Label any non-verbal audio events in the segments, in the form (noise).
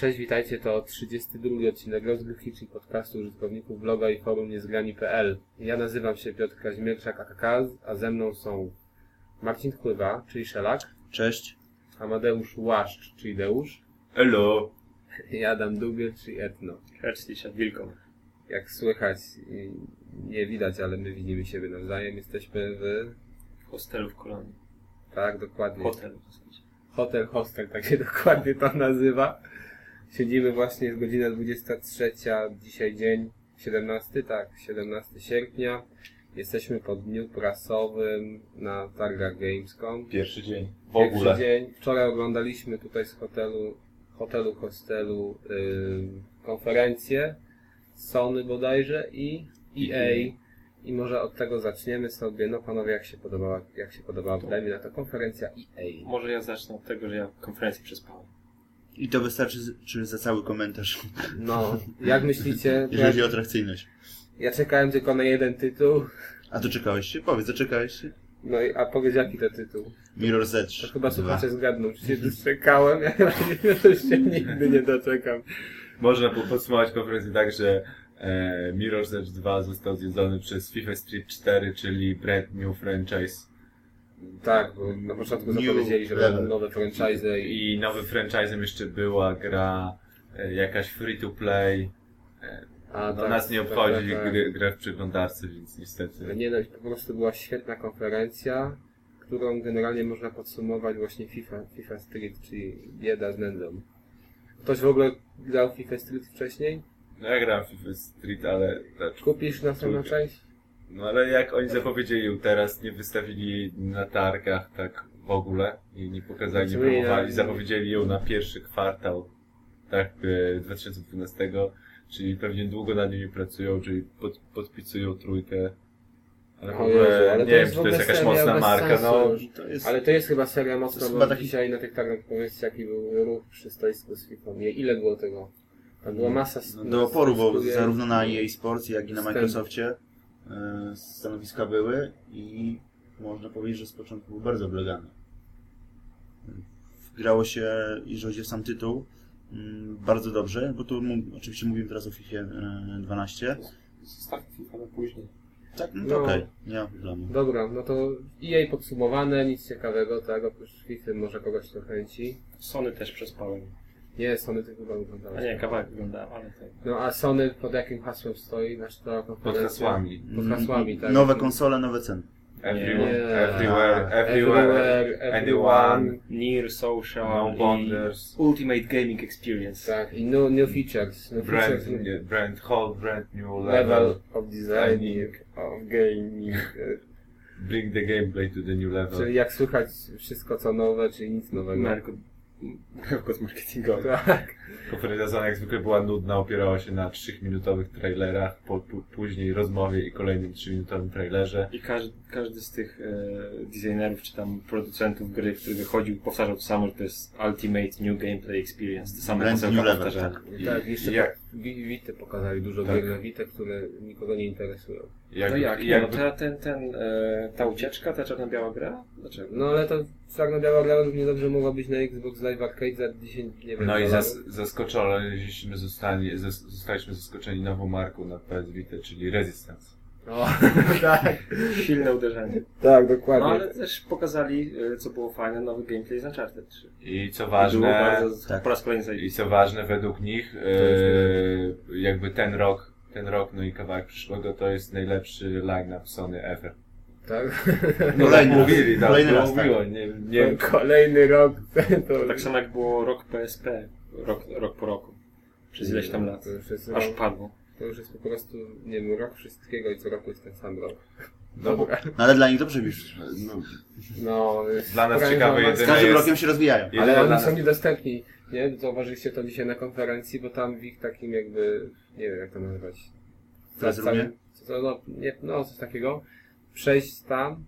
Cześć, witajcie, to 32 odcinek rozgrywki, czyli podcastu użytkowników bloga i forum niezgrani.pl. Ja nazywam się Piotr Kazimierczak AKK, a ze mną są Marcin Chływa, czyli Szelak, Cześć. Amadeusz Łaszcz, czyli Deusz Hello. i Adam Dubiel, czyli Etno. Herzlich Wilkom. Jak słychać, i nie widać, ale my widzimy siebie nawzajem. Jesteśmy w... Hostelu w Kolonii. Tak, dokładnie. Hotel. Hotel Hostel, tak się dokładnie to nazywa. Siedzimy właśnie, jest godzina 23, dzisiaj dzień 17, tak, 17 sierpnia. Jesteśmy po dniu prasowym na targach Gamescom. Pierwszy dzień. W Pierwszy ogóle. dzień. Wczoraj oglądaliśmy tutaj z hotelu, hotelu, hostelu yy, konferencję Sony bodajże i EA. I może od tego zaczniemy sobie. No panowie, jak się podobała, jak się podobała wydaje mi na to konferencja E EA. Może ja zacznę od tego, że ja konferencję przespałem. I to wystarczy z- czy za cały komentarz, No, jak myślicie? jeżeli chodzi o atrakcyjność. Ja czekałem tylko na jeden tytuł. A to czekałeś się? Powiedz, zaczekałeś się? No i, a powiedz jaki to tytuł? Mirror's Edge. To chyba słuchacze zgadną, czy się doczekałem. Ja chyba się nigdy nie doczekam. Można po- podsumować konferencję tak, że e, Mirror's Edge 2 został zjedzony przez FIFA Street 4, czyli brand new franchise. Tak, bo na początku New zapowiedzieli, że będą nowe franchise i I nowym franchise'em jeszcze była gra e, jakaś free to play. a, No, tak, nas nie tak, obchodzi tak, tak. Grę w przeglądarce, więc niestety. Nie no, po prostu była świetna konferencja, którą generalnie można podsumować właśnie FIFA, FIFA Street, czyli bieda z nędzą. Ktoś w ogóle grał w FIFA Street wcześniej? No ja grałem w FIFA Street, ale Kupisz następną część? No ale jak oni zapowiedzieli ją teraz, nie wystawili na targach tak w ogóle i nie pokazali, nie Znaczy, promowali, zapowiedzieli ją na pierwszy kwartał tak e, 2012, czyli pewnie długo nad nią nie pracują, czyli pod, podpisują trójkę. Ale w ogóle Jezu, ale nie to wiem, jest czy to jest jakaś seria mocna marka, sensu no. To jest... Ale to jest chyba seria mocna, bo taki- dzisiaj na tych targach powiedzcie jaki był ruch przy stoisku z FIFA. Nie, ile było tego? Tam była masa... No, do oporu, bo zarówno na EA Sports, jak i na. Microsoftie e, stanowiska były i można powiedzieć, że z początku był bardzo oblegany. Grało się, jeżeli chodzi o sam tytuł, mm, bardzo dobrze, bo tu oczywiście mówimy teraz o FIFA e, 12. Start FIFA na później. Tak, no No. okej, nie ma problemu. Dobra, no to EA podsumowane, nic ciekawego, tak, oprócz FIFA może kogoś to kręci. Sony też przespałem. Nie, Sony ty chyba oglądałeś. A nie, kawałek wyglądałem, ale to... No a Sony pod jakim hasłem stoi pod hasłami. Pod hasłami, tak. Nowe konsole, nowe ceny. Everywhere, Nie. everywhere, Everywhere, everywhere, everyone. anyone, Near Social no i borders, Ultimate Gaming Experience. Tak, i new, new features. New brand, features nie, brand whole, brand new level level, of designing, of gaming. (laughs) bring the gameplay to the new level. Czyli jak słychać wszystko co nowe, czyli nic nowego. Marko... Markot marketingowy. Tak. Konferencja Sony jak zwykle była nudna, opierała się na 3-minutowych trailerach, po później rozmowie i kolejnym 3-minutowym trailerze. I każdy, każdy z tych e, designerów czy tam producentów gry, który wychodził, powtarzał to samo, że to jest Ultimate New Gameplay Experience. Te same level, powtarzane. I tak, jeszcze jak- Wi- Witę pokazali, dużo Tak. gier na Witę, które nikogo nie interesują. Jak, no jak? Jakby, no ta, ten, ten, e, ta ucieczka, ta czarno-biała gra? Dlaczego? No ale to czarno-biała gra równie dobrze mogła być na Xbox Live Arcade za 10, nie wiem, no i dolarów. zas, zaskocziliśmy zostali, zas, zostaliśmy zaskoczeni nową marką na PS Vita, czyli Resistance. O, (laughs) tak, Silne uderzenie. tak, No dokładnie. ale też pokazali, e, co było fajne, nowy gameplay z Uncharted 3. I co ważne, bardzo, tak. po raz kolejny i co ważne według nich, e, jakby ten rok, ten rok, no i kawałek przyszłego to jest najlepszy line-up Sony ever. Tak. No Kolejny tak mówili, tak, Kolejny to raz, tak. mówiło, nie, nie, Kolejny rok. (laughs) To, Tak samo jak było rok PSP, rok, rok po roku. Przez ileś tam lat. To już, jest Aż rok, padło. to już jest po prostu, nie wiem, rok wszystkiego i co roku jest ten sam rok. No bo-. No ale dla nich dobrze wiesz. No, No, Dla nas ciekawe z jedyne każdym jest- rokiem się rozwijają. Ale oni nas- są niedostępni, nie? Zauważyliście to dzisiaj na konferencji, bo tam w ich takim jakby, nie wiem jak to nazywać. Co, no, nie, no, coś takiego. Przejść tam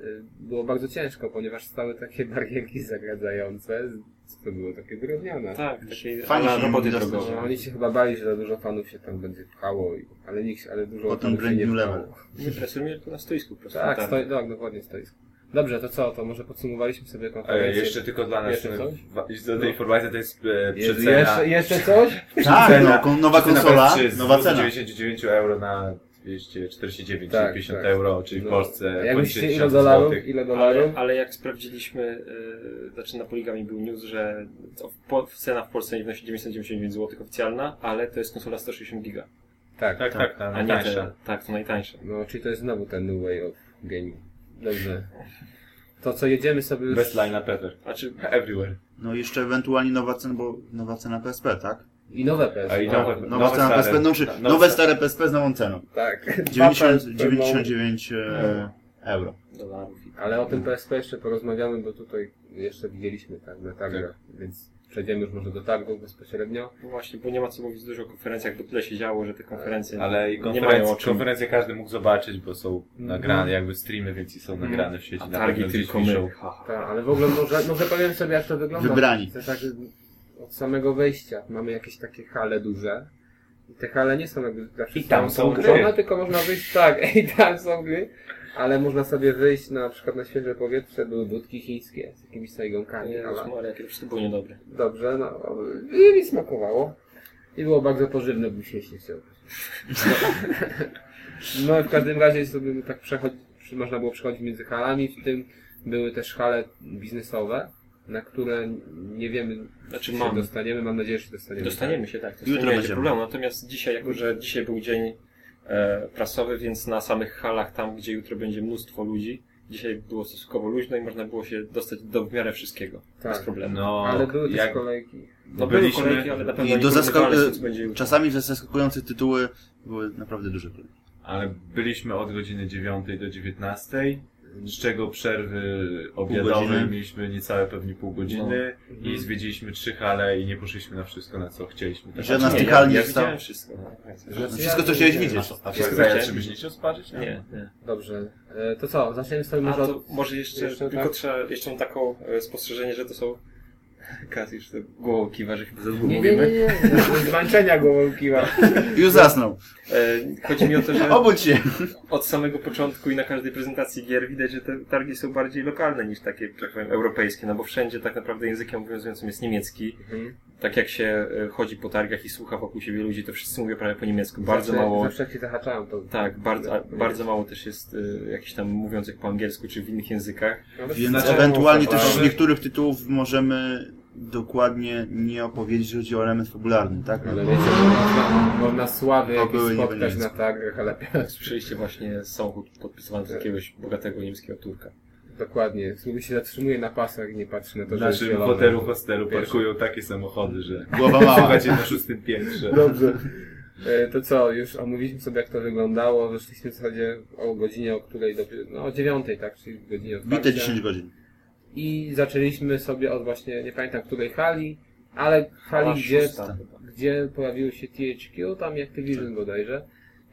y, było bardzo ciężko, ponieważ stały takie (laughs) barierki zagradzające. Co to było? Takie drewniane. Tak, takie Fajnie ala się roboty drogowe. No, oni się chyba bali, że za dużo fanów się tam będzie pchało, i, ale nikt, ale dużo Potem fanów się nie pchało. Nie presuję tylko na stoisku po prostu. Tak, Tak. stoi, tak, dokładnie stoisko. Dobrze, to co? To może podsumowaliśmy sobie E, konferencję. jeszcze tylko dla nas, Jeszcze coś? wa- do tej informacji to jest e, przecena. jeszcze, jeszcze coś? Tak, no, nowa konsola, PS3 z nowa cena. 99 euro na 249, Tak, czyli 50 tak. euro, czyli w No. Polsce Jak myślicie, ile 1000 dolarów? złotych. Ile Ale, dolarów? ale jak sprawdziliśmy, yy, znaczy na poligami był news, że w po, cena w Polsce nie wynosi 999 zł oficjalna, ale to jest konsola 160 giga. Tak. Tak, tak, ta A nie najtańsza. te, tak, to najtańsze. No, czyli to jest znowu ten new way of gaming. Dobrze. To co, jedziemy sobie już... Best line Peter. Znaczy, Everywhere. No jeszcze ewentualnie nowa cena, bo nowa cena PSP, tak? I nowe PS. A i no. nowe, Nowa nowe cena stare. PSP, no, czy Ta- nowe stare PSP z nową ceną. Tak. 90, Dwa PS, 99 e, euro. dolarów. Ale o tym PSP jeszcze porozmawiamy, bo tutaj jeszcze widzieliśmy tak na targach, więc przejdziemy już może do targów bezpośrednio. No właśnie, bo nie ma co mówić dużo o konferencjach, bo tyle się działo, że te konferencje Ale i nie mają o konferencje, czym. konferencje każdy mógł zobaczyć, bo są Mhm. nagrane, jakby streamy, więc i są nagrane w sieci. A na targi tylko my. Ha, ha. Tak, ale w ogóle może, może powiem sobie jak to wygląda. Wybrani. To tak od samego wejścia mamy jakieś takie hale duże. I te hale nie są jakby zawsze I tam są gry. tylko można wyjść tak, (laughs) i tam są gry. Ale można sobie wyjść na przykład na świeże powietrze, były budki chińskie z jakimiś sajgonkami. Jezus ale... Maria, jakie to było niedobre. Dobrze, no i mi smakowało. I było bardzo pożywne, bym się nie chciał. No w każdym razie sobie tak przechodzić, można było przechodzić między halami, w tym były też hale biznesowe, na które nie wiemy, Znaczy czy się mam. dostaniemy, mam nadzieję, że się dostaniemy. Dostaniemy się, tak. To Jutro nie będzie problemu. Natomiast dzisiaj, jako że dzisiaj był dzień e, prasowy, więc na samych halach, tam gdzie jutro będzie mnóstwo ludzi, dzisiaj było stosunkowo luźno i można było się dostać do w miarę wszystkiego. Tak. Bez problemu. No, Ale były też jak, kolejki. No były kolejki, ale na pewno I nie do porównywalne z zasko- tym, co będzie jutro. Czasami te zaskakujące tytuły były naprawdę duże. ale byliśmy od godziny 9 do 19, z czego przerwy obiadowe godziny. mieliśmy niecałe pewnie pół godziny i Mhm. zwiedziliśmy trzy hale i nie poszliśmy na wszystko, na co chcieliśmy. Tak, Żadna z tych ja, hal nie ja została. widziałem wszystko. No, Że- Wszystko, co chciałeś widzieć. A, a Wszystko wszystko chciałem. czy byś nie chciał zobaczyć? nie, nie. Dobrze. E, to co, zaczniemy sobie A może to od... może jeszcze, jeszcze tylko tak? trzeba, jeszcze mam taką e, spostrzeżenie, że to są Kas już to głową kiwa, że chyba za długo Nie, nie, nie, mówimy. nie, (laughs) zmęczenia głową kiwa. Już zasnął. E, chodzi mi o to, że Obudź się. od samego początku i na każdej prezentacji gier widać, że te targi są bardziej lokalne niż takie, że tak powiem, europejskie, no bo wszędzie tak naprawdę językiem obowiązującym jest niemiecki. Mhm. Tak jak się e, chodzi po targach i słucha wokół siebie ludzi, to wszyscy mówią prawie po niemiecku. Bardzo zawsze, mało, Zawsze się zahaczają, to... tak, bardzo, a, bardzo mało też jest e, jakichś tam mówiących po angielsku czy w innych językach. No, Więc Znaczy, ewentualnie też niektórych tytułów możemy dokładnie nie opowiedzieć, że chodzi o element fabularny, tak? Ale Bo- wiecie, można, można sławy spotkać na targach, ale (laughs) Słyszeliście właśnie samochód podpisywany przez jakiegoś bogatego niemieckiego Turka. dokładnie. Który się zatrzymuje na pasach i nie patrzy na to, W że jest naszym zielone. hotelu, hostelu Pierwszy. parkują takie samochody, że (laughs) Głowa mała. na szóstym piętrze. Dobrze. E, To co, już omówiliśmy sobie jak to wyglądało, wyszliśmy w zasadzie o godzinie, o której dopiero, no o dziewiątej, tak, czyli godzinie Bite otwarcia. 10 godzin. I zaczęliśmy sobie od właśnie, nie pamiętam której hali, ale hali, gdzie, gdzie pojawiły się THQ, tam i Activision bodajże.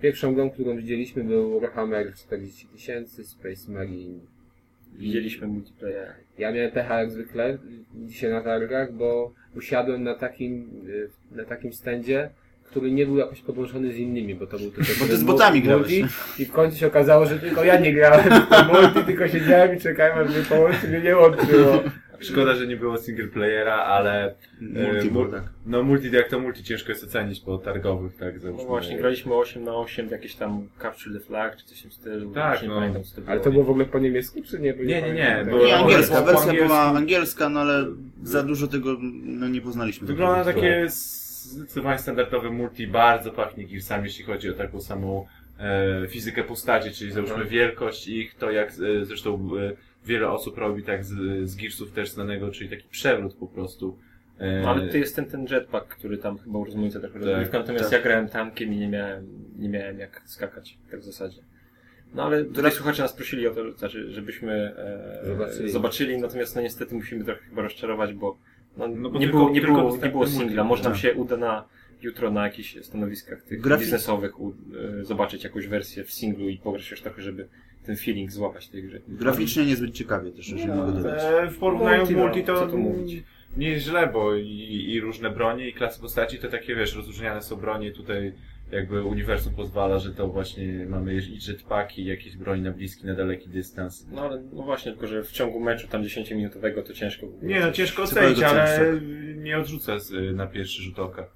Pierwszą grą, którą widzieliśmy był Warhammer 40 tysięcy, Space Marine. Widzieliśmy multiplayer. Ja miałem pecha jak zwykle dzisiaj na targach, bo usiadłem na takim, y, na takim stędzie, który nie był jakoś podłączony z innymi, bo to był tylko Bo ty z botami multi- grałeś. I w końcu się okazało, że tylko ja nie grałem w multi, tylko siedziałem i czekałem, aż mnie połączy, mnie nie łączyło. Szkoda, że nie było single playera, ale Multi e, było, mu- tak. no multi, jak to multi ciężko jest ocenić po targowych, tak No załóżmy. właśnie, graliśmy 8 na 8 jakieś tam Capture the Flag, czy coś w tym stylu. Tak, no. pamiętam co to było. Ale to było w ogóle po niemiecku, czy nie? Bo Nie, nie, nie, było- Nie, angielska. Wersja była angielska, no ale za dużo tego no, nie poznaliśmy. Wygląda na Tak. Zdecydowanie standardowe multi, bardzo pachnie Gearsami, jeśli chodzi o taką samą e, fizykę postaci, czyli załóżmy Mhm. wielkość ich, to jak e, zresztą e, wiele osób robi tak z, z Gearsów też znanego, czyli taki przewrót po prostu. E, No, ale to jest ten, ten jetpack, który tam chyba urozmaica trochę rozgrywkę, natomiast tak. ja grałem tankiem i nie miałem, nie miałem jak skakać, tak w zasadzie. No ale tutaj słuchacze nas prosili o to, żebyśmy e, Zobaczyli. zobaczyli. natomiast no niestety musimy trochę chyba rozczarować, bo, no, No nie, tylko- było, nie, było, nie było singla. Może nam Tak. się uda na jutro na jakichś stanowiskach tych Grafi- biznesowych u, e, zobaczyć jakąś wersję w singlu i pograć już trochę, żeby ten feeling złapać tej gry. Graficznie niezbyt ciekawie też, jeżeli mogę dodać. E, w porównaniu Multi, no, multi to, co tu mówić. nie jest źle, bo i, i różne bronie, i klasy postaci to takie, wiesz, rozróżniane są bronie tutaj jakby uniwersum pozwala, że to właśnie mamy i jetpacki, jakieś broń na bliski, na daleki dystans. No ale no właśnie, tylko że w ciągu meczu tam 10-minutowego to ciężko było. Nie no, ciężko ocenić, ale nie odrzucę z, y, na pierwszy rzut oka.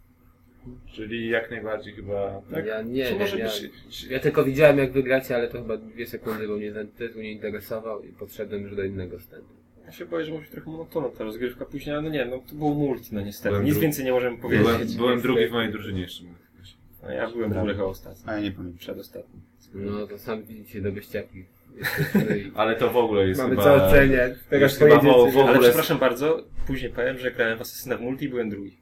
Czyli jak najbardziej chyba... Tak? Ja nie Czy może ja, być- ja tylko widziałem jak wygracie, ale to chyba dwie sekundy, bo mnie ten tytuł nie interesował i podszedłem już do innego stędu. Ja się boję, że może być trochę monotonna ta rozgrywka później, ale no nie, no to było multi, no niestety. Byłem Nic drugi. więcej nie możemy powiedzieć. Byłem, byłem drugi w mojej drużynie jeszcze. A ja byłem w ogóle chyba ostatni. A ja nie pamiętam. Przedostatni. No to sam widzicie do gościaki. (laughs) Ale to w ogóle jest Mamy chyba... co oceniać. Jest chyba pojedziecie. w ogóle- Ale przepraszam bardzo, później powiem, że grałem w Asasyna w multi i byłem drugi.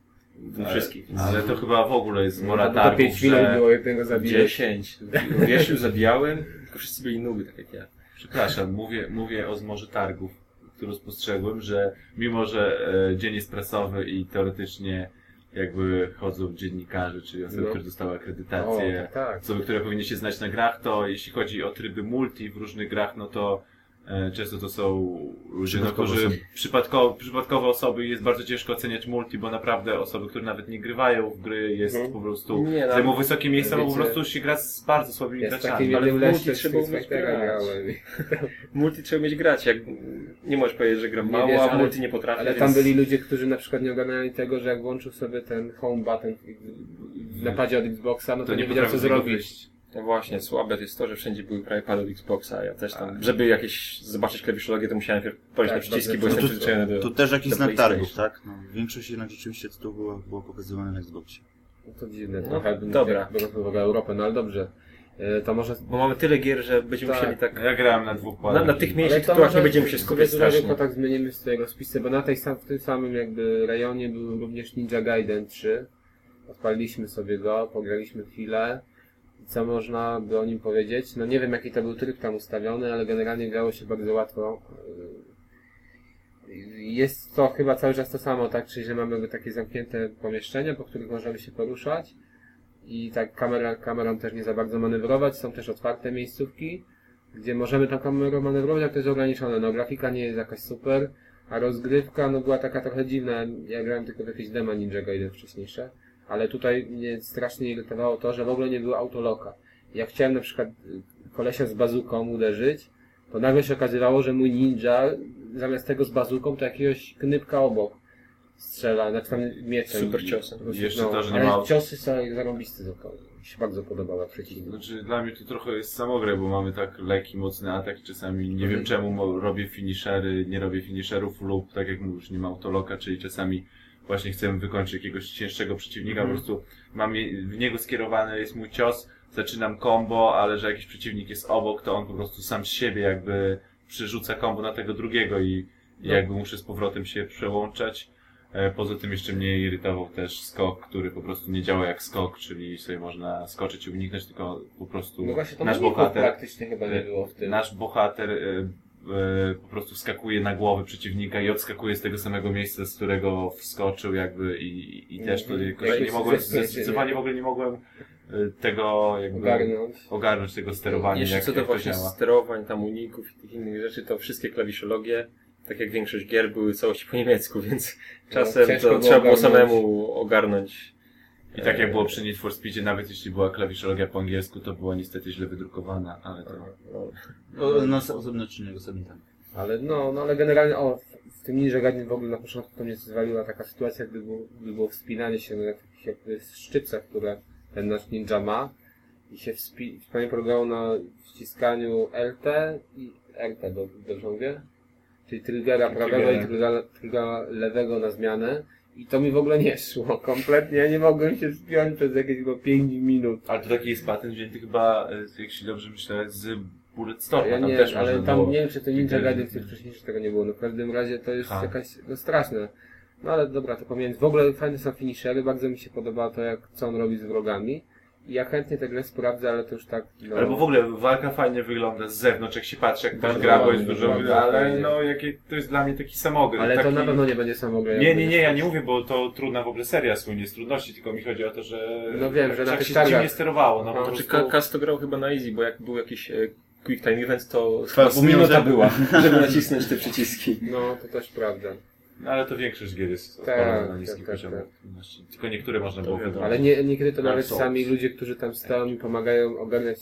Ale- wszystkich. Ale to chyba w ogóle jest mora to targów, 5 minut było jednego zabiłem. 10. Wiesiu zabijałem, tylko wszyscy byli nuby, tak jak ja. Przepraszam, mówię, mówię o zmorze targów, którą spostrzegłem, że mimo, że e, dzień jest prasowy i teoretycznie jakby chodzą dziennikarze, czyli osoby, No. które dostały O, akredytację, tak, tak. osoby, które powinny się znać na grach, to jeśli chodzi o tryby multi w różnych grach, no to często to są ludzie, no, Przypadkowe którzy osoby. przypadkowo, przypadkowe osoby i jest bardzo ciężko oceniać multi, bo naprawdę osoby, które nawet nie grywają w gry, jest Mhm. po prostu, Nie, no. wysokie miejsca, bo po Wiecie, prostu się gra z bardzo słabymi graczami. ale w multi trzeba umieć grać. (laughs) Multi trzeba umieć grać, jak nie możesz powiedzieć, że gram mało, wiesz, a w ale- multi nie potrafię. Ale więc... tam byli ludzie, którzy na przykład nie ogarniali tego, że jak włączył sobie ten home button w- napadzie od Xboxa, no to, To nie nie wiedział co zrobić. wyjść. No właśnie, słabe jest to, że wszędzie były prawie pady od Xboxa. Ja też tam, żeby jakieś zobaczyć klawiszologię, to musiałem najpierw pojść Tak, na przyciski, bo jestem to- przyzwyczajony do... To też jakiś znak targów, tak? No, większość jednak rzeczywiście tytułów było, było pokazywane na Xboxie. No to dziwne, No, trochę, dobra. biorąc pod uwagę Europę, no ale dobrze. E, To może... Bo mamy tyle gier, że będziemy Tak. musieli tak... Ja grałem na dwóch Na, pładach. na tych mniejszych to tytułach może nie będziemy się skupiać strasznie. tylko tak zmienimy z tego spisy, bo na tej sam, w tym samym jakby rejonie był również Ninja Gaiden 3. Odpaliliśmy sobie go, pograliśmy chwilę. Co można by o nim powiedzieć? No nie wiem jaki to był tryb tam ustawiony, ale generalnie grało się bardzo łatwo. Yy, Jest to chyba cały czas to samo, tak? Czyli że mamy takie zamknięte pomieszczenia, po których możemy się poruszać. I tak kamera, kamerą też nie za bardzo manewrować. Są też otwarte miejscówki gdzie możemy tą kamerą manewrować, ale to jest ograniczone. No grafika nie jest jakaś super, a rozgrywka no była taka trochę dziwna. Ja grałem tylko w jakieś demo Ninja Gaiden wcześniejsze, ale tutaj mnie strasznie irytowało to, że w ogóle nie było autoloka. Jak chciałem na przykład y, kolesia z bazuką uderzyć, to nagle się okazywało, że mój ninja zamiast tego z bazuką to jakiegoś knypka obok strzela, znaczy tam mieczem. Super ciosem. Prostu, Jeszcze to, że nie ale ma- ciosy są zarąbiste zupełnie. Mi się bardzo podobała przeciwnie. Znaczy, dla mnie to trochę jest samogrę, bo mamy tak lekki, mocny atak i czasami nie wiem Mhm. czemu robię finishery, nie robię finisherów lub tak jak mówisz, nie ma autoloka, czyli czasami właśnie chcemy wykończyć jakiegoś cięższego przeciwnika, Mhm. po prostu mam je, w niego skierowany jest mój cios, zaczynam combo, ale że jakiś przeciwnik jest obok, to on po prostu sam z siebie jakby przerzuca combo na tego drugiego i, i No. jakby muszę z powrotem się przełączać. E, Poza tym jeszcze mnie irytował też skok, który po prostu nie działa jak skok, czyli sobie można skoczyć i uniknąć, tylko po prostu No właśnie to nasz bohater, praktycznie chyba nie było w tym. nasz bohater e, po prostu skakuje na głowę przeciwnika i odskakuje z tego samego miejsca, z którego wskoczył jakby i, i też to jakoś nie mogłem, zdecydowanie w ogóle nie mogłem e, tego jakby ogarnąć. ogarnąć tego sterowania, Jeszcze jak, co do właśnie działa. sterowań, tam uników i tych innych rzeczy, to wszystkie klawiszologie, tak jak większość gier, były całości po niemiecku, więc czasem No, to trzeba było ogarnąć. samemu ogarnąć. I tak jak było przy Need for Speedzie, nawet jeśli była klawiszologia po angielsku, to była niestety źle wydrukowana, ale to... No, No, na osobny odcinek, osobny tam. Ale no, no ale generalnie o, w- tym Ninja Gaiden w ogóle na początku to mnie zwaliła taka sytuacja, gdy było, gdy było wspinanie się na takich jakby szczypcach, które ten nasz ninja ma i się wspi- wspaniale polegało na wciskaniu LT i RT, do- dobrze mówię? Czyli triggera prawego i triggera, triggera lewego na zmianę i to mi w ogóle nie szło, kompletnie, ja nie mogłem się wspiąć przez jakieś chyba 5 minut. Ale to taki jest patent wzięty chyba, e, jak się dobrze myślę, z Bulletstorma, Ja tam nie, też ale tam było... nie wiem, czy to Ninja. Gaiden w tych wcześniejszych tego nie było. No w każdym razie to jest Ha. jakaś, no straszne. No ale dobra, to pomijając. W ogóle fajne są finishery, bardzo mi się podoba to, jak, co on robi z wrogami. Ja chętnie tę grę sprawdzę, ale to już tak, no... Ale bo w ogóle walka fajnie wygląda z zewnątrz, jak się patrzy, jak ktoś Bardzo gra, bo ładnie jest dużo, wygląda, ale fajnie. no jakie, to jest dla mnie taki samogry. ale taki... to na pewno nie będzie samogrę. Nie, nie, nie, ja nie mówię, bo to trudna w ogóle seria słynie z trudności, tylko mi chodzi o to, że... No wiem, że na tak tych się targach- dziwnie sterowało, no. Znaczy, prostu... Ka- Kas to grał chyba na easy, bo jak był jakiś e, quick time event, to Chyba minuta była, żeby nacisnąć te przyciski. No, to też prawda. No ale to większość gier jest Tak, na tak, niskim tak, poziomie tak. trudności. Tylko niektóre można było wiadomo. wybrać. Ale nie, niekiedy to nawet Souls. sami ludzie, którzy tam stoją i pomagają ogarniać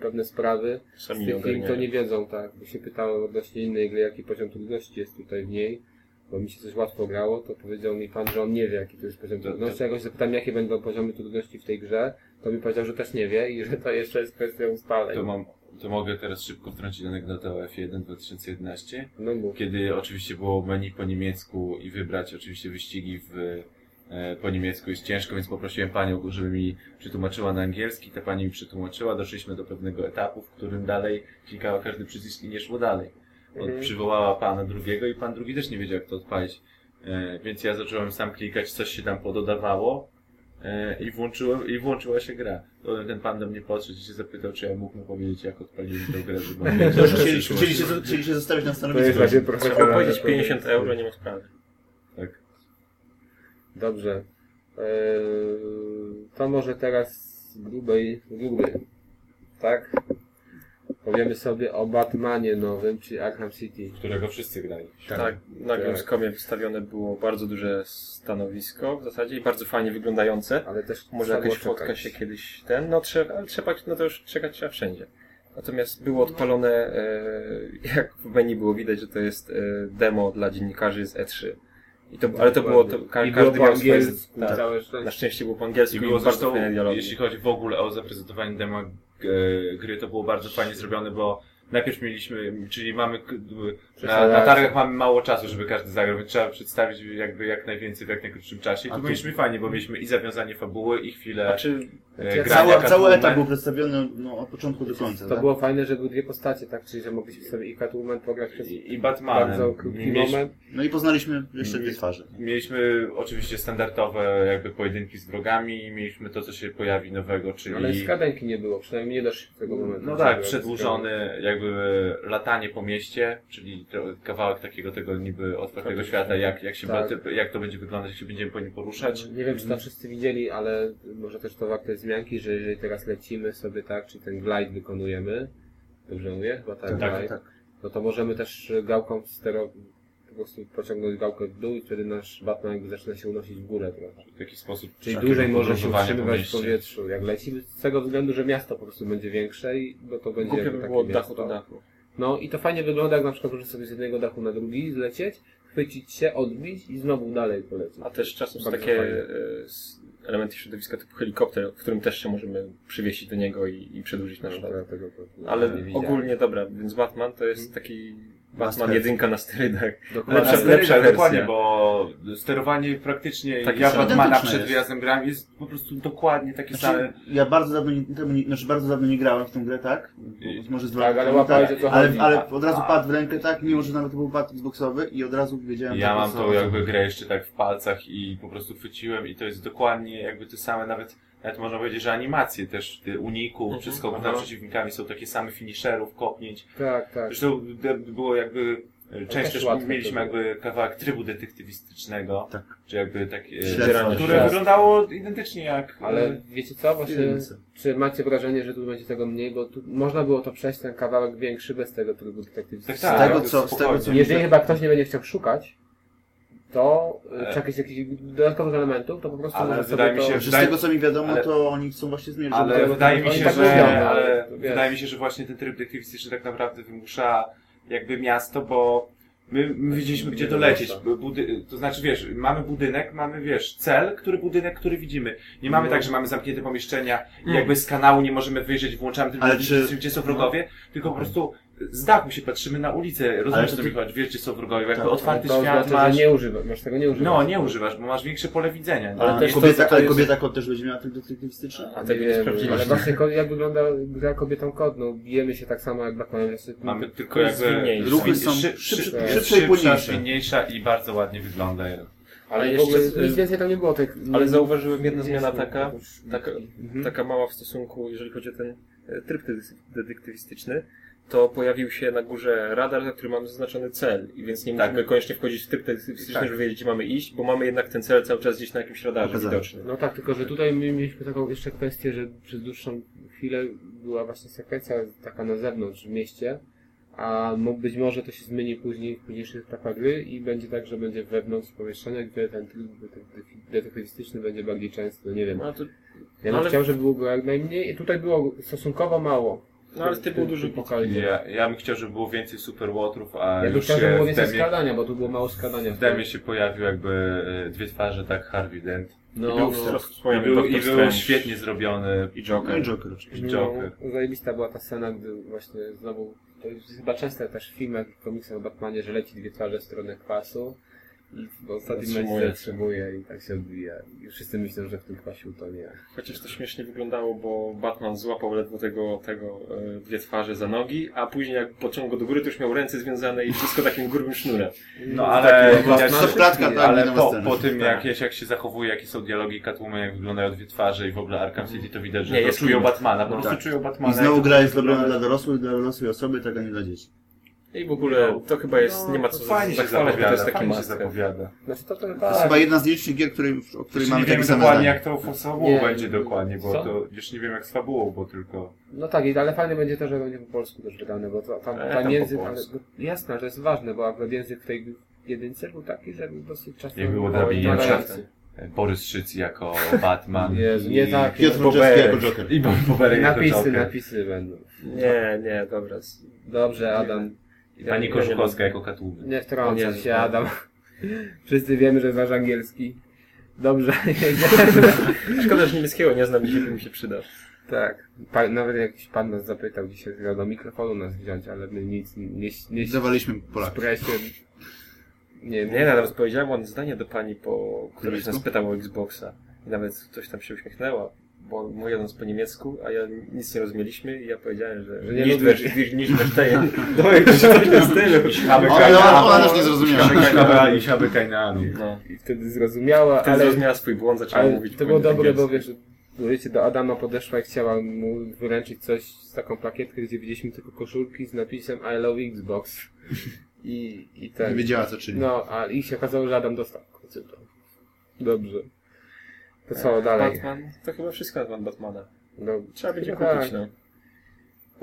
pewne sprawy, z Sami tych film to nie wiedzą, tak. Bo się pytałem odnośnie innej gry, jaki poziom trudności jest tutaj w niej, bo mi się coś łatwo grało, to powiedział mi pan, że on nie wie, jaki to jest poziom trudności. Jak go się zapytałem, jakie będą poziomy trudności w tej grze, to mi powiedział, że też nie wie i że to jeszcze jest kwestia ustaleń. To, mam, to mogę teraz szybko wtrącić anegdotę o F1 2011. No mów. Kiedy oczywiście było menu po niemiecku i wybrać oczywiście wyścigi w, e, po niemiecku jest ciężko, więc poprosiłem panią, żeby mi przetłumaczyła na angielski. Ta pani mi przetłumaczyła, doszliśmy do pewnego etapu, w którym dalej klikała każdy przycisk i nie szło dalej. Od, Mhm. Przywołała pana drugiego i pan drugi też nie wiedział jak to odpalić. E, więc ja zacząłem sam klikać, coś się tam pododawało i, włączyłem, i włączyła się gra. To ten pan do mnie podszedł i się zapytał, czy ja mógł mu powiedzieć, jak odpaliłem tę grę, żeby Chcieli, się, chcieli się zostawić na stanowisku. Trzeba powiedzieć podejście. 50 euro, nie ma sprawy. Tak. Dobrze. Eee, to może teraz z grubej gruby. Tak? Powiemy sobie o Batmanie nowym, czy Arkham City. którego wszyscy grali. Tak, na Tak. Gamescomie wystawione było bardzo duże stanowisko w zasadzie i bardzo fajnie wyglądające. Ale też Może było fotka czekać. się kiedyś ten, no trzeba, ale trzeba, no to już czekać trzeba wszędzie. Natomiast było odpalone, e, (laughs) jak w menu było widać, że to jest e, demo dla dziennikarzy z E3. I to, ale to było, to, ka, I było każdy po miał swoje, tak, całe na szczęście. było po angielsku I i, było bardzo fajne dialogi. jeśli chodzi w ogóle o zaprezentowanie demo gry, to było bardzo fajnie zrobione, bo najpierw mieliśmy, czyli mamy, na, na targach mamy mało czasu, żeby każdy zagrał, więc trzeba przedstawić jakby jak najwięcej w jak najkrótszym czasie. I tu mieliśmy fajnie, bo mieliśmy i zawiązanie fabuły, i chwilę Znaczy, e, grania Cały, cały etap był przedstawiony no, od początku do końca. To tak? było fajne, że były dwie postacie, tak? Czyli, że mogliśmy sobie i Catwoman pograć przez i, i Batmanem. bardzo krótki Mieliśmy- moment. No i poznaliśmy jeszcze dwie twarze. Mieliśmy oczywiście standardowe jakby pojedynki z wrogami i mieliśmy to, co się pojawi nowego, czyli... Ale skadenki nie było, przynajmniej nie doszli do tego momentu. No tak, przedłużony jakby latanie po mieście, czyli kawałek takiego tego niby otwartego świata, jak, jak, się Tak. jak to będzie wyglądać, jak się będziemy po nim poruszać. Nie wiem, czy to wszyscy widzieli, ale może też to warte zmianki, że jeżeli teraz lecimy sobie tak, czy ten glide wykonujemy, dobrze mówię? Chyba tak, Tak, glide, tak. no to możemy też gałką stero po prostu pociągnąć gałkę w dół i wtedy nasz Batman jakby zaczyna się unosić w górę trochę. W jakiś sposób. Czyli dłużej może się utrzymywać w powietrzu, jak lecimy, z tego względu, że miasto po prostu będzie większe i bo to będzie by takie było od dachu do dachu. No i to fajnie wygląda, jak na przykład możesz sobie z jednego dachu na drugi zlecieć, chwycić się, odbić i znowu dalej polecieć. A też czasem są takie fajnie. Elementy środowiska typu helikopter, w którym też się możemy przywieźć do niego i, i przedłużyć nasz No, to- Ale ogólnie dobra, więc Batman to jest taki Batman Master. jedynka na sterydach. Dokładnie. lepsza- sterydach, lepsza wersja. dokładnie, bo sterowanie praktycznie Takie ja same. Batmana przed jest. wyjazdem grałem jest po prostu dokładnie takie Znaczy, same. ja bardzo dawno nie, temu nie, znaczy bardzo dawno nie grałem w tę grę, tak? I- Może z Tak, ale łapałeś, tak. ale, ale od razu A- padł w rękę, tak? Mimo, że nawet to był pad Xboxowy i od razu wiedziałem... Ja tak, mam co- jakby grę jeszcze tak w palcach i po prostu chwyciłem i to jest dokładnie jakby te same, nawet, nawet można powiedzieć, że animacje też, te uników, Mhm. wszystko nad przeciwnikami są takie same finisherów, kopnięć. Tak, tak. Zresztą de- było jakby, część też mieliśmy jakby kawałek trybu detektywistycznego, Tak. czy jakby takie, Śledztwo. które Śledztwo. wyglądało identycznie jak... Ale wiecie co, właśnie, czy macie wrażenie, że tu będzie tego mniej, bo tu można było to przejść ten kawałek większy bez tego trybu detektywistycznego. Tak, Z tego, tak, co, z tego, co. Jeżeli chyba ktoś nie będzie chciał szukać, to E. czy jakichś, jakichś dodatkowych elementów, to po prostu Ale wydaje mi to... się, Że z tego, co mi wiadomo, ale- to oni chcą właśnie zmierzyć. Ale żeby- wydaje mi się, tak że, mówią, no, ale to wydaje mi się, że właśnie ten tryb detektywistyczny tak naprawdę wymusza jakby miasto, bo my, my wiedzieliśmy gdzie Nie dolecieć. Budy, to znaczy wiesz, mamy budynek, mamy wiesz, cel, który budynek, który widzimy. Nie mamy No. tak, że mamy zamknięte pomieszczenia i Mm. jakby z kanału nie możemy wyjrzeć, włączamy tylko Ale gdzie- czy- gdzie są wrogowie, tylko po prostu z dachu się patrzymy na ulicę, rozumiesz to co mi ty- chodzi, wiesz gdzie są wrogowie, jakby Tak, otwarty to świat znaczy, masz. że nie używasz, masz tego nie używać. No, nie używasz, bo masz większe pole widzenia. Ale, Ale też to- kobieta, to ale jest- kobieta kot też będzie miała tryb detektywistyczny? A tego nie ale właśnie ko- jak wygląda gra kobietą kod, no bijemy się tak samo jak Batmanem. Jest- Mamy tylko jakby zwinniejsze. Ruchy są szy- szybsze- szy- szybsze i szybsza, płynniejsze. i bardzo ładnie wygląda. Ale Ale ogóle jeszcze, nic więcej tam nie było tych... Ale zauważyłem jedna zmiana Jest- taka, taka, Mhm. taka mała w stosunku, jeżeli chodzi o ten e, tryb detek- detektywistyczny, to pojawił się na górze radar, na którym mamy zaznaczony cel i więc nie Tak. musimy koniecznie wchodzić w tryb detektywistyczny, Tak. żeby wiedzieć, gdzie mamy iść, bo mamy jednak ten cel cały czas gdzieś na jakimś radarze Pokazane. widoczny. No tak, tylko że tutaj my mieliśmy taką jeszcze kwestię, że przez dłuższą chwilę była właśnie sekwencja taka na zewnątrz w mieście, A być może to się zmieni później w późniejszych etapach gry i będzie tak, że będzie wewnątrz pomieszczenia, gdzie ten tryb detek- detektywistyczny będzie bardziej często, no nie wiem. No, to, Ja bym ale- chciał, żeby było go jak najmniej i tutaj było stosunkowo mało. No ale ty był duży pokali. Ja, ja bym chciał, żeby było więcej super łotrów, a Ja bym już chciał, żeby było więcej demie, skradania, bo tu było mało skradania. w demie się pojawił jakby e, dwie twarze, tak Harvey Dent. No, I był, no. I był, i był świetnie zrobiony. I Joker. i Joker oczywiście. Joker. No, zajebista była ta scena, gdy właśnie znowu, to jest chyba często też w filmach komiksach o Batmanie, że leci dwie twarze w stronę kwasu w ostatnim Zatrzymuje. zatrzymuje i tak się odbija. I wszyscy myślą, że w tym kwasiu to nie. Chociaż to śmiesznie wyglądało, bo Batman złapał ledwo tego, tego e, dwie twarze za nogi, a później jak pociągnął go do góry, to już miał ręce związane i wszystko takim grubym sznurem. No ale, Taki jak, To klatka, tak, ale po, po tym Tak. jak, jak się zachowuje, jakie są dialogi Catwoman, jak wyglądają dwie twarze i w ogóle Arkham City, to widać, że Nie, to jest czują. Batmana, po No prostu tak. czują Batmana. I znowu jak gra jest wygląda. zrobiona dla dorosłych, dla dorosłej osoby, tak a nie dla dzieci. I w ogóle to chyba jest, No, nie ma co fajnie się zachwalać, bo to jest taki have. zapowiada. Znaczy to ten To jest tak. chyba jedna z nielicznych gier, której, o której nie mamy takie same dokładnie jak to z fabułą Nie. będzie dokładnie, bo Co? to już nie wiem jak z fabułą, bo tylko... No tak, i- ale fajne będzie to, że będzie po polsku też wydane, bo to, tam, E, tam tam język, ale, no, jasne, że jest ważne, bo akurat język w tej jedynce był taki, że był dosyć często Jak było mało dubbing, na tolerancji. Borys Szyc jako Batman. (laughs) Jezu, i- nie tak. Piotr Boberek. Jako Joker. I Bo- Boberek jako Napisy, Joker. napisy będą. Nie, nie, dobra. Dobrze, Adam. I Pani Ja- Kożuchowska ja jako Catwoman. Nie wtrącaj się, tak. Adam. (laughs) Wszyscy wiemy, że znasz angielski. Dobrze. (laughs) Szkoda, że niemieckiego nie znam, dzisiaj by mi się przydał. Tak. Pa, nawet jakiś pan nas zapytał dzisiaj, że do mikrofonu nas wziąć, ale my nic nie, nie Dawaliśmy Polaków. Nie, Nie, nawet powiedziałem ładne zdanie do pani, po, niemiecku? nas pytała o Xboxa. I nawet coś tam się uśmiechnęła, bo mówiąc po niemiecku, a ja nic nie rozumieliśmy i ja powiedziałem, że, Że nie nicht verstehen. (laughs) No i coś w tym stylu. Ale ona, też nie zrozumiała. Keine Ahnung. No. I wtedy zrozumiała, Wtedy ale, zrozumiała swój błąd, zaczęła mówić to było dobre, bo wiesz, wiecie, do Adama podeszła i chciała mu wyręczyć coś z taką plakietkę, gdzie widzieliśmy tylko koszulki z napisem I love Xbox. I, i Nie ten. wiedziała co czyni. No, a i się okazało, że Adam dostał. Dobrze. To co dalej? Batman, to chyba wszystko na temat Batmana. No, Trzeba będzie kupić, no.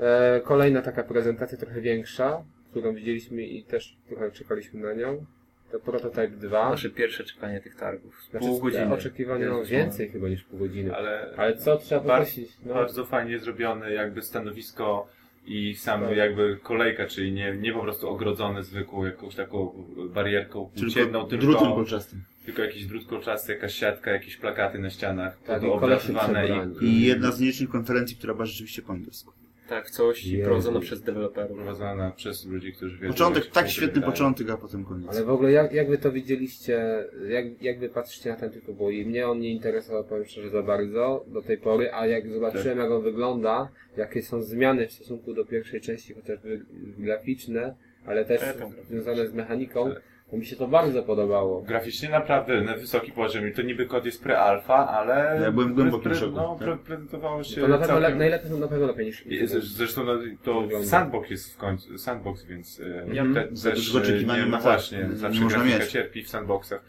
E, kolejna taka prezentacja trochę większa, którą widzieliśmy i też trochę czekaliśmy na nią. To Prototype 2. Nasze pierwsze czekanie tych targów. Znaczy, Pół godziny. Oczekiwania Jezus więcej chyba niż pół godziny. Ale, Ale co trzeba Bar- poprosić? No, bardzo fajnie zrobione jakby stanowisko i sam Tak. jakby kolejka, czyli nie, nie po prostu ogrodzone zwykłą jakąś taką barierką płócienną, Tylko tylko, drutem kolczastym. Tylko jakiś drut kolczasty, jakaś siatka, jakieś plakaty na ścianach, tak, to i kolesie oblatywane i. I jedna z nielicznych konferencji, która była rzeczywiście po angielsku. Tak, w całości Jezu. prowadzono przez deweloperów. prowadzona przez ludzi, którzy wiedzą. Początek, tak świetny wydaje. początek, a potem koniec. Ale w ogóle jak, jak wy to widzieliście, jak, jak wy patrzycie na ten tytuł, bo i mnie on nie interesował, powiem szczerze, za bardzo do tej pory, a jak zobaczyłem jak on wygląda, jakie są zmiany w stosunku do pierwszej części, chociażby graficzne, ale też graficzne. związane z mechaniką, Tak. To mi się to bardzo podobało. Graficznie naprawdę na wysoki poziom i to niby kod jest pre-alpha, ale... Ja byłem w głębokim pre- szoku, No, pre- prezentowało się To na pewno całkiem... najlepiej, na pewno lepiej niż Zresztą no, to Wygląda. sandbox jest w końcu, sandbox, więc e, Mhm. ja te, Za też dużo oczekiwania nie, ma no właśnie, nie zawsze można grafika mieć. cierpi w sandboxach.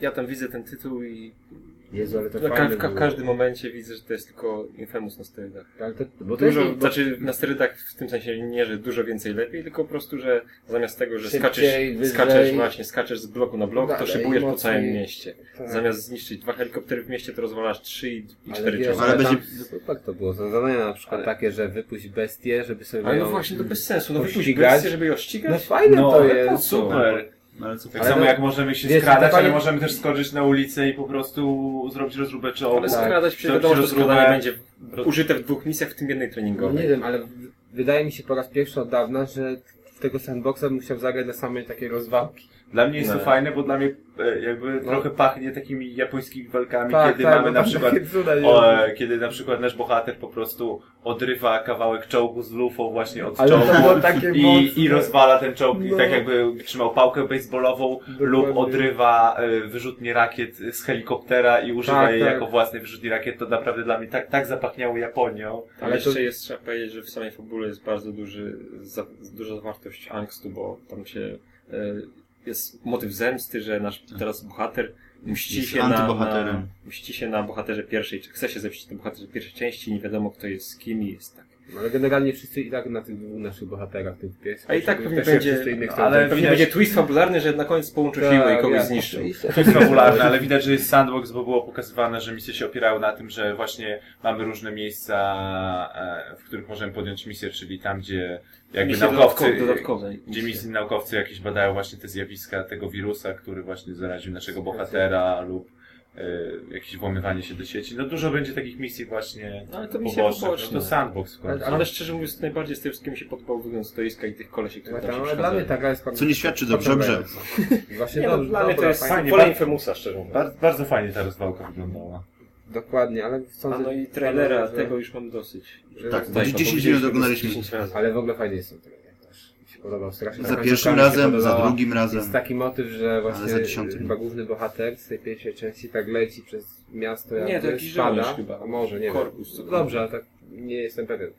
Ja tam widzę ten tytuł i Jezu, ale ka- fajne ka- w było. każdym momencie widzę, że to jest tylko Infamous na sterydach. Ale to, bo to Dużo, jest, bo znaczy na sterydach w tym sensie nie, że dużo więcej lepiej, tylko po prostu, że zamiast tego, że Szybciej, skaczesz, wyżej. skaczesz właśnie, skaczesz z bloku na blok, to szybujesz po mocniej. całym mieście. tak. Zamiast zniszczyć dwa helikoptery w mieście, to rozwalasz trzy i, i Ale cztery wiesz. Ale będzie- super to było. Za zadania na przykład Ale- takie, że wypuść bestię, żeby sobie Ale no ją... właśnie, to bez sensu. No wypuść bestię, żeby ją No ścigać? fajne No, to ale po jest. co? Super. No, ale co Tak Ale samo to- jak możemy się wiesz, skradać, ale możemy też skoczyć na ulicę i po prostu zrobić rozróbę czołgu. Ale skradać To wiadomo, że skradanie będzie użyte w dwóch misjach, w tym jednej No treningowej. nie wiem, ale wydaje mi się po raz pierwszy od dawna, że tego sandboxa bym chciał zagrać na samej takiej rozwałki. Dla mnie jest No. to fajne, bo dla mnie jakby No. trochę pachnie takimi japońskimi walkami, Tak, kiedy tak, mamy na przykład O, e, kiedy na przykład nasz bohater po prostu odrywa kawałek czołgu z lufą właśnie od Ale czołgu i, mocne. i rozwala ten czołg i No. tak jakby trzymał pałkę baseballową lub Dokładnie. odrywa e, wyrzutnie rakiet z helikoptera i używa Tak, jej tak. jako własnej wyrzutni rakiet, to naprawdę dla mnie tak, tak zapachniało Japonią. Ale Ale jeszcze to- jest, trzeba powiedzieć, że w samej fabule jest bardzo duży, za, duża zawartość angstu, bo tam się e, jest motyw zemsty, że nasz teraz bohater mści się na, na, mści się na bohaterze pierwszej, czy chce się zemścić na bohaterze pierwszej części, nie wiadomo kto jest z kim i jest tak. No, Ale generalnie wszyscy i tak na tych dwóch naszych bohaterach, tych pies. A i tak pewnie będzie- ale Pewnie widać- będzie twist fabularny, że na koniec połączą siły i kogoś Tak. To jest fabularne, ale widać, że jest sandbox, bo było pokazywane, że misje się opierały na tym, że właśnie mamy różne miejsca, e, w których możemy podjąć misję, czyli tam, gdzie jakby Misje naukowcy, dodatkowe- dodatkowe gdzie misje. misji naukowcy jakieś badają właśnie te zjawiska tego wirusa, który właśnie zaraził naszego bohatera lub jakieś włamywanie się do sieci. No dużo będzie takich misji właśnie No, ale to misje pobocznych. poboczne. No to sandbox w końcu. Ale szczerze mówiąc, najbardziej z tym wszystkim mi się podobał wygląd stoiska i tych kolesi, które Ale tam się ale dla mnie ta gra jest Co nie świadczy dobrze o grze. (laughs) Właśnie Nie, no, dobrze, dla mnie to dobra, jest fajnie. fajnie, pole bardzo- Infamousa, szczerze mówiąc. Bardzo, bardzo fajnie ta rozwałka wyglądała. Dokładnie, ale A sądzę, no i trailera, że- tego już mam dosyć. że- Tak, Tutaj 10 powiedzieliśmy minut oglądaliśmy. 10. Ale w ogóle fajnie jest ten trailer podobał strasznie. Za pierwszym razem, za drugim razem. Jest taki motyw, że właśnie chyba główny bohater z tej pierwszej części tak leci przez miasto, jakby Nie, to jakiś spada. chyba. A może, nie Korpus, wiem. co- Dobrze, ale tak nie jestem pewien.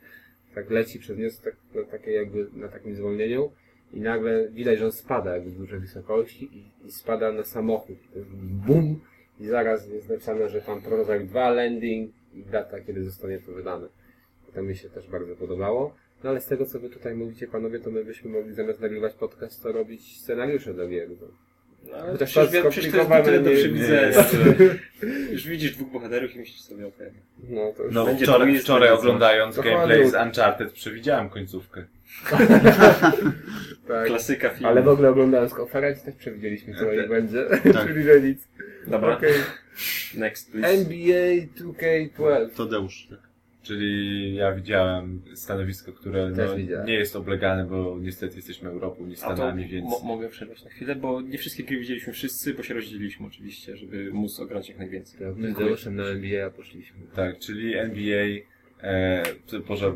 Tak leci przez miasto tak, na takiej jakby na takim zwolnieniu i nagle widać, że on spada jakby z dużej wysokości i, i spada na samochód. To jest Bum! I zaraz jest napisane, że tam prototyp 2 landing i data, kiedy zostanie to wydane. To mi się też bardzo podobało. No ale z tego, co wy tutaj mówicie, panowie, to my byśmy mogli zamiast nagrywać podcast, to robić scenariusze do gier. No, ale Chociaż przecież, to to jest tyle do skomplikowane, przewidzenia. nie- że Już widzisz dwóch bohaterów i myślisz sobie, okej. No, to już No Będzie wczoraj, wczoraj oglądając Trochę gameplay z. Uncharted przewidziałem końcówkę. (laughs) tak. Klasyka filmu. Ale w ogóle oglądając konferencję też przewidzieliśmy, co Tak. ich będzie. Tak. (laughs) Czyli że nic. Dobra, Okej. next please. NBA 2K12. Tadeusz. Tak. Czyli ja widziałem stanowisko, które no, widziałem. nie jest oblegane, bo niestety jesteśmy Europą, nie Stanami, więc... mo- mogę przerwać na chwilę, bo nie wszystkie gry widzieliśmy wszyscy, bo się rozdzieliliśmy oczywiście, żeby móc ograć jak najwięcej. Tak, my z Deuszem na NBA poszliśmy. Tak, czyli NBA, e, to Boże,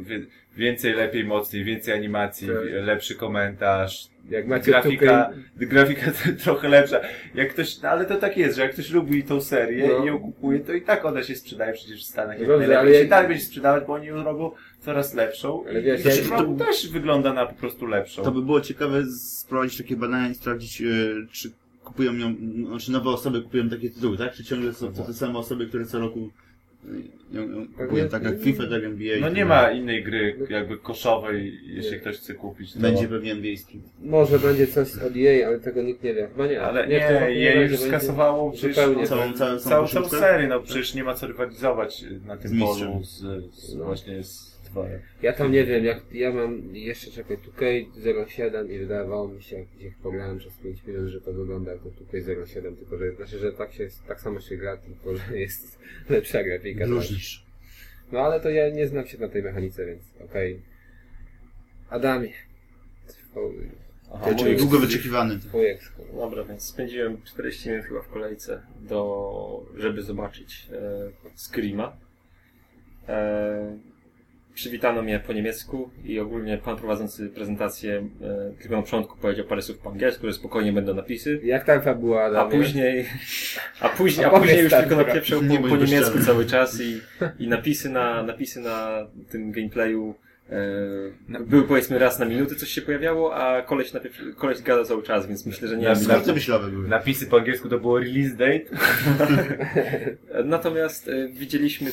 więcej, lepiej, mocniej, więcej animacji, Tak. lepszy komentarz, Jak macie grafika, 2K... grafika to, (laughs) trochę lepsza. Jak ktoś, no ale to tak jest, że jak ktoś lubi tą serię No. i ją kupuje, to i tak ona się sprzedaje przecież w Stanach. jak Dobrze, najlepiej. ale się jak- dalej będzie sprzedawać, bo oni ją robią coraz lepszą. Ale i wiesz, w roku też wygląda na po prostu lepszą. To by było ciekawe sprowadzić takie badania i sprawdzić, e, czy kupują ją, znaczy nowe osoby kupują takie tytuły, tak? Czy ciągle są to te same osoby, które co roku e, ją kupują, tak jak FIFA, tak NBA. No nie ma innej gry jakby koszowej, jeśli Nie. ktoś chce kupić. To... Będzie pewnie NBA Street. Może będzie coś od EA, ale tego nikt nie wie. Chyba nie. Ale nie, ja będzie, już skasowało przecież. Całą, całą, całą, całą serię, no przecież nie ma co rywalizować na tym Z polu z, z No. właśnie z dworem. Ja tam nie wiem, jak ja mam jeszcze czekaj 2K07 i wydawało mi się, jak gdzieś pograłem przez 5 minut, że to wygląda jak to 2K07, tylko że znaczy, że tak się tak samo się gra, tylko że jest (laughs) lepsza grafika. tak. Różnisz. No ale to ja nie znam się na tej mechanice, więc okej. Adamie. Twój, Aha, Czyli długo wyczekiwany. twój. Dobra, więc spędziłem 40 minut chyba w kolejce, do, żeby zobaczyć e, Screama. E, przywitano mnie po niemiecku i ogólnie pan prowadzący prezentację e, tylko na początku powiedział parę słów po angielsku, że spokojnie będą napisy. Jak tam fabuła, (laughs) A później, a później, a później już tylko napieprzał po, po niemiecku cały czas i, i napisy na, napisy na tym gameplayu były powiedzmy raz na minutę coś się pojawiało, a koleś, napieprz- koleś gada cały czas, więc myślę, że nie Na- myślowe były. Napisy po angielsku to było release date. (laughs) Natomiast e, widzieliśmy e,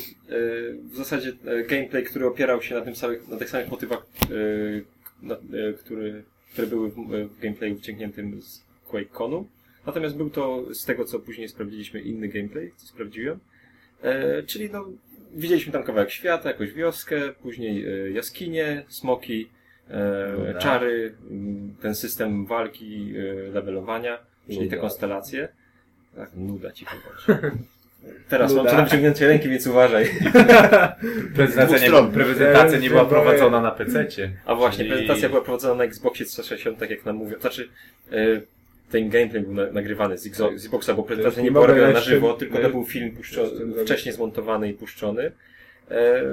w zasadzie e, gameplay, który opierał się na, tym samych, na tych samych motywach, e, na, e, który, które były w, w gameplayu wyciągniętym z QuakeConu. Natomiast był to, z tego co później sprawdziliśmy, inny gameplay, co sprawdziłem. E, czyli no, widzieliśmy tam kawałek świata, jakąś wioskę, później e, jaskinie, smoki, e, Dobra. czary, m, ten system walki, e, levelowania, czyli te konstelacje. Tak, nuda ci popatrz. (laughs) Teraz mam Nuda. co do wyciągnięcia ręki, więc uważaj. (laughs) Prezentacja, nie, prezentacja nie była prowadzona na PC-cie. A właśnie, Czyli- prezentacja była prowadzona na Xboxie 360, tak jak nam mówią. Znaczy, e, ten gameplay był na, nagrywany z, Xo- z Xboxa, bo prezentacja nie była robiona na żywo, tylko to był film puszczony, wcześniej zmontowany i puszczony. E,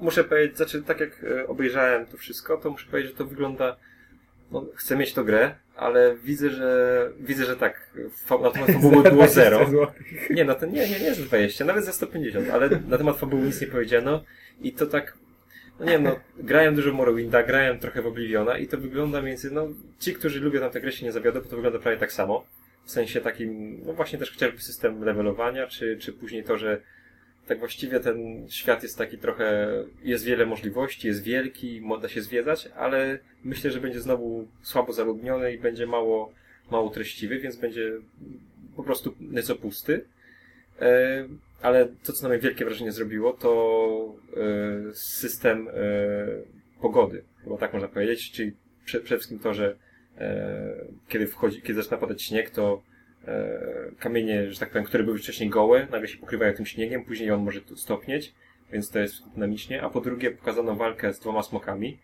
muszę powiedzieć, znaczy tak jak e, obejrzałem to wszystko, to muszę powiedzieć, że to wygląda no, chcę mieć to grę, ale widzę, że widzę, że tak, na temat fabuły było (laughs) zero. Nie, no to nie, nie, nie za 20, nawet za 150, ale na temat fabuły nic nie powiedziano i to tak, no nie wiem, no, grałem dużo Morrowinda, grałem trochę w Obliviona i to wygląda między, no, ci, którzy lubią tam tę grę się nie zawiodą, bo to wygląda prawie tak samo. W sensie takim, no właśnie też chociażby system levelowania, czy, czy później to, że tak właściwie ten świat jest taki trochę, jest wiele możliwości, jest wielki, mo- da się zwiedzać, ale myślę, że będzie znowu słabo zaludniony i będzie mało, mało treściwy, więc będzie po prostu nieco pusty. E, ale to, co na mnie wielkie wrażenie zrobiło, to e, system e, pogody, chyba tak można powiedzieć, czyli prze, przede wszystkim to, że e, kiedy wchodzi, kiedy zaczyna padać śnieg, to kamienie, że tak powiem, które były wcześniej gołe, nagle się pokrywają tym śniegiem, później on może stopnieć, więc to jest dynamicznie. A po drugie pokazano walkę z dwoma smokami,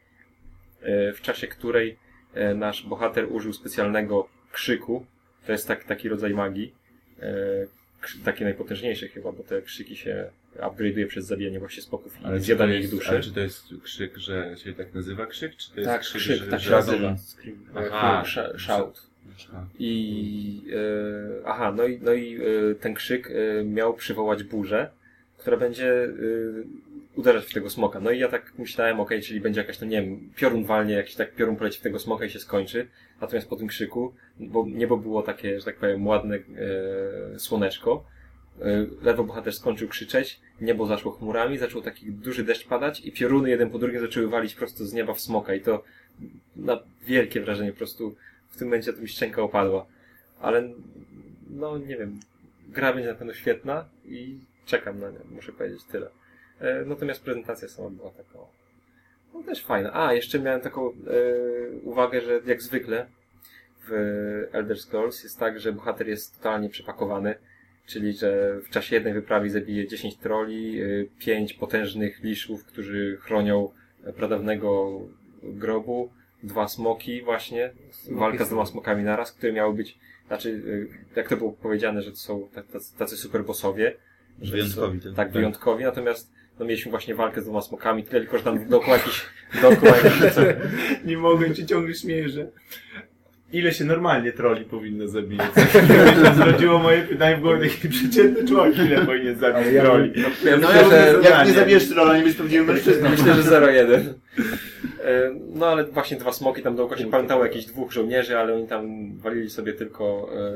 w czasie której nasz bohater użył specjalnego krzyku. To jest tak, taki rodzaj magii. E, krzy- taki najpotężniejszy chyba, bo te krzyki się upgrade'uje przez zabijanie właśnie smoków i zjadanie ich duszy. ale czy to jest krzyk, że się tak nazywa krzyk? Czy to jest Tak, krzyk, krzyk, że, tak się nazywa. Aha. Sh- Shout. I e, aha, no i, no i e, ten krzyk e, miał przywołać burzę, która będzie e, uderzać w tego smoka. No i ja tak myślałem, okej, czyli będzie jakaś, no nie wiem, piorun walnie, jakiś tak piorun poleci w tego smoka i się skończy. Natomiast po tym krzyku, bo niebo było takie, że tak powiem, ładne e, słoneczko, e, lewo bohater skończył krzyczeć, niebo zaszło chmurami, zaczął taki duży deszcz padać i pioruny jeden po drugim zaczęły walić prosto z nieba w smoka i to na wielkie wrażenie po prostu w tym momencie to mi szczęka opadła. Ale no nie wiem, gra będzie na pewno świetna i czekam na nią, muszę powiedzieć tyle. E, natomiast prezentacja sama była taka no też fajna. A, jeszcze miałem taką e, uwagę, że jak zwykle w Elder Scrolls jest tak, że bohater jest totalnie przepakowany, czyli że w czasie jednej wyprawy zabije 10 troli, 5 potężnych liszów, którzy chronią pradawnego grobu, dwa smoki właśnie, walka z dwoma smokami naraz, które miały być, znaczy, jak to było powiedziane, że to są ta- tacy, tacy super bossowie. że to Wyjątkowi, są- tak. Tak, wyjątkowi, natomiast no, mieliśmy właśnie walkę z dwoma smokami, tyle tylko, że tam dookoła jakiś, dookoła jakiś, co, (laughs) Nie mogę ci ciągle śmieję, że ile się normalnie troli powinno zabijać? (laughs) zrodziło moje pytanie w głowie, taki przeciętny człowiek, ile powinien zabić troli? ja No myślę, ja że, jak nie zabijesz trolla, nie będziesz prawdziwym mężczyzną. Myślę, że 0-1. (laughs) E, No ale właśnie dwa smoki tam dookoła się pamiętało jakichś dwóch żołnierzy, ale oni tam walili sobie tylko e,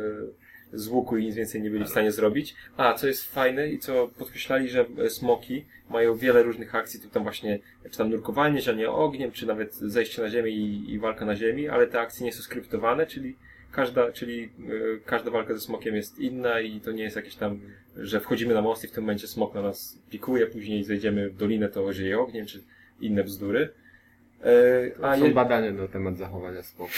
z łuku i nic więcej nie byli w stanie zrobić. A, co jest fajne i co podkreślali, że e, smoki mają wiele różnych akcji, typu tam właśnie, czy tam nurkowanie, zielenie ogniem, czy nawet zejście na ziemię i, i walka na ziemi, ale te akcje nie są skryptowane, czyli każda, czyli e, każda walka ze smokiem jest inna i to nie jest jakieś tam, że wchodzimy na most i w tym momencie smok na nas pikuje, później zejdziemy w dolinę, to zieje ogniem, czy inne bzdury. E, a Są je, badania na temat zachowania spokoju.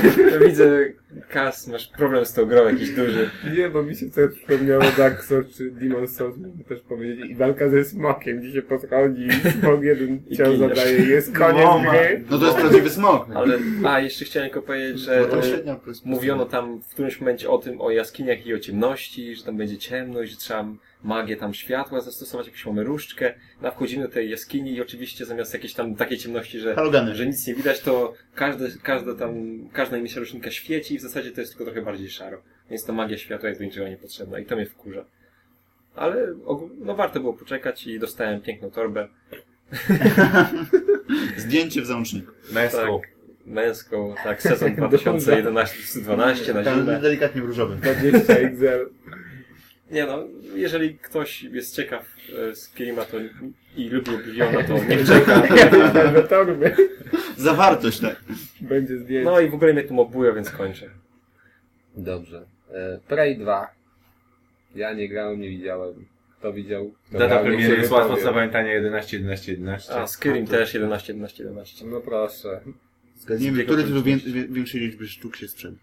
(laughs) widzę, Kas, masz problem z tą grą jakiś duży. Nie, bo mi się coś przypomniało Dark Souls czy Demon Souls, mógłby też powiedzieć. I walka ze smokiem, gdzie się podchodzi i smok jeden ciał zadaje i jest koniec No, ma- gry. No to jest prawdziwy smok. Ale, a, jeszcze chciałem tylko powiedzieć, że No to e, mówiono tam w którymś momencie o tym, o jaskiniach i o ciemności, że tam będzie ciemność, że trzeba magię tam światła zastosować, jakąś mamy różdżkę. No, wchodzimy do tej jaskini i oczywiście zamiast jakiejś tam takiej ciemności, że że nic nie widać, to każde, każda tam, każda emisja rocznika świeci i w zasadzie to jest tylko trochę bardziej szaro. Więc ta magia światła jest do niczego niepotrzebna i to mnie wkurza. Ale no warto było poczekać i dostałem piękną torbę. (laughs) Zdjęcie w załączniku. Męską. Tak, męską, tak, sezon (laughs) 2011-2012 na zimę. delikatnie w różowym. 20 XL. Nie no, jeżeli ktoś jest ciekaw e, z Kirima to i lubi Obliviona, to niech czeka. (laughs) Torby. Zawartość, tak. Będzie zdjęcie. No i w ogóle mnie tu mobuje, więc kończę. Dobrze. E, Prey 2. Ja nie grałem, nie widziałem. Kto widział? Kto Data grał, niech premiery się jest łatwo wypowie. zapamiętania 11, 11, 11. A, Skyrim też 11, 11, 11. No proszę. Zgadnijmy, Zbieg który tytuł wię, okoliczności. większej liczby sztuk się sprzeda.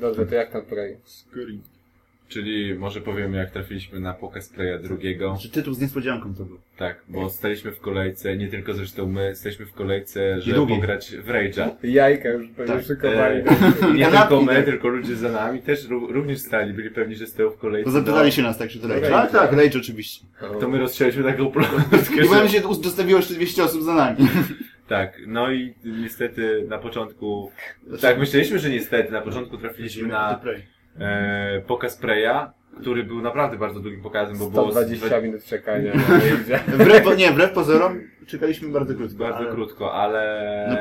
Dobrze, to jak tam Prey? Czyli może powiem jak trafiliśmy na pokaz Playa drugiego. Czy tytuł z niespodzianką to był? Tak, bo staliśmy w kolejce, nie tylko zresztą my, staliśmy w kolejce, żeby drugi. pograć w Rage'a. Jajka już pewnie Tak. szykowali. E, nie tylko my, tak. tylko ludzie za nami też ró- również stali, byli pewni, że stoją w kolejce. To zapytali się nas, tak, czy to Rage? Tak, tak, Rage oczywiście. No, to my rozstrzeliśmy taką plotkę, I powiem że... się, zostawiło jeszcze 200 osób za nami. (laughs) Tak, no i niestety na początku... Tak, myśleliśmy, że niestety na początku trafiliśmy na e, pokaz Preya, który był naprawdę bardzo długim pokazem, bo było... 120 minut czekania. (laughs) Wbrew, po- nie, wbrew pozorom czekaliśmy bardzo krótko. Bardzo ale- krótko, ale No.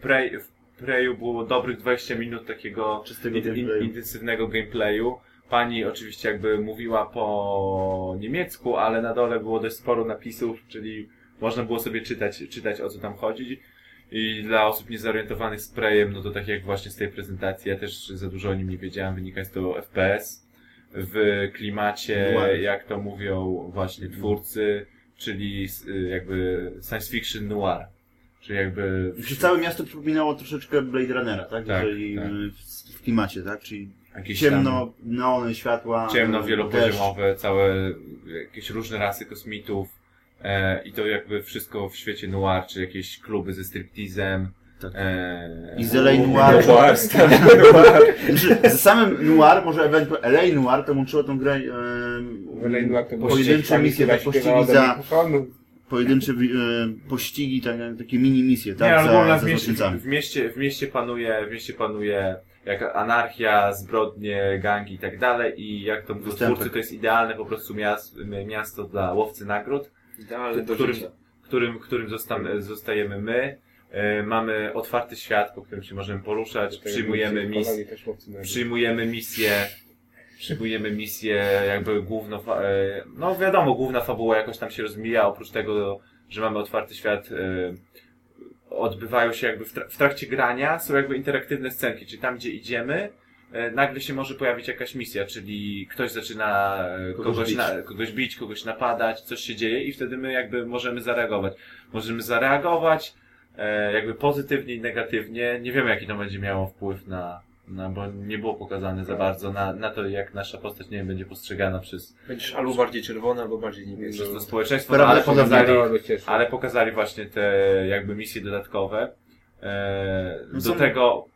Prey, w Preyu było dobrych 20 minut takiego Czystego in, in, gameplayu. intensywnego gameplayu. pani oczywiście jakby mówiła po niemiecku, ale na dole było dość sporo napisów, czyli można było sobie czytać, czytać o co tam chodzi. I dla osób niezorientowanych sprayem, no to tak jak właśnie z tej prezentacji, ja też za dużo o nim nie wiedziałem, wynika z tego FPS. W klimacie, Noir. jak to mówią właśnie twórcy, czyli s- jakby science fiction noir. Czyli jakby... Czy całe miasto przypominało troszeczkę Blade Runnera, tak? Tak, Jeżeli tak. y, w, klimacie, tak? Czyli jakieś ciemno, neony, światła. ciemno, y, wielopoziomowe, całe jakieś różne rasy kosmitów. E, I to jakby wszystko w świecie noir, czy jakieś kluby ze striptizem. Tak. E, I z LA Noir. Noir, deszcz. (laughs) Znaczy, z samym Noir, może ewentualnie LA Noir, to łączyło tą grę e, pojedyncze misje, tak, pościgi za, pojedyncze e, pościgi, tak, takie mini misje, tak? Nie, ale za, za w mieście, w, mieście, w mieście panuje, w mieście panuje jak anarchia, zbrodnie, gangi i tak dalej i jak to mówią twórcy, to jest idealne po prostu miasto, miasto dla łowcy nagród. Idealny do którym, życia. którym, którym zostamy, zostajemy my. E, mamy otwarty świat, po którym się możemy poruszać, przyjmujemy misje, przyjmujemy misje, przyjmujemy misje, jakby główno, fa- e, no wiadomo, główna fabuła jakoś tam się rozmija, oprócz tego, że mamy otwarty świat, e, odbywają się jakby w, tra- w trakcie grania, są jakby interaktywne scenki, czyli tam gdzie idziemy, nagle się może pojawić jakaś misja, czyli ktoś zaczyna e, Kogoś kogoś, bić. na, kogoś bić, kogoś napadać, coś się dzieje i wtedy my jakby możemy zareagować. Możemy zareagować e, jakby pozytywnie i negatywnie. Nie wiemy jaki to będzie miało wpływ na, na bo nie było pokazane za bardzo na, na to jak nasza postać nie wiem, będzie postrzegana przez, Będziesz albo bardziej czerwony, albo bardziej niebieski. przez to społeczeństwo, no, ale pokazali, ale pokazali właśnie te jakby misje dodatkowe. E, No do tego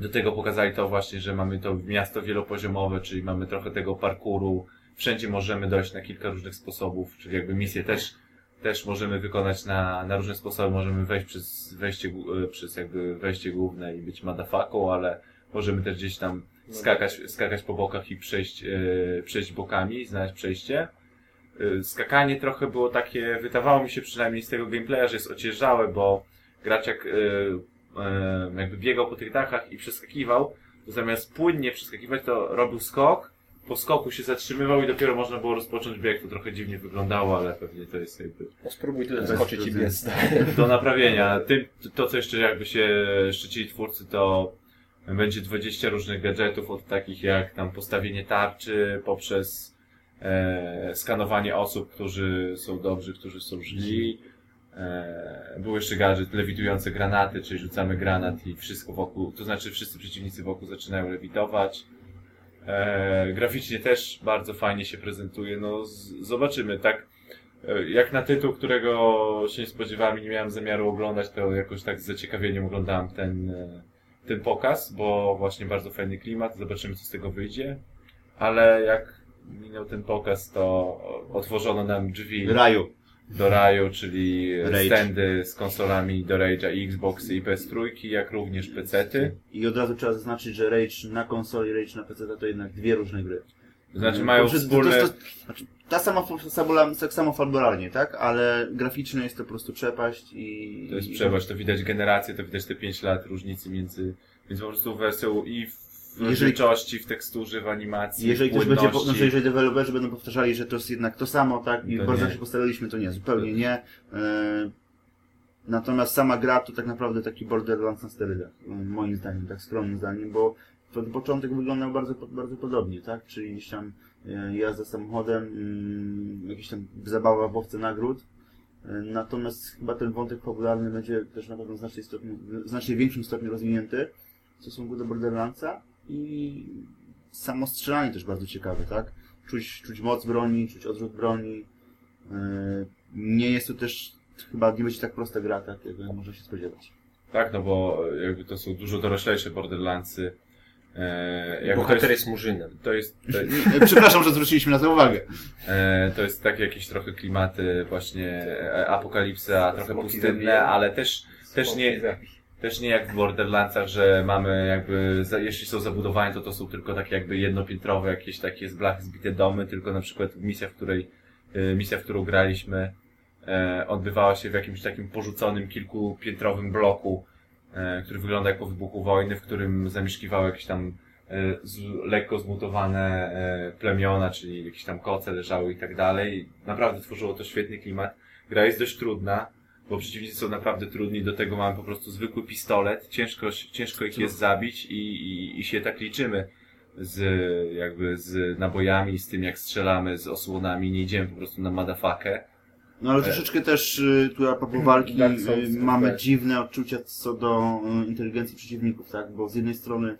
do tego pokazali to właśnie, że mamy to miasto wielopoziomowe, czyli mamy trochę tego parkouru. Wszędzie możemy dojść na kilka różnych sposobów, czyli jakby misje też, też możemy wykonać na, na różne sposoby. Możemy wejść przez wejście, e, przez jakby wejście główne i być madafaką, ale możemy też gdzieś tam skakać, skakać po bokach i przejść, e, przejść bokami, znaleźć przejście. Y, skakanie trochę było takie, wydawało mi się przynajmniej z tego gameplaya, że jest ociężałe, bo graczek y, y, jakby biegał po tych dachach i przeskakiwał, to zamiast płynnie przeskakiwać, to robił skok, po skoku się zatrzymywał i dopiero można było rozpocząć bieg. To trochę dziwnie wyglądało, ale pewnie to jest jakby No, spróbuj tyle Bez skoczyć i trudnych. biec. do naprawienia. Tym, to, co jeszcze jakby się szczycili twórcy, to będzie 20 różnych gadżetów, od takich jak tam postawienie tarczy, poprzez e, skanowanie osób, którzy są dobrzy, którzy są źli. E, był jeszcze gadżet lewitujące granaty, czyli rzucamy granat i wszystko wokół, to znaczy wszyscy przeciwnicy wokół zaczynają lewitować. E, graficznie też bardzo fajnie się prezentuje. No, zobaczymy, tak? E, Jak na tytuł, którego się nie spodziewałem i nie miałem zamiaru oglądać, to jakoś tak z zaciekawieniem oglądałem ten, ten pokaz, bo właśnie bardzo fajny klimat, zobaczymy co z tego wyjdzie. Ale jak minął ten pokaz, to otworzono nam drzwi Raju. Do raju, czyli Rage. standy z konsolami do Rage'a i Xboxy i PS3, jak również PC-ty. I od razu trzeba zaznaczyć, że Rage na konsoli, Rage na PC to jednak dwie różne gry. To znaczy mają Znaczy, wspólne... To, to, to, znaczy, ta sama fabuła, tak samo fabularnie, tak? Ale graficznie jest to po prostu przepaść i... To jest przeważ, to widać generację, to widać te 5 lat różnicy między, między po prostu wersją i w Jeżeli- rozdzielczości, w teksturze, w animacji, Jeżeli w będzie, po, płynności. znaczy jeżeli deweloperzy będą powtarzali, że to jest jednak to samo, tak? I To bardzo nie. się postaraliśmy, to nie, zupełnie nie. E, natomiast sama gra to tak naprawdę taki Borderlands na sterydach, moim zdaniem, tak skromnym zdaniem, bo ten początek wyglądał bardzo, bardzo podobnie, tak? Czyli gdzieś tam e, jazda samochodem, mm, jakieś tam zabawa w łowce nagród. E, Natomiast chyba ten wątek fabularny będzie też na pewno w znacznie, stopniu, w znacznie większym stopniu rozwinięty w stosunku do Borderlandsa i samo strzelanie też bardzo ciekawe, tak? Czuć, czuć moc broni, czuć odrzut broni. Yy, Nie jest to też chyba nie będzie tak prosta gra, tak jak można się spodziewać. Tak, no bo jakby to są dużo doroślejsze Borderlandsy. E, jakby Bohater to jest jest, murzynem. to jest, to jest, Przepraszam, że zwróciliśmy na to uwagę. e, to jest takie jakieś trochę klimaty właśnie e, apokalipsa, trochę pustynne, ale też, też nie, też nie jak w Borderlandsach, że mamy jakby, jeśli są zabudowane, to to są tylko takie jakby jednopiętrowe, jakieś takie z blach zbite domy, tylko na przykład misja, w której, y, misja, w którą graliśmy, e, odbywała się w jakimś takim porzuconym kilkupiętrowym bloku, e, który wygląda jak po wybuchu wojny, w którym zamieszkiwały jakieś tam e, lekko zmutowane plemiona, czyli jakieś tam koce leżały i tak dalej. Naprawdę tworzyło to świetny klimat. Gra jest dość trudna, bo przeciwnicy są naprawdę trudni, do tego mamy po prostu zwykły pistolet, ciężko, ciężko ich jest zabić i, i, i się tak liczymy z, jakby z nabojami, z tym jak strzelamy, z osłonami, nie idziemy po prostu na madafakę. No ale troszeczkę też y, tu a propos (clears throat) walki Souls y, mamy dziwne odczucia co do y, inteligencji przeciwników, tak? Bo z jednej strony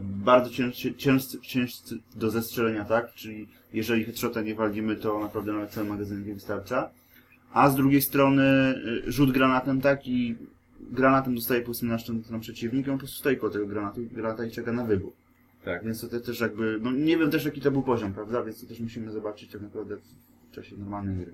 bardzo ciężcy, ciężcy, ciężcy do zestrzelenia, tak? Czyli jeżeli headshota nie walimy, to naprawdę nawet cały magazyn nie wystarcza. A z drugiej strony y, rzut granatem, tak? I granatem dostaje powiedzmy nasz ten, ten przeciwnik, i on po prostu stoi koło tego granatu, granata i czeka na wybuch. Tak. Więc to te- też jakby, no nie wiem też jaki to był poziom, prawda? Więc to też musimy zobaczyć tak naprawdę w czasie normalnej gry.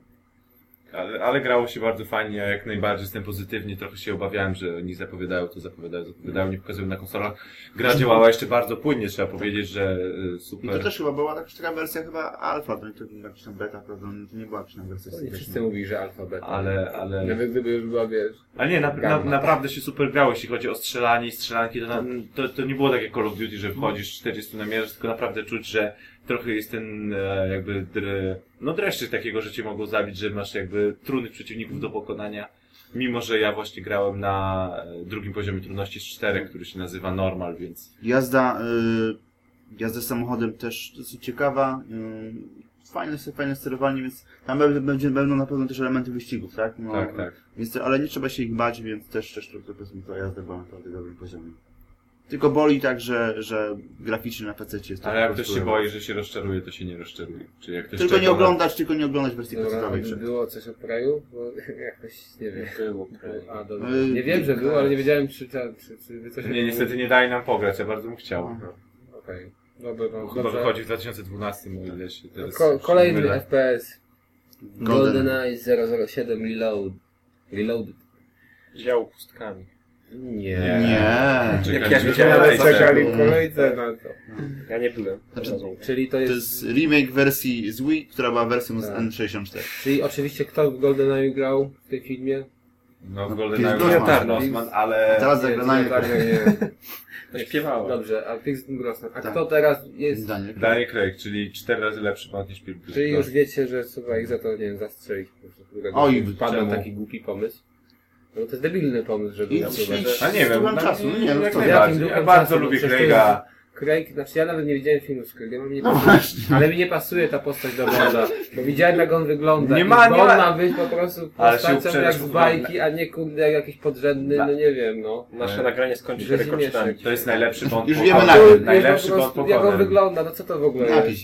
Ale, ale grało się bardzo fajnie, ja jak najbardziej jestem pozytywnie, trochę się obawiałem, że oni zapowiadają to, zapowiadają, zapowiadają, nie pokazują na konsolach. Gra działała jeszcze bardzo płynnie, trzeba powiedzieć, że I super. to też chyba była jakaś taka wersja chyba alfa, to nie jakaś tam beta, prawda? No To nie była jakaś tam wersja. Nie wszyscy mówili, że alfabet. Ale, ale... Nawet gdyby już była, wiesz... Ale nie, na, na, naprawdę się super grało, jeśli chodzi o strzelanie i strzelanki, to, na, to, to nie było tak jak Call of Duty, że wchodzisz 40 na mierz, tylko naprawdę czuć, że trochę jest ten e, jakby dr, no dreszczyk takiego, że cię mogą zabić, że masz jakby trudnych przeciwników do pokonania. Mimo, że ja właśnie grałem na e, drugim poziomie trudności z czterech, który się nazywa normal, więc Jazda, y, jazda samochodem też dosyć ciekawa. Y, fajne, fajne sterowanie, więc tam będzie, będą na pewno też elementy wyścigów, tak? No, tak, tak. Więc, ale nie trzeba się ich bać, więc też, też to, to powiedzmy ta jazda była na naprawdę dobrym poziomie. Tylko boli tak, że, że graficznie na PC jest Ale trochę jak ktoś się boi, że się rozczaruje, to się nie rozczaruje. Czyli jak ktoś Tylko nie na- oglądać, tylko nie oglądać wersji by przed. było coś o kraju? Bo (laughs) jakoś, nie wiem. Było. A, dobra. Y, Nie wiem, że było, ale nie wiedziałem, czy, czy, czy, czy wy coś... Nie, niestety nie dali nam pograć, ja bardzo bym chciał. Okej. Dobra, no, Chyba dobrze. wychodzi w 2012, o ile się teraz... Ko kolejny mylę. FPS. Golden. GoldenEye 007 Reload. Reloaded. Dział pustkami. Nie. Nie. Jak ja w wiedziałem, kolejce. ale Czekali w kolejce na to. Ja nie byłem. Znaczy- Czyli to To jest... jest remake wersji z Wii, która była wersją z Tak. N64. Czyli oczywiście kto w GoldenEye grał w tej filmie? No, w No, GoldenEye Brosnan. Brosnan, ale... Teraz Nie, zagranają nie, nie, No śpiewałem. Dobrze, a Pierce Brosnan. A Tak. kto teraz jest... Daniel. Daniel Craig, czyli cztery razy lepszy pan niż Pierce Czyli już wiecie, że trzeba ich za to, nie wiem, zastrzelić. po prostu. Oj, wpadł czemu? taki głupi pomysł. No to jest debilny pomysł, żeby... I A nie wiem, Sztuką no, czasu, no nie, no jak najbardziej. Ja bardzo? No lubię Craiga. Craig, znaczy ja nawet nie widziałem filmu z Craigiem, ale mi nie No pasuje, właśnie. ale mi nie pasuje ta postać do Bonda, bo widziałem jak on wygląda Nie ma- nie Bond ma- ma być po prostu postacią jak w z bajki, a nie kurde jak jakiś podrzędny, no nie wiem, no. Nasze nagranie skończy się rekordzami. To jest najlepszy Bond Już wiemy na. Najlepszy po Bond jak on wygląda, no co to w ogóle jest?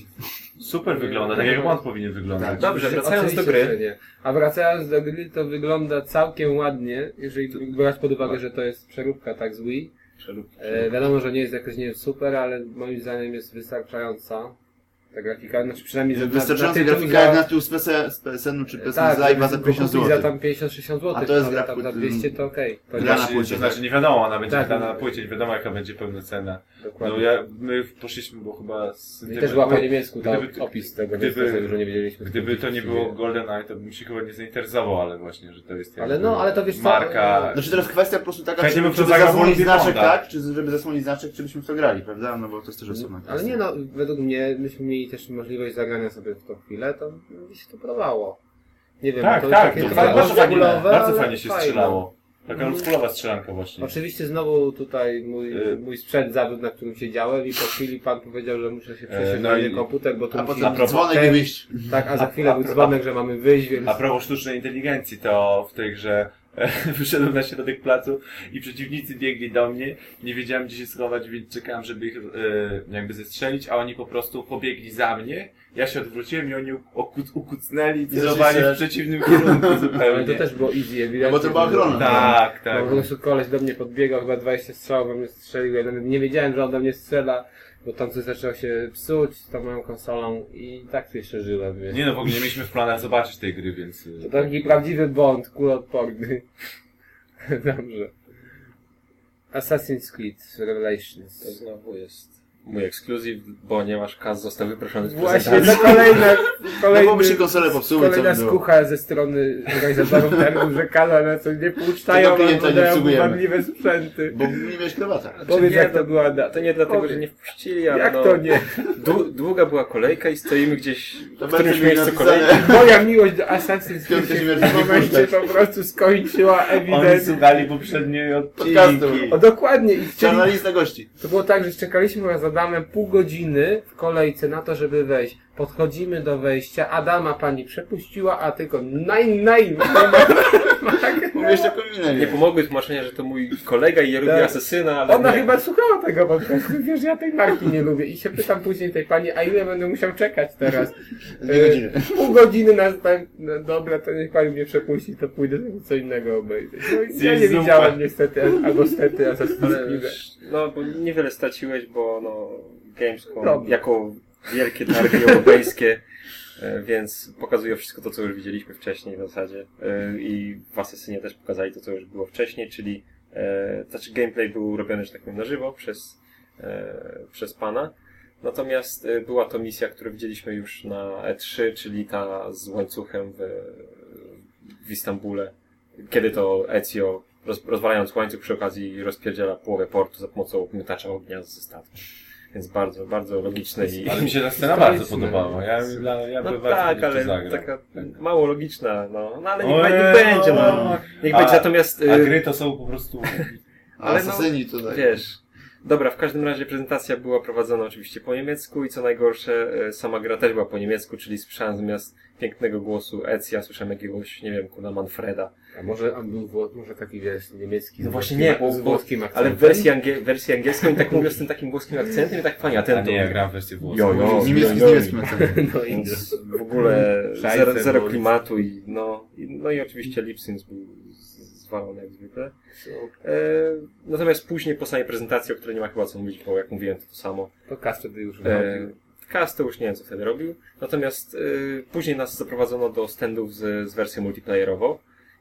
Super wygląda, tak jak Bond powinien wyglądać. Tak. Dobrze, wracając do gry. A wracając do gry, to wygląda całkiem ładnie, jeżeli brać pod uwagę, że to jest przeróbka tak z Wii. E, wiadomo, że nie jest jakoś nie jest super, ale moim zdaniem jest wystarczająca ta grafika, znaczy przynajmniej za Wystarczająca grafika jak na tytuł z PS- z PSN-u czy PSN tak, z live'a za żeby 50 kupić zł. za tam 50-60 zł, A to jest ale gra tam za płyt- 200 to okej. To Gra nie na Znaczy, płycie, to znaczy nie wiadomo, ona będzie Tak. wydana na płycie, nie wiadomo jaka będzie pełna cena. dokładnie. No ja, my poszliśmy, bo chyba z I też była po niemiecku ta Gdyby- opis tego, gdyby- dużo nie wiedzieliśmy. Gdyby to nie było GoldenEye, to bym się chyba nie zainteresował, ale właśnie, że to jest Ale no, ale to wiesz marka. Znaczy teraz kwestia po prostu taka, czy, żeby zasłonić znaczek, tak? Czy żeby zasłonić znaczek, czy byśmy w to grali, prawda? No bo to jest też osobna Ale kwestia. nie no, według mnie myśmy mieli też możliwość zagrania sobie w tą chwilę, to mi się to podobało. Nie wiem, Tak, to tak, takie to bardzo fajnie, bardzo fajnie się fajne. strzelało. Taka Mhm. oldschoolowa strzelanka właśnie. Oczywiście znowu tutaj mój, Y- mój sprzęt zawiódł, na którym siedziałem i po chwili pan powiedział, że muszę się E, na no inny i- komputer, bo tu A musi... potem propos- dzwonek i wyjść. Tak, a za chwilę był dzwonek, że mamy wyjść, więc... A propos sztucznej inteligencji, to w tej grze (laughs) wyszedłem na środek placu i przeciwnicy biegli do mnie. Nie wiedziałem gdzie się schować, więc czekałem, żeby ich e, jakby zestrzelić, a oni po prostu pobiegli za mnie. Ja się odwróciłem i oni ukuc, ukucnęli i celowali w przeciwnym kierunku (laughs) zupełnie. to też było easy, ewidentnie. No bo to była ochrona. Tak, No, tak. po prostu koleś do mnie podbiegał, chyba 20 strzałów we mnie strzelił, ja nawet nie wiedziałem, że on do mnie strzela, bo tam coś zaczęło się psuć z tą moją konsolą i tak jeszcze żyłem, wiesz. Nie no, w ogóle nie mieliśmy w planach zobaczyć tej gry, więc... e, To taki prawdziwy błąd, kuloodporny. (laughs) Dobrze. Assassin's Creed To Revelations. znowu jest mój ekskluzyw, ponieważ Kaz został wyproszony z Właśnie, prezentacji. to kolejna, (laughs) No kolejny, bo by się konsole popsuły, co kolejna było. skucha ze strony organizatorów targu, (laughs) że Kala na co nie puszczają, Tego klienta albo nie dają obsługujemy. wadliwe sprzęty. Bo nie miałeś krawata. Powiedz nie, jak to- była da- To nie dlatego, Powiedz. że nie wpuścili, ale Jak no, to nie? dłu- długa była kolejka i stoimy gdzieś To w będzie którymś mi miejscu napisane. kolejki. (laughs) Moja miłość do Assassin's Creed Piąty się w tym nie momencie po prostu skończyła Oni ewidentnie. słuchali poprzedniej Podcastu. odcinki. O, dokładnie. I chcieli, Czarna lista gości. to było tak, że czekaliśmy chyba z Adamem pół godziny w kolejce na to, żeby wejść. Podchodzimy do wejścia, Adama pani przepuściła, a tylko nine, nine. Mówisz taką minę, Nie pomogły tłumaczenia, że to mój kolega i ja lubię Tak. asesyna, ale Ona nie. chyba słuchała tego podcastu, wiesz, ja tej marki nie lubię. I się pytam później tej pani, a ile będę musiał czekać teraz? (laughs) Dwie godziny. E, Pół godziny następne. No, dobra, to niech pani mnie przepuści, to pójdę sobie co innego obejrzeć. No, ja nie widziałem niestety, albo stety Creed. no, bo niewiele straciłeś, bo no, Gamescom jako wielkie targi europejskie, e, więc pokazuje wszystko to, co już widzieliśmy wcześniej w zasadzie. E, I w Assassinie też pokazali to, co już było wcześniej, czyli e, znaczy gameplay był robiony, że tak powiem, na żywo przez, przez pana. Natomiast była to misja, którą widzieliśmy już na E3, czyli ta z łańcuchem w, w Istambule, kiedy to Ezio, roz, rozwalając łańcuch przy okazji rozpierdziela połowę portu za pomocą miotacza ognia ze statku. Więc bardzo, bardzo logiczne i... Ale mi się ta scena bardzo podobała. Ja, ja, ja No bym tak, ale taka mało logiczna, no. No ale niech, Ojej, niech będzie, no. no. Niech A- będzie, natomiast... A y, gry to są po prostu... A (laughs) Ale no, asasyni tutaj. Wiesz. Dobra, w każdym razie prezentacja była prowadzona oczywiście po niemiecku i co najgorsze, e, sama gra też była po niemiecku, czyli słyszałem zamiast pięknego głosu Ecja, słyszałem jakiegoś, nie wiem, kuna Manfreda. A może on był Wło- może taki wiesz, niemiecki No właśnie nie, bo- z bo- włoskim Ale akcentem. w wersji, angie, wersji angielskiej oni tak mówią z tym takim włoskim akcentem i tak fajnie, a ten to... nie, ja gram w. Jo, jo. Niemiecki z niemieckim akcentem. (laughs) No i Więc w ogóle Szajce, zero, zero bo- klimatu i no, i, no i oczywiście Lipsync był z- zwalony jak zwykle. E, natomiast później po samej prezentacji, o której nie ma chyba co mówić, bo jak mówiłem to, to samo. to Kas wtedy już E. Cast to już nie wiem co wtedy robił. Natomiast e, później nas zaprowadzono do standów z, z wersją multiplayerową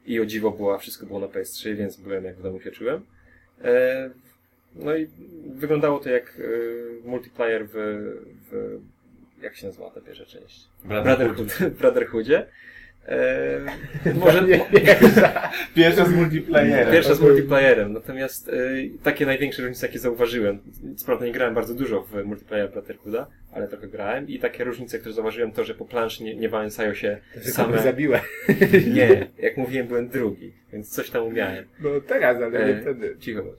i o dziwo była, wszystko było na PS3, więc byłem jak w domu się czułem. E, no i wyglądało to jak e, multiplayer w, w jak się nazywa ta pierwsza część? Brotherhood, (laughs) Brotherhoodzie. E, może Nie, nie, (laughs) Pierwsza z multiplayerem. pierwsza z multiplayerem, natomiast e, takie największe różnice, jakie zauważyłem, co prawda nie grałem bardzo dużo w multiplayer Brotherhooda, ale trochę grałem i takie różnice, które zauważyłem, to, że po planszy nie, nie wałęsają się że same... zabiłem. (laughs) Nie, jak mówiłem, byłem drugi, więc coś tam umiałem. No teraz, ale nie E, wtedy. Cicho. (laughs)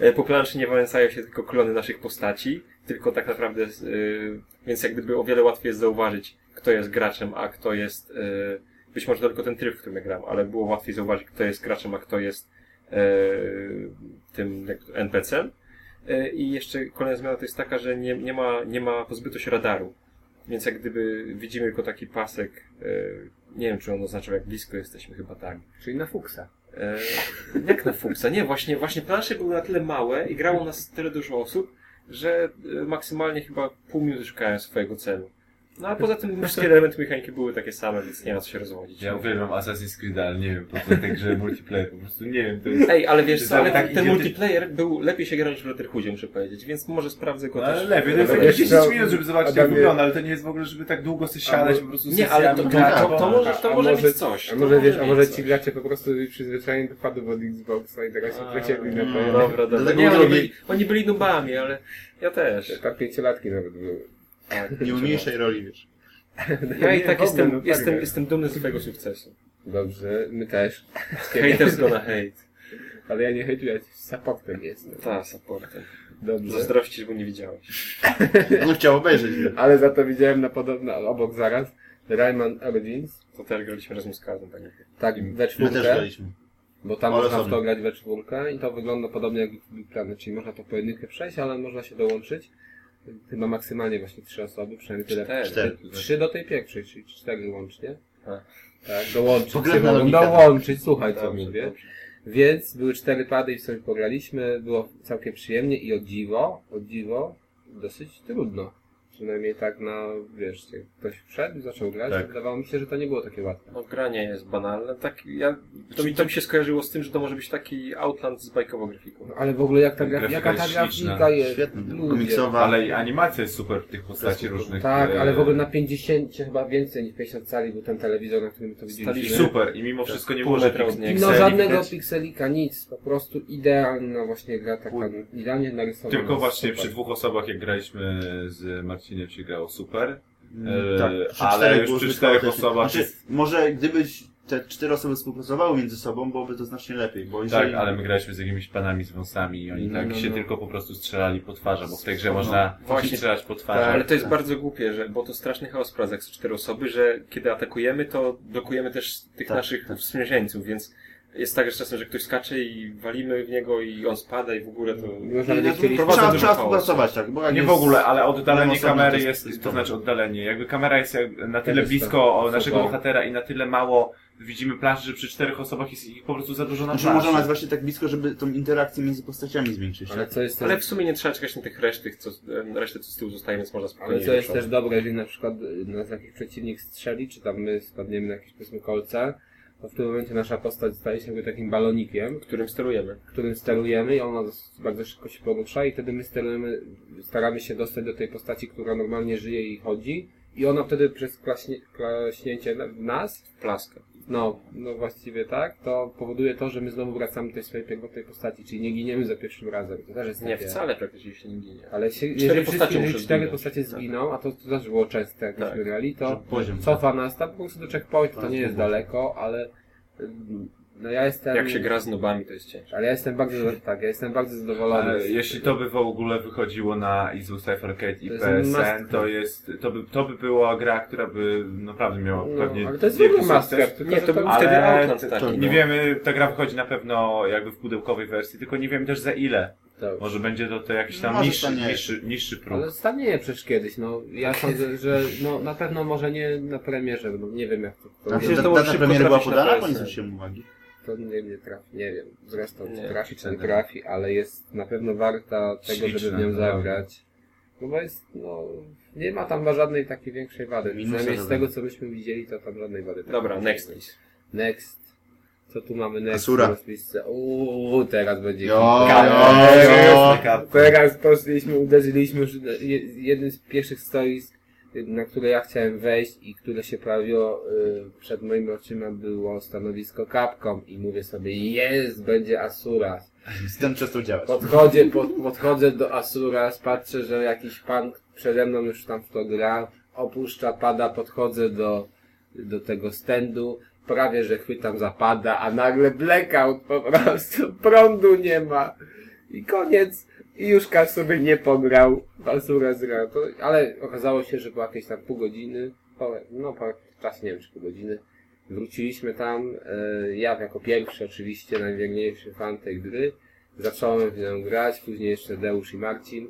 E, Po planszy nie wałęsają się tylko klony naszych postaci, tylko tak naprawdę, y, więc jak gdyby o wiele łatwiej jest zauważyć, kto jest graczem, a kto jest, y, być może tylko ten tryb, w którym ja gram, ale było łatwiej zauważyć, kto jest graczem, a kto jest y, tym NPC-em. Y, I jeszcze kolejna zmiana to jest taka, że nie, nie, ma, nie ma pozbyto się radaru. Więc jak gdyby widzimy tylko taki pasek, nie wiem czy on oznaczał jak blisko jesteśmy, chyba tak. Czyli na fuksa. E, jak na Fuxa? Nie, właśnie, właśnie plansze były na tyle małe i grało nas tyle dużo osób, że e, maksymalnie chyba pół minuty szukałem swojego celu. No a poza tym wszystkie elementy mechaniki były takie same, więc nie ma co się rozwodzić. Ja uwielbiam Assassin's Creed, ale nie wiem, po co tej grze multiplayer, po prostu nie wiem, to jest... Ej, ale wiesz co, ale tak ten, multiplayer był lepiej się grał niż w Brotherhoodzie, muszę powiedzieć, więc może sprawdzę go No, też. ale lepiej, to jest jakieś wiesz 10 co, minut, żeby zobaczyć jak wygląda, ale to nie jest w ogóle, żeby tak długo sobie siadać po prostu Nie, ale to, to, sesjami to, to, może, to może może- być coś. A może wiesz, a może ci gracze po prostu przyzwyczajeni do padów od Xboxa i teraz się przecięli na mm, to. Dobra, dobra. Byli, oni byli nubami, ale ja też. Tak pięciolatki nawet były. Nie umniejszej roli, wiesz. (laughs) Ja i tak jestem, no tak, jestem, tak. jestem dumny z swojego sukcesu. Dobrze, my też. (laughs) Haters gonna hate. Ale ja nie hejtuję, ja supportem jestem. Ta, supportem. Dobrze. Zazdrościsz, bo nie widziałeś. (laughs) On chciał obejrzeć. Ale za to widziałem na podobno, obok zaraz, Rayman Origins. To też graliśmy razem z Kazem, tak Tak, we My też czwórkę, graliśmy. bo tam Ale można w to grać we czwórkę i to wygląda podobnie jak Big Planet, czyli można to pojedynkę przejść, ale można się dołączyć. Chyba maksymalnie właśnie trzy osoby, przynajmniej tyle. Cztery. Cztery. Trzy do tej pierwszej, czyli cztery łącznie. A. Tak, dołączyć mogą, dołączyć, słuchaj co mówię. dobrze. Więc były cztery pady i sobie pograliśmy, było całkiem przyjemnie i o dziwo, o dziwo, dosyć trudno. Przynajmniej tak na, wiesz, jak ktoś wszedł i zaczął grać, Tak. wydawało mi się, że to nie było takie łatwe. No granie jest banalne. Tak, ja, to, mi, to mi się skojarzyło z tym, że to może być taki Outland z bajkową grafiką. No, ale w ogóle jak ta, gra, Grafika jaka ta grafika jest. Świetna, ludzie. komiksowa. Ale i animacja jest super tych postaci różnych. Tak, e, ale w ogóle na 50, chyba więcej niż 50 cali był ten telewizor, na którym to I widzieliśmy. super, i mimo wszystko nie Pół było żadnych. No żadnego widać. pikselika, nic. Po prostu idealna właśnie gra, taka idealnie narysowana. Tylko właśnie Super. przy dwóch osobach, jak graliśmy z Marcinem, się grało super. Mm, E, tak, przy ale już przy czterech osobach Znaczy, może gdybyś te cztery osoby współpracowały między sobą, byłoby to znacznie lepiej, bo jeżeli... Tak, ale my graliśmy z jakimiś panami z wąsami i oni No, tak no, się no. tylko po prostu strzelali po twarzach, bo w tej grze No, można właśnie. strzelać po Tak, twarzach. ale to jest bardzo głupie, że, bo to straszny chaos wprowadza, jak są cztery osoby, że kiedy atakujemy, to blokujemy też tych Tak, naszych tak. sprzymierzeńców, więc jest tak, że czasem, że ktoś skacze i walimy w niego i on spada i w ogóle to... Można trzeba, trzeba współpracować, tak, bo jak Nie w jest- ogóle, ale oddalenie kamery to jest- jest, to znaczy oddalenie. Jakby kamera jest na Tak tyle jest blisko o naszego Super. bohatera i na tyle mało widzimy planszy, że przy czterech osobach jest ich po prostu za dużo na Znaczy planszy. można nawet właśnie tak blisko, żeby tą interakcję między postaciami zwiększyć. Ale tak? co jest też, Ale w sumie nie trzeba czekać na tych reszty, co, resztę co z tyłu zostaje, więc można spokojnie ale co jest też dobre, jeżeli na przykład y, nas jakiś przeciwnik strzeli, czy tam my spadniemy na jakieś powiedzmy kolce, to w tym momencie nasza postać staje się jakby takim balonikiem, którym sterujemy. którym sterujemy i ona bardzo szybko się porusza i wtedy my sterujemy, staramy się dostać do tej postaci, która normalnie żyje i chodzi i ona wtedy przez klaśnie, klaśnięcie nas, Plaskę. No, no właściwie tak, to powoduje to, że my znowu wracamy do tej swojej pierwotnej postaci, czyli nie giniemy za pierwszym razem. To też jest Nie, takie... wcale praktycznie się nie ginie. Ale się, jeżeli, postacie wszystkie, muszą cztery zginąć. postacie Tak. zginą, a to, to też było częste, jak Tak. myśmy grali, to Że poziom. cofa nas tam po prostu do checkpointu, to Tak, nie jest daleko, ale no ja jestem... Jak się gra z nobami, to jest ciężko. Ale ja jestem bardzo, tak, ja jestem bardzo zadowolony. Ale z- jeśli to by w ogóle wychodziło na Izu Cypher Arcade i To PSN, to jest, to by, to by była gra, która by naprawdę miała No, pewnie ale to jest wielki master, Nie, że to był ale wtedy Outland to- taki. Nie no. wiemy, ta gra wychodzi na pewno jakby w pudełkowej wersji, tylko nie wiemy też za ile. to, Może będzie to, to jakiś tam Może niższy, niższy, niższy próg. Ale stanieje przecież kiedyś, no. Ja sądzę, że no na pewno może nie na premierze, no nie wiem jak to, to, A Myślę, to, to data premiery była podana, nie zwróciłem uwagi. To nie, nie trafi, nie wiem. Zresztą Nie, trafi, czy nie trafi, ale jest na pewno warta tego, żeby w nią zagrać. No bo jest, no, nie ma tam żadnej takiej większej wady. Przynajmniej z tego co myśmy widzieli, to tam żadnej wady. Dobra, next. Next. Co tu mamy next? Asura. Uuu, teraz będzie Jo, jo, jo. Teraz poszliśmy, uderzyliśmy już je- jednym z pierwszych stories, na które ja chciałem wejść i które się pojawiło y, przed moimi oczyma było stanowisko Capcom i mówię sobie, jest, będzie Asura. Ten przestał działać. Podchodzę, pod, podchodzę do Asura, patrzę, że jakiś pan przede mną już tam w to gra, opuszcza pada, podchodzę do, do tego standu, prawie że chwytam za pada, a nagle blackout po prostu, prądu nie ma. I koniec. I już Kaz sobie nie pograł w Asura zgra. To, ale okazało się, że było jakieś tam pół godziny, po, no po czas nie wiem czy pół godziny. Wróciliśmy tam, e, ja jako pierwszy oczywiście, najwierniejszy fan tej gry. Zacząłem w nią grać, później jeszcze Deusz i Marcin.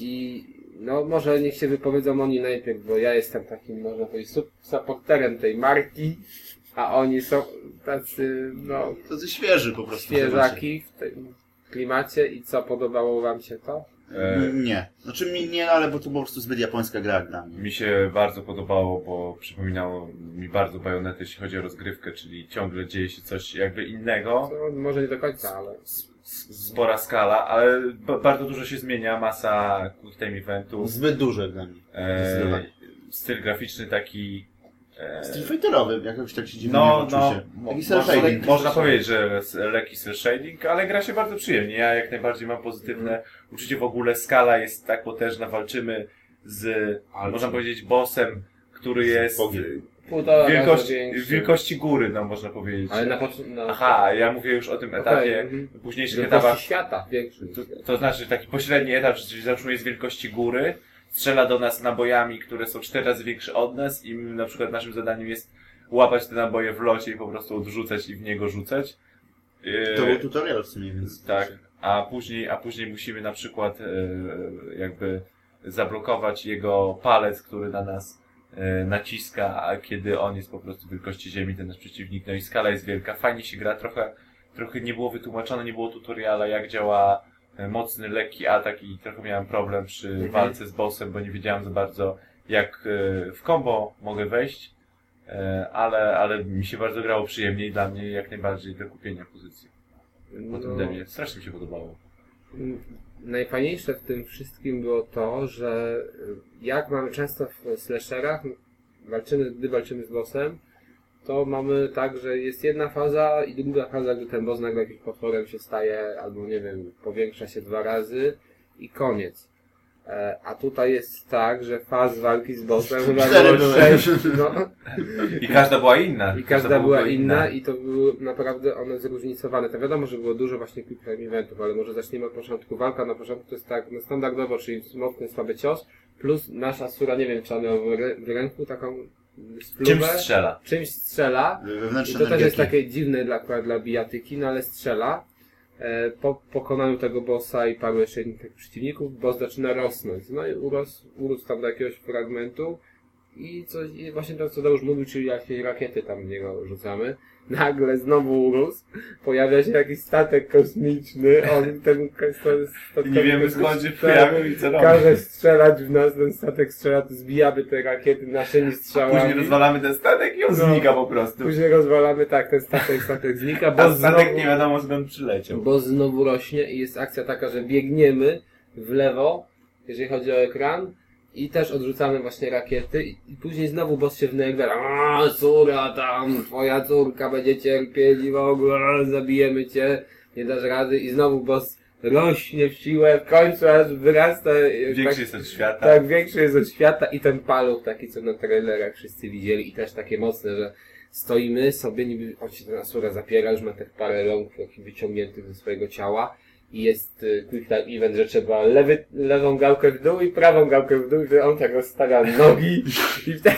I no może niech się wypowiedzą oni najpierw, bo ja jestem takim, można powiedzieć, supporterem tej marki, a oni są tacy, no, To jest świeży po prostu. świeżaki w tym klimacie i co, podobało wam się to? E, Nie. Znaczy mi nie, ale bo to po prostu zbyt japońska gra dla mnie. Mi się bardzo podobało, bo przypominało mi bardzo bajonety, jeśli chodzi o rozgrywkę, czyli ciągle dzieje się coś jakby innego. Co, może nie do końca, ale Spora skala, ale ba- bardzo dużo się zmienia, masa quick time eventów, Zbyt duże dla mnie. e, styl graficzny taki... E, Street Fighterowy, jakoś tak się dziwnie no, no, mo- Taki można, cel shading. można powiedzieć, że lekki cel shading, ale gra się bardzo przyjemnie. Ja jak najbardziej mam pozytywne uczucie. W ogóle skala jest tak potężna, walczymy z, można powiedzieć, bossem, który jest Bogiem. wielkości, wielkości góry, no można powiedzieć. Ale na początku, no, Aha, ja mówię już o tym etapie, Okej, mhm. w późniejszych etapach. świata większy. To, to znaczy taki pośredni etap, czyli załóżmy jest wielkości góry, strzela do nas nabojami, które są cztery razy większe od nas i na przykład naszym zadaniem jest łapać te naboje w locie i po prostu odrzucać i w niego rzucać. To był tutorial w sumie, więc... tak, a później, a później musimy na przykład e, jakby zablokować jego palec, który na nas e, naciska, a kiedy on jest po prostu wielkości ziemi, ten nasz przeciwnik, no i skala jest wielka, fajnie się gra, trochę, trochę nie było wytłumaczone, nie było tutoriala, jak działa mocny, lekki atak i trochę miałem problem przy Mhm. walce z bossem, bo nie wiedziałem za bardzo jak e, w combo mogę wejść, e, ale, ale mi się bardzo grało przyjemnie i dla mnie jak najbardziej do kupienia pozycji po tym No, demie. Strasznie mi się podobało. m, najfajniejsze w tym wszystkim było to, że jak mamy często w slasherach, walczymy, gdy walczymy z bossem, to mamy tak, że jest jedna faza i druga faza, gdy ten boss nagle jakimś potworem się staje, albo nie wiem, powiększa się dwa razy i koniec. E, A tutaj jest tak, że faz walki z bossem (laughs) chyba było były. sześć, no, I każda była inna. i każda była inna i to były naprawdę one zróżnicowane. To wiadomo, że było dużo właśnie quick time eventów, ale może zaczniemy od początku. Walka na początku to jest tak no standardowo, czyli mocny, słaby cios, plus nasza sura, nie wiem czy on miał w, rę- w ręku taką spluwę, Czymś strzela. czymś strzela. I Wewnętrzne to też jest takie dziwne dla, dla bijatyki, no ale strzela. E, Po pokonaniu tego bossa i paru jeszcze innych przeciwników, boss zaczyna rosnąć. No i urósł, urósł tam do jakiegoś fragmentu i coś, i właśnie to co Deusz mówił, czyli jakieś rakiety tam w niego rzucamy. Nagle znowu urósł, pojawia się jakiś statek kosmiczny, on ten statek nie wiemy skąd się pojawił i co robi. Każe strzelać w nas, ten statek strzela, to zbijamy te rakiety naszymi strzałami. Później rozwalamy ten statek i on No. znika po prostu. Później rozwalamy tak, ten statek, statek znika, A bo statek znowu, nie wiadomo skąd przyleciał. bo znowu rośnie i jest akcja taka, że biegniemy w lewo, jeżeli chodzi o ekran i też odrzucamy właśnie rakiety i, później znowu boss się wnerwia, a córa tam, twoja córka będzie cierpieć i w ogóle zabijemy cię, nie dasz rady. I znowu boss rośnie w siłę, w końcu aż wyrasta e, Większy tak, jest od świata. tak, większy jest od świata i ten paluch taki, co na trailerach wszyscy widzieli i też takie mocne, że stoimy sobie, niby on się ten Asura zapiera, już ma tych parę rąk wyciągniętych ze swojego ciała i jest y, quick time event, że trzeba lewy, lewą gałkę w dół i prawą gałkę w dół, że on tak rozstawia nogi i wtedy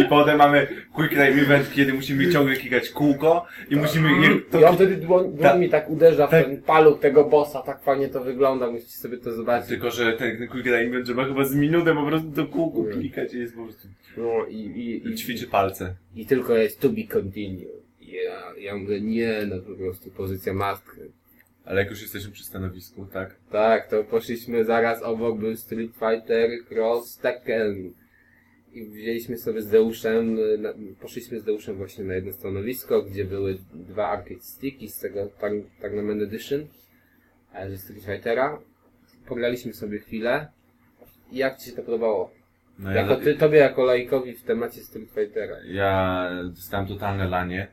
I potem mamy quick time event, kiedy musimy ciągle klikać kółko i musimy... Je, i on wtedy dłoń, dłońmi tak uderza w tak. ten paluch tego bossa, tak fajnie to wygląda, musicie sobie to zobaczyć. Tylko, że ten, ten quick time event trzeba chyba z minutę po prostu do kółku Mm. klikać i jest po prostu... No i, i, i, Ćwiczy palce. I tylko jest to be continued. Ja, ja mówię, nie, no po prostu pozycja mask. Ale jak już jesteśmy przy stanowisku, tak? Tak, to poszliśmy zaraz obok, był Street Fighter Cross Tekken. I wzięliśmy sobie z Deuszem, na, poszliśmy z Deuszem właśnie na jedno stanowisko, gdzie były dwa arcade sticki z tego Tournament Edition, e, ze Street Fightera. Pograliśmy sobie chwilę. I jak Ci się to podobało? No Jako ty, tobie jako laikowi w temacie Street Fightera. ja dostałem totalne lanie.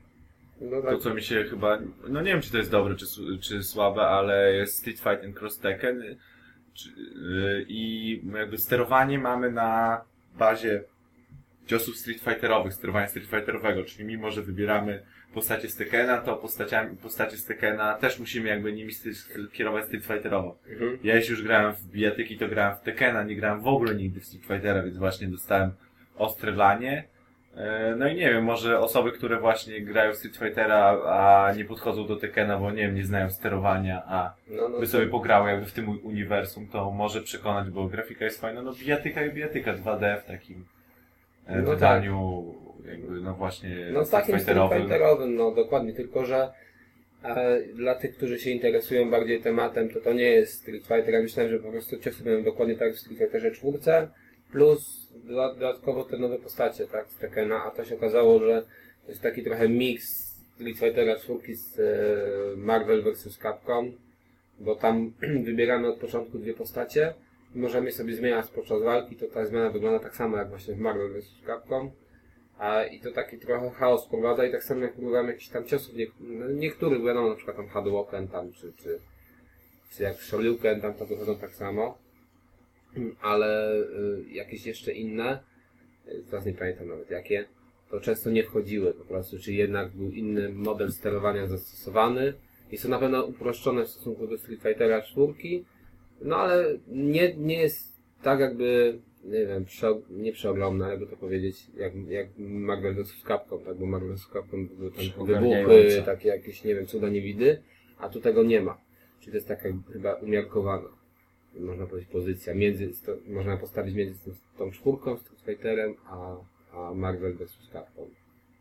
No tak, To co mi się chyba, no nie wiem czy to jest dobre czy, czy słabe, ale jest Street Fighter and Cross Tekken y, czy, y, i jakby sterowanie mamy na bazie ciosów Street Fighterowych, sterowania Street Fighterowego, czyli mimo, że wybieramy postacie z Tekkena, to postaciami, postacie z Tekkena też musimy jakby nimi kierować Street Fighterowo. Mhm. Ja jeśli już grałem w bijatyki, to grałem w Tekkena, nie grałem w ogóle nigdy w Street Fightera, więc właśnie dostałem ostre lanie. E, No i nie wiem, może osoby, które właśnie grają w Street Fightera, a nie podchodzą do Tekkena, bo nie wiem, nie znają sterowania, a no, no, by sobie pograły jakby w tym uniwersum, to może przekonać, bo grafika jest fajna, no bijatyka i bijatyka 2D w takim e, No wydaniu jakby no właśnie No Street takim Street Fighterowym. Fighterowym, no dokładnie, tylko że e, dla tych, którzy się interesują bardziej tematem, to to nie jest Street Fighter. Ja myślałem, że po prostu ciosy będą dokładnie tak w Street Fighterze czwórce, plus dodatkowo te nowe postacie, tak, z Tekkena, a to się okazało, że to jest taki trochę mix Street Fightera czwórki z e, Marvel vs. Capcom, bo tam (clears throat) wybieramy od początku dwie postacie i możemy sobie zmieniać podczas walki, to ta zmiana wygląda tak samo jak właśnie w Marvel vs. Capcom. A, I to taki trochę chaos wprowadza i tak samo jak próbowałem jakichś tam ciosów, nie, no, niektórych wiadomo, na przykład tam Hadouken tam, czy, czy, czy jak Shoryuken tam to wychodzą tak samo, ale y, jakieś jeszcze inne, y, teraz nie pamiętam nawet jakie, to często nie wchodziły po prostu, czy jednak był inny model sterowania zastosowany. Jest to na pewno uproszczone w stosunku do Street Fightera 4, no ale nie, nie jest tak jakby, nie wiem, prze, nie przeogromne, jakby to powiedzieć, jak, jak Marvel vs. Capcom, tak, bo Marvel vs. Capcom były tam wybuchy, takie jakieś, nie wiem, cuda niewidy, a tu tego nie ma. Czyli to jest taka chyba umiarkowana, można powiedzieć, pozycja między, można postawić między tą, czwórką, Street Fighterem, a, a Marvel vs. Capcom.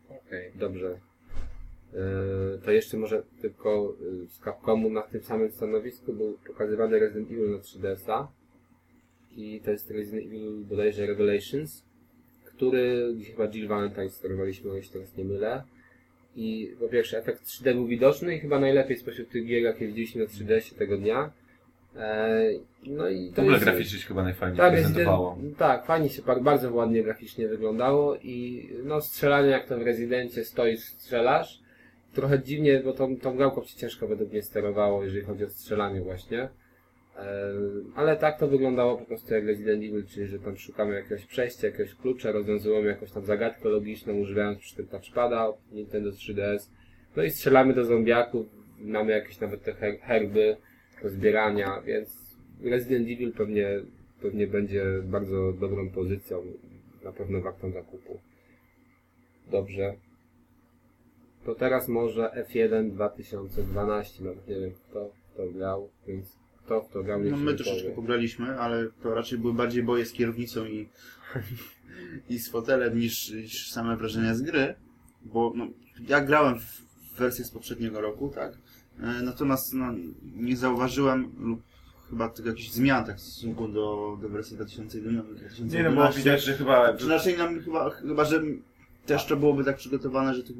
Okej. Dobrze. Yy, To jeszcze może tylko yy, z Capcomu na tym samym stanowisku był pokazywany Resident Evil na 3DS-a i to jest Resident Evil bodajże Revelations, który gdzie chyba Jill Valentine sterowaliśmy, o się teraz nie mylę. I po pierwsze efekt 3D był widoczny i chyba najlepiej spośród tych gier, jakie widzieliśmy na 3DS się tego dnia. Eee, no i W to ogóle jest- graficznie się chyba najfajniej tak, prezentowało. Resident, tak, fajnie się bardzo ładnie graficznie wyglądało i no strzelanie jak to w Rezydencie stoisz, strzelasz. Trochę dziwnie, bo tą, tą gałką się ciężko według mnie sterowało, jeżeli chodzi o strzelanie właśnie. E, ale tak to wyglądało po prostu jak Resident Evil, czyli że tam szukamy jakiegoś przejścia, jakiegoś klucza, rozwiązujemy jakąś tam zagadkę logiczną, używając przy tym touchpada Nintendo 3DS. No i strzelamy do zombiaków, mamy jakieś nawet te her- herby zbierania, więc Resident Evil pewnie, pewnie będzie bardzo dobrą pozycją, na pewno wartą zakupu. Dobrze. To teraz może F1 2012, nawet nie wiem kto to grał, więc kto w to grał niech No my troszeczkę pograliśmy, ale to raczej były bardziej boje z kierownicą i, i z fotelem niż, niż same wrażenia z gry. Bo no, ja grałem w wersję z poprzedniego roku, tak? E, Natomiast no, nie zauważyłem lub chyba tego jakichś zmian tak w stosunku do, do wersji 2011. Nie no, bo widać, że chyba... Czy raczej nam chyba, chyba, że też to byłoby tak przygotowane, że tych,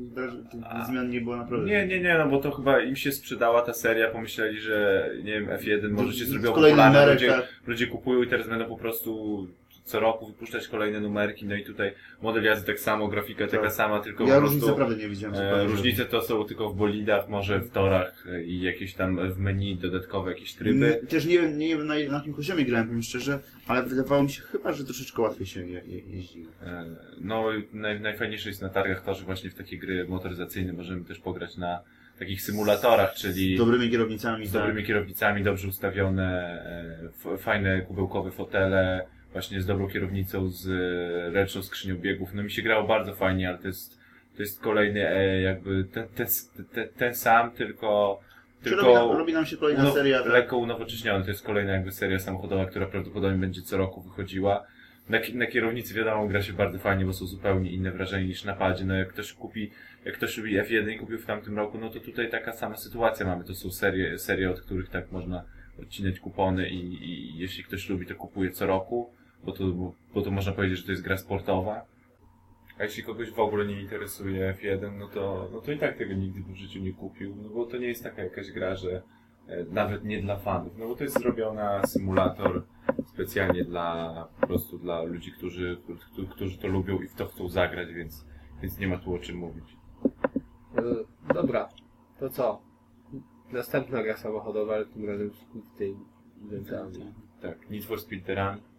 tych zmian nie było naprawdę. Nie, nie, nie, no bo to chyba im się sprzedała ta seria, pomyśleli, że nie wiem, F1 może się zrobiło popularne, ludzie, tak. ludzie kupują i teraz będą po prostu co roku wypuszczać kolejne numerki, no i tutaj model jazdy tak samo, grafika taka Tak. sama, tylko Ja prostu naprawdę nie widziałem. e, różnice to są tylko w bolidach, może w torach e, i jakieś tam w menu dodatkowe jakieś tryby. N- Też nie wiem, nie wiem na, na jakim poziomie grałem, powiem szczerze, ale wydawało mi się chyba, że troszeczkę łatwiej się je, je, jeździ. E, No, naj, najfajniejsze jest na targach to, że właśnie w takie gry motoryzacyjne możemy też pograć na takich symulatorach, czyli Z dobrymi kierownicami. z tak. dobrymi kierownicami, dobrze ustawione, e, fajne kubełkowe fotele, właśnie z dobrą kierownicą, z e, ręczną skrzynią biegów. No mi się grało bardzo fajnie, ale to jest, to jest kolejny e, jakby ten, ten, ten, ten sam, tylko, tylko robi, nam, robi nam się kolejna unow- seria. Tak? lekko unowocześniony. To jest kolejna jakby seria samochodowa, która prawdopodobnie będzie co roku wychodziła. Na, na kierownicy wiadomo, gra się bardzo fajnie, bo są zupełnie inne wrażenia niż na padzie. No jak ktoś kupi, jak ktoś lubi F1 i kupił w tamtym roku, no to tutaj taka sama sytuacja mamy. To są serie, serie od których tak można odcinać kupony i, i jeśli ktoś lubi, to kupuje co roku, bo to, bo, to można powiedzieć, że to jest gra sportowa. A jeśli kogoś w ogóle nie interesuje F1, no to, no to i tak tego nigdy w życiu nie kupił, no bo to nie jest taka jakaś gra, że e, nawet nie dla fanów, no bo to jest zrobiona symulator specjalnie dla, po prostu dla ludzi, którzy, którzy, którzy to lubią i w to chcą zagrać, więc, więc nie ma tu o czym mówić. E, Dobra, to co? Następna gra samochodowa, ale tym razem z eventami. Tak, Need for Speed The Run.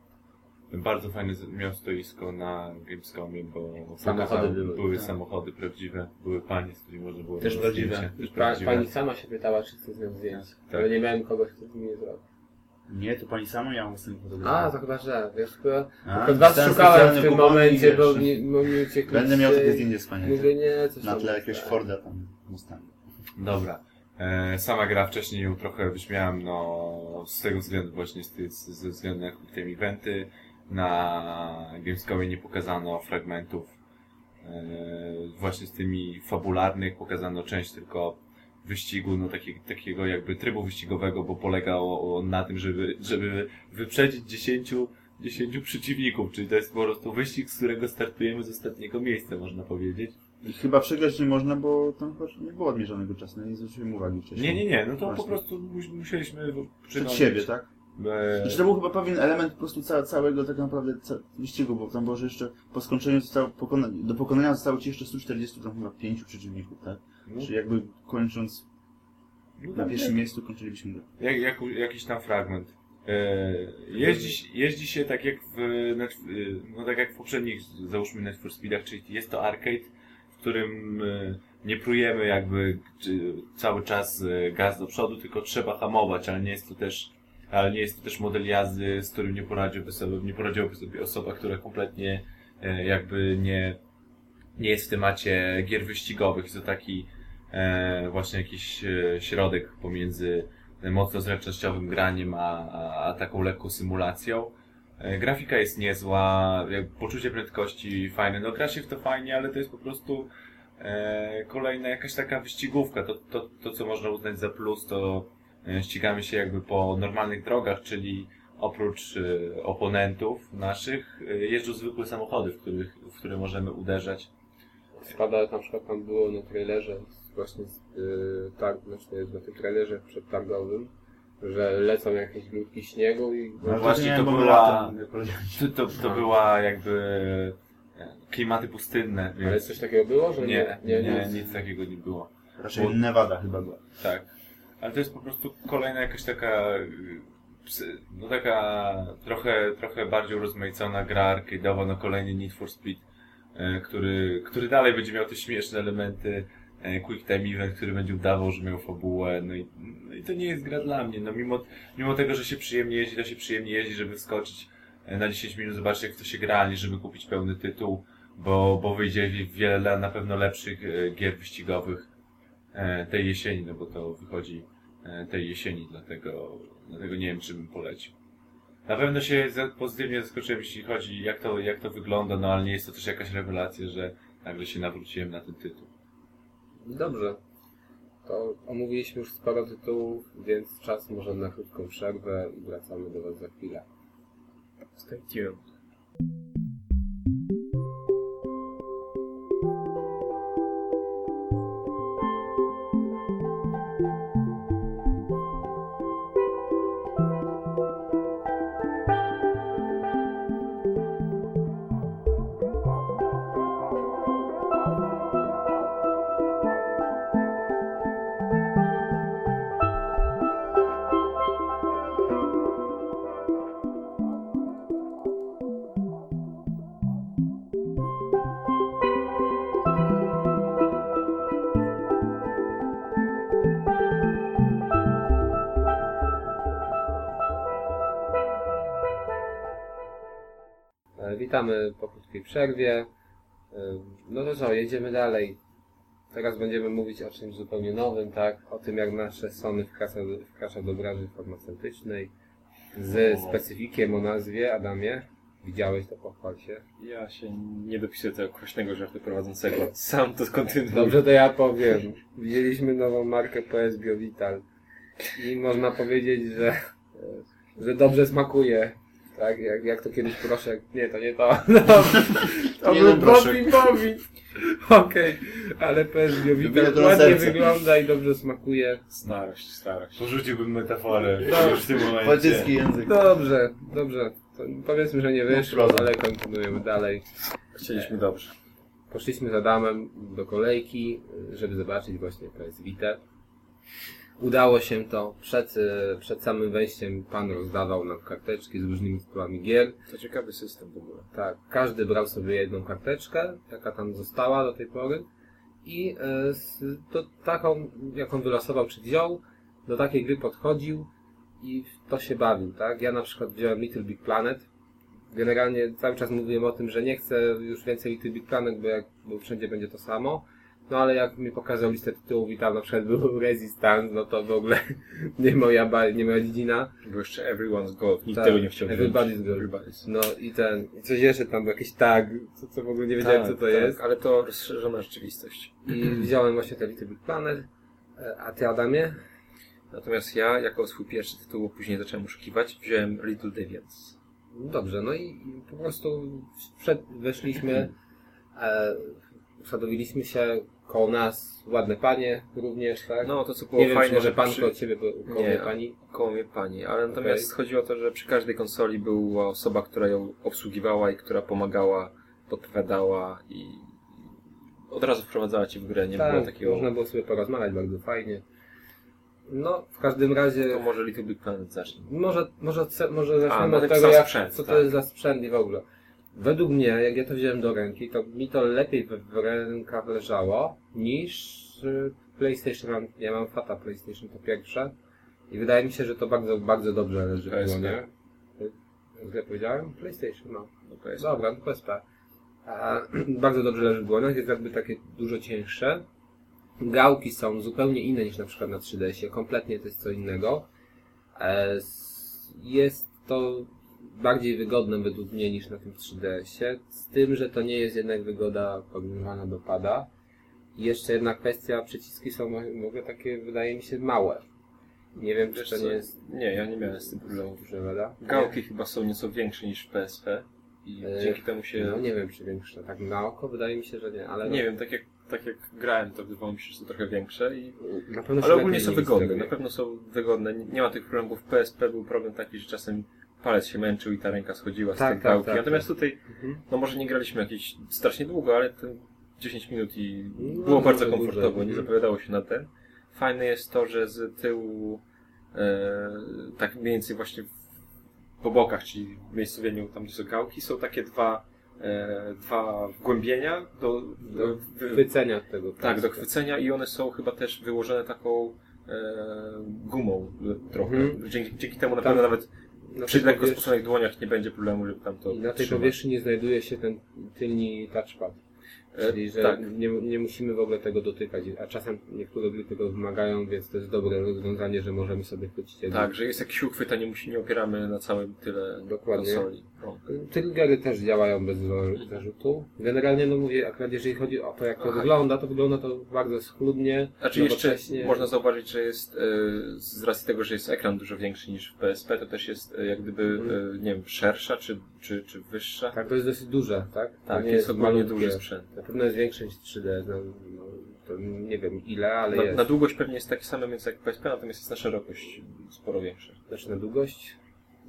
Bardzo fajne z- miał stoisko na Gamescomie, bo Samochody były, były tak. samochody prawdziwe, były panie, z którymi można było Też prawdziwe. Też Pa, prawdziwe. pani sama się pytała, czy chce z nią zdjęć. Tak. Ale nie miałem kogoś, kto z nie zrobił. Nie, to pani sama miała z tym A, to chyba, że wiesz, chyba A, was szukałem w tym momencie, wiesz, bo mi, bo mi uciekli Będę miał takie zdjęcie wspaniałe. Mówię, nie, coś Na tle jakiegoś tak. Forda tam Mustangu. Dobra. E, sama gra wcześniej ją trochę wyśmiałem, no z tego względu właśnie, z, z, ze względu na time eventy. Na Gamescomie nie pokazano fragmentów e, właśnie z tymi fabularnych, pokazano część tylko wyścigu, no taki, takiego jakby trybu wyścigowego, bo polegało on na tym, żeby, żeby wyprzedzić 10, 10 przeciwników, czyli to jest po prostu wyścig, z którego startujemy z ostatniego miejsca, można powiedzieć. I chyba przegrać nie można, bo tam nie było odmierzonego czasu, nie zwróciłem uwagi wcześniej. Nie, nie, nie, no to Właśnie. po prostu mus- musieliśmy Przed siebie, tak? E, Znaczy to był chyba pewien element po prostu ca całego tak naprawdę wyścigu, bo tam było, że jeszcze po skończeniu zostało pokona do pokonania zostało ci jeszcze 140 tam chyba 5 przeciwników, tak? no, Czyli jakby kończąc no na tak, pierwszym miejscu kończylibyśmy jak, jak, jakiś tam fragment. E, jeździ, się- jeździ się tak jak w, Netf- no tak jak w poprzednich, załóżmy Net for Speedach, czyli jest to arcade, w którym e, nie prujemy jakby czy, cały czas e, gaz do przodu, tylko trzeba hamować, ale nie jest to też ale nie jest to też model jazdy, z którym nie poradziłby sobie, nie poradziłaby sobie osoba, która kompletnie e, jakby nie, nie jest w temacie gier wyścigowych. Jest to taki e, właśnie jakiś e, środek pomiędzy mocno zręcznościowym graniem, a, a, taką lekką symulacją. Grafika jest niezła, poczucie prędkości fajne. No gra się w to fajnie, ale to jest po prostu E, kolejna jakaś taka wyścigówka, to, to, to co można uznać za plus, to ścigamy się jakby po normalnych drogach, czyli oprócz e, oponentów naszych e, jeżdżą zwykłe samochody, w, których, w które możemy uderzać. Spada na przykład tam było na trailerze, właśnie yy, tak, znaczy jest na tym trailerze przedtargowym, że lecą jakieś grudki śniegu i No Ale właśnie, nie, to bo była-. To, to, to była jakby e, klimaty pustynne, Ale więc coś takiego było, że nie, nie, nie, nic takiego nie było. Raczej Nevada chyba była. Tak. Ale to jest po prostu kolejna jakaś taka y, no taka trochę, trochę bardziej urozmaicona gra arcade'owa, no kolejny Need for Speed, e, który, który dalej będzie miał te śmieszne elementy, e, Quick Time Event, który będzie udawał, że miał fabułę, no i, no i to nie jest gra dla mnie, no mimo, mimo tego, że się przyjemnie jeździ, to się przyjemnie jeździ, żeby wskoczyć e, na 10 minut, zobaczyć jak to się gra, a nie żeby kupić pełny tytuł, bo, bo wyjdzie wiele na pewno lepszych gier wyścigowych tej jesieni, no bo to wychodzi tej jesieni, dlatego, dlatego nie wiem, czy bym polecił. Na pewno się pozytywnie zaskoczyłem, jeśli chodzi jak to, jak to wygląda, no ale nie jest to też jakaś rewelacja, że nagle się nawróciłem na ten tytuł. Dobrze. To omówiliśmy już sporo tytułów, więc czas może na krótką przerwę i wracamy do Was za chwilę. Stay tuned. Przerwie. No to co, jedziemy dalej. Teraz będziemy mówić o czymś zupełnie nowym, tak? O tym, jak nasze Sony wkracza, wkracza do branży farmaceutycznej z specyfikiem o nazwie Adamie. Widziałeś to, pochwal się. Ja się nie dopisuję tego kwaśnego żartu prowadzącego. Sam to kontynuuję. Dobrze, to ja powiem. Widzieliśmy nową markę PS Biovital i można powiedzieć, że, że dobrze smakuje. Tak, jak, jak to kiedyś proszek. Nie, to nie to. (laughs) No, to Nie był proszek. Bobby Bobby. Okej, ale PS Dopiero ładnie serce. wygląda i dobrze smakuje. Starość, starość. Porzuciłbym metaforę No. już w tym momencie. Język. Dobrze, dobrze. To powiedzmy, że nie wyszło, proszę. ale kontynuujemy dalej. Chcieliśmy dobrze. Poszliśmy z Adamem do kolejki, żeby zobaczyć właśnie PS Vita. Udało się to. Przed, e, przed samym wejściem pan rozdawał nam karteczki z różnymi tytułami gier. To ciekawy system w ogóle. Tak, każdy brał sobie jedną karteczkę, jaka tam została do tej pory. I e, to, taką, jaką wylosował czy wziął, do takiej gry podchodził i to się bawił, tak? Ja na przykład wziąłem Little Big Planet. Generalnie cały czas mówiłem o tym, że nie chcę już więcej Little Big Planet, bo, jak, bo wszędzie będzie to samo. No ale jak mi pokazał listę tytułów i tam na przykład był (laughs) Resistance, no to w ogóle (laughs) nie moja, ba- nie moja dziedzina. Był jeszcze Everyone's Golf. Nikt Tak, tego nie chciał. Everybody's Golf. Everybody's. No i ten, i coś jeszcze tam, jakiś tag, co, co w ogóle nie wiedziałem Tak, co to tak, jest. Ale to rozszerzona rzeczywistość. I wziąłem właśnie te Little Big Planet. E, A ty Adamie? Natomiast ja, jako swój pierwszy tytuł, później zacząłem oszukiwać, wziąłem Little Deviants. Dobrze, no i po prostu weszliśmy, e, usadowiliśmy się koło nas, ładne panie również, tak? No, to co było nie wiem, fajne, może że pan przy... koło ciebie był koło Nie. mnie pani. koło mnie pani, ale natomiast Okej. chodziło o to, że przy każdej konsoli była osoba, która ją obsługiwała i która pomagała, podpowiadała i od razu wprowadzała cię w grę, nie było tak, takiego... można było sobie porozmawiać bardzo fajnie. No, w każdym razie... To może Little Big Planet zacznie. Może, może, może A, no od tak tego, jak, sprzęt, co to tak. jest za sprzęt i w ogóle. Według mnie, jak ja to wziąłem do ręki, to mi to lepiej w, w rękach leżało niż y, PlayStation. Ja mam fata PlayStation to pierwsze i wydaje mi się, że to bardzo, bardzo dobrze leży w PSP. dłonie. Źle powiedziałem? PlayStation, no. No to jest... Dobra, no PSP. A, (clears throat) bardzo dobrze leży w dłoniach, jest jakby takie dużo cięższe. Gałki są zupełnie inne niż na przykład na 3DS-ie, kompletnie to jest co innego. E, Jest to bardziej wygodne według mnie niż na tym 3DS-ie, z tym, że to nie jest jednak wygoda porównywana do pada. I jeszcze jedna kwestia, przyciski są w ogóle takie, wydaje mi się, małe. Nie wiem, czy Wiesz to co? nie jest Nie, ja nie miałem z tym problemu. Gałki chyba są nieco większe niż w PSP i E, dzięki temu się... No nie wiem, czy większe. Tak na oko wydaje mi się, że nie, ale Nie wiem, tak jak, tak jak grałem, to wydawało mi się, że są trochę większe i na pewno się Ale ogólnie są nie wygodne, na pewno są wygodne. Nie, nie ma tych problemów. W PSP był problem taki, że czasem palec się męczył i ta ręka schodziła z Tak, tej tak, gałki. tak, Natomiast tutaj, Mhm. no może nie graliśmy jakieś strasznie długo, ale ten 10 minut i No, było bardzo dużo, komfortowo, dużo. nie zapowiadało się na ten. Fajne jest to, że z tyłu e, tak mniej więcej właśnie po bokach, czyli w miejscowieniu tam gdzie są gałki, są takie dwa, e, dwa wgłębienia do, do, wy- Chwycenia tego. tak, do chwycenia i one są chyba też wyłożone taką e, gumą trochę. Mhm. Dzięki, dzięki temu na pewno nawet Na przy lekko dłoniach nie będzie problemu, żeby tam to I na tej trzymać. powierzchni znajduje się ten tylni touchpad. E, Czyli, że tak. nie, nie musimy w ogóle tego dotykać. A czasem niektóre gry tego wymagają, więc to jest dobre rozwiązanie, że możemy sobie chwycić jakby- Tak, że jest jakiś uchwyt, a nie, musi, nie opieramy na całym tyle Dokładnie. konsoli. No. Triggery też działają bez za- zarzutu. Generalnie, no mówię, akurat jeżeli chodzi o to, jak to Aha. wygląda, to wygląda to bardzo schludnie. Znaczy jeszcze nowocześnie. można zauważyć, że jest e, z racji tego, że jest ekran dużo większy niż w PSP, to też jest e, jak gdyby, e, nie wiem, szersza czy, czy, czy wyższa. Tak, to jest dosyć duże, tak? To Tak, nie jest ogólnie duży sprzęt. Na pewno jest większe niż 3D. No, no, to nie wiem ile, ale Na, jest. na długość pewnie jest taki sam więc jak PSP, natomiast jest na szerokość sporo większa. Znaczy na długość?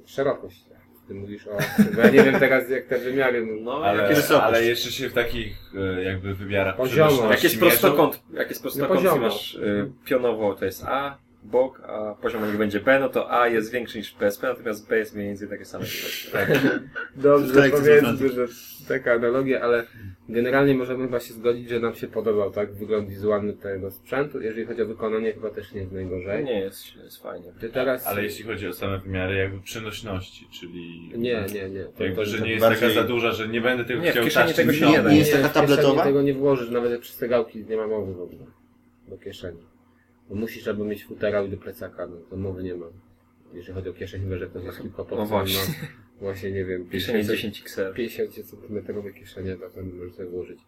Szerokość. Ty mówisz o... Bo ja nie wiem teraz jak te wymiary... No, Ale, jest, ale jeszcze się w takich e, jakby wymiarach Poziomo. jak jest prostokąt, jak jest prostokąt, No, i poziomo. masz y, pionowo to jest A, bok, a poziomo niech będzie B, no to A jest większy niż w PSP, natomiast B jest mniej więcej takie same. (laughs) Dobrze, Tak, powiedzmy, że taka analogia, ale generalnie możemy chyba się zgodzić, że nam się podobał tak wygląd wizualny tego sprzętu. Jeżeli chodzi o wykonanie, chyba też nie jest najgorzej. Nie jest, jest fajnie. Ty teraz... Ale jeśli chodzi o same wymiary jakby przenośności, czyli... Nie, nie, nie. To, Jakby, to, że to nie jest bardziej- taka za duża, że nie będę tego Nie, chciał taścić. tego się nie da. Nie jest taka tabletowa? tego nie włożysz, nawet jak przez te gałki nie ma mowy w ogóle. Do kieszeni. Bo musisz albo mieć futerał i do plecaka, no to mowy nie ma. Jeżeli chodzi o kieszeń, chyba że to jest kilka No właśnie. właśnie, nie wiem, Kieszenie 50 10XL. 50 cm kieszenie, to ten możesz sobie włożyć.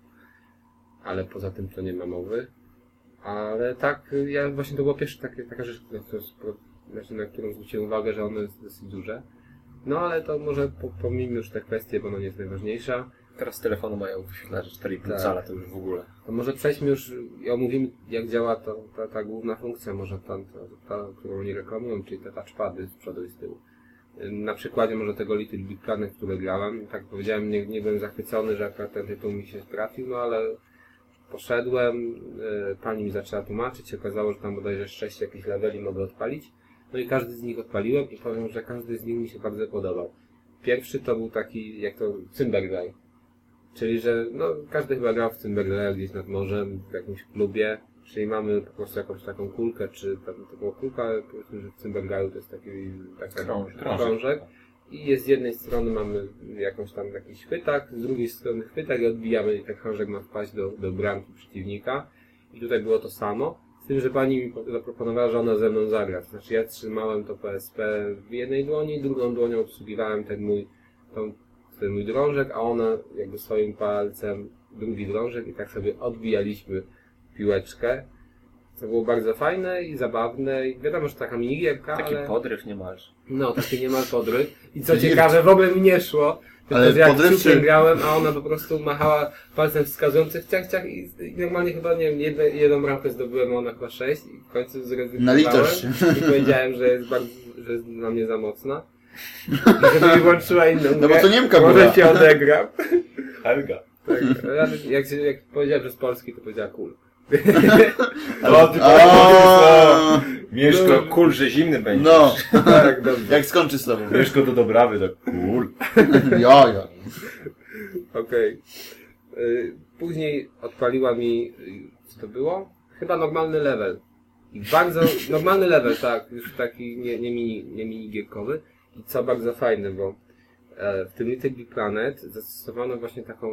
Ale poza tym to nie ma mowy. Ale tak, ja właśnie to była pierwsza taka, taka rzecz, na, którą, spro- znaczy, na którą zwróciłem uwagę, że one jest dosyć duże. No ale to może po, pomijmy już te kwestie, bo ona nie jest najważniejsza. Teraz telefony mają wyświetlacz 4,5 Tak. cala, to już w ogóle. To może przejdźmy już i omówimy, jak działa to, ta, ta główna funkcja, może ta, ta, ta, którą oni reklamują, czyli te touchpady z przodu i z tyłu. Na przykładzie może tego Little Big Planet, który grałem, tak powiedziałem, nie, nie byłem zachwycony, że akurat ten tytuł mi się trafił, no ale poszedłem, y, pani mi zaczęła tłumaczyć, okazało, że tam bodajże 6 jakichś leveli mogę odpalić, no i każdy z nich odpaliłem i powiem, że każdy z nich mi się bardzo podobał. Pierwszy to był taki, jak to, Cymbergraj. Czyli, że no, każdy chyba grał w Cymbergraya gdzieś nad morzem, w jakimś klubie, czyli mamy po prostu jakąś taką kulkę, czy tam, to była kulka, ale powiedzmy, że w Cymbergrayu to jest taki, taki Krążek. krążek. I jest z jednej strony mamy jakąś tam jakiś chwytak, z drugiej strony chwytak i odbijamy i ten krążek ma wpaść do, do bramki przeciwnika. I tutaj było to samo. Z tym, że pani mi po- zaproponowała, że ona ze mną zagra. To znaczy ja trzymałem to PSP w jednej dłoni, drugą dłonią obsługiwałem ten mój, tą, ten mój drążek, a ona jakby swoim palcem drugi drążek i tak sobie odbijaliśmy piłeczkę. Co było bardzo fajne i zabawne i wiadomo, że taka minigierka, Taki ale... podryw niemalże. No, taki niemal podryw. I co ciekawe, w ogóle mi nie szło. Ale Tylko, że jak podryw ciukiem czy- grałem, a ona po prostu machała palcem wskazującym ciach, ciach i, i normalnie chyba, nie wiem, jedne, jedną bramkę zdobyłem, a ona chyba sześć i w końcu Na zrezygnowałem litość. i powiedziałem, że jest bardzo, że jest dla mnie za mocna. I żeby mi włączyła inną No bo to Niemka może była. się odegram. Helga. Tak, ale jak, się- jak powiedziałem, że z Polski, to powiedziała cool. (laughs) O, ty O, Mieszko, Kul, że zimny będzie. No, (laughs) Tak, dobrze. jak skończy z tobą. Mieszko do Dobrawy, tak cool. Ja, (laughs) ja. Okej. Y, Później odpaliła mi, y, co to było? Chyba normalny level. I bardzo, normalny level, tak, już taki nie, nie, mini, nie minigierkowy. I co bardzo fajne, bo e, w tym Little Big Planet zastosowano właśnie taką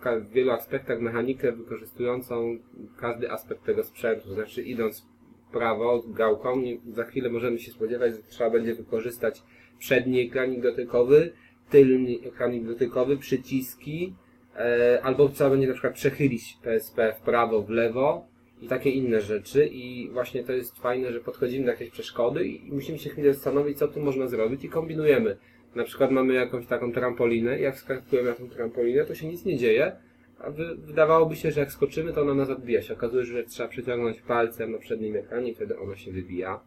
w, wielu aspektach mechanikę wykorzystującą każdy aspekt tego sprzętu. Znaczy idąc prawo gałką, za chwilę możemy się spodziewać, że trzeba będzie wykorzystać przedni ekranik dotykowy, tylny ekranik dotykowy, przyciski, e, albo trzeba będzie na przykład przechylić PSP w prawo, w lewo i takie inne rzeczy i właśnie to jest fajne, że podchodzimy do jakiejś przeszkody i musimy się chwilę zastanowić, co tu można zrobić i kombinujemy. Na przykład mamy jakąś taką trampolinę jak skakujemy na tą trampolinę, to się nic nie dzieje, a wy, wydawałoby się, że jak skoczymy, to ona nas odbija się. Okazuje się, że trzeba przyciągnąć palcem na przednim ekranie wtedy ona się wybija.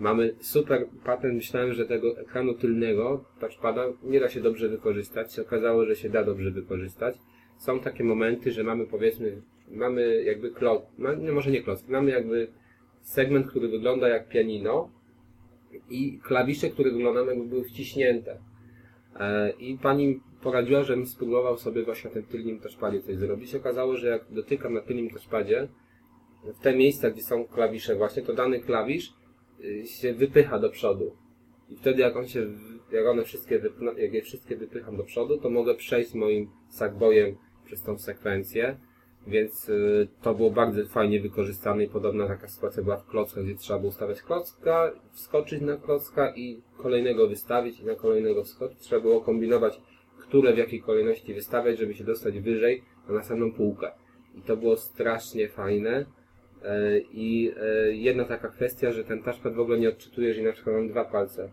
Mamy super patent, myślałem, że tego ekranu tylnego touchpada nie da się dobrze wykorzystać. Się okazało, że się da dobrze wykorzystać. Są takie momenty, że mamy powiedzmy, mamy jakby kloc, no, może nie kloc, mamy jakby segment, który wygląda jak pianino i klawisze, które wyglądają jakby były wciśnięte. E, I pani poradziła, żebym spróbował sobie właśnie na tym tylnym touchpadzie coś zrobić. Okazało, że jak dotykam na tylnym touchpadzie, w te miejsca, gdzie są klawisze właśnie, to dany klawisz y, się wypycha do przodu. I wtedy jak on się, jak one wszystkie, jak je wszystkie wypycham do przodu, to mogę przejść moim sackboyem przez tą sekwencję. Więc y, to było bardzo fajnie wykorzystane i podobna taka sytuacja była w klockach, gdzie trzeba było ustawiać klocka, wskoczyć na klocka i kolejnego wystawić i na kolejnego wskoczyć. Trzeba było kombinować, które w jakiej kolejności wystawiać, żeby się dostać wyżej na następną półkę. I to było strasznie fajne. E, I e, jedna taka kwestia, że ten touchpad w ogóle nie odczytuje, jeżeli na przykład mam dwa palce.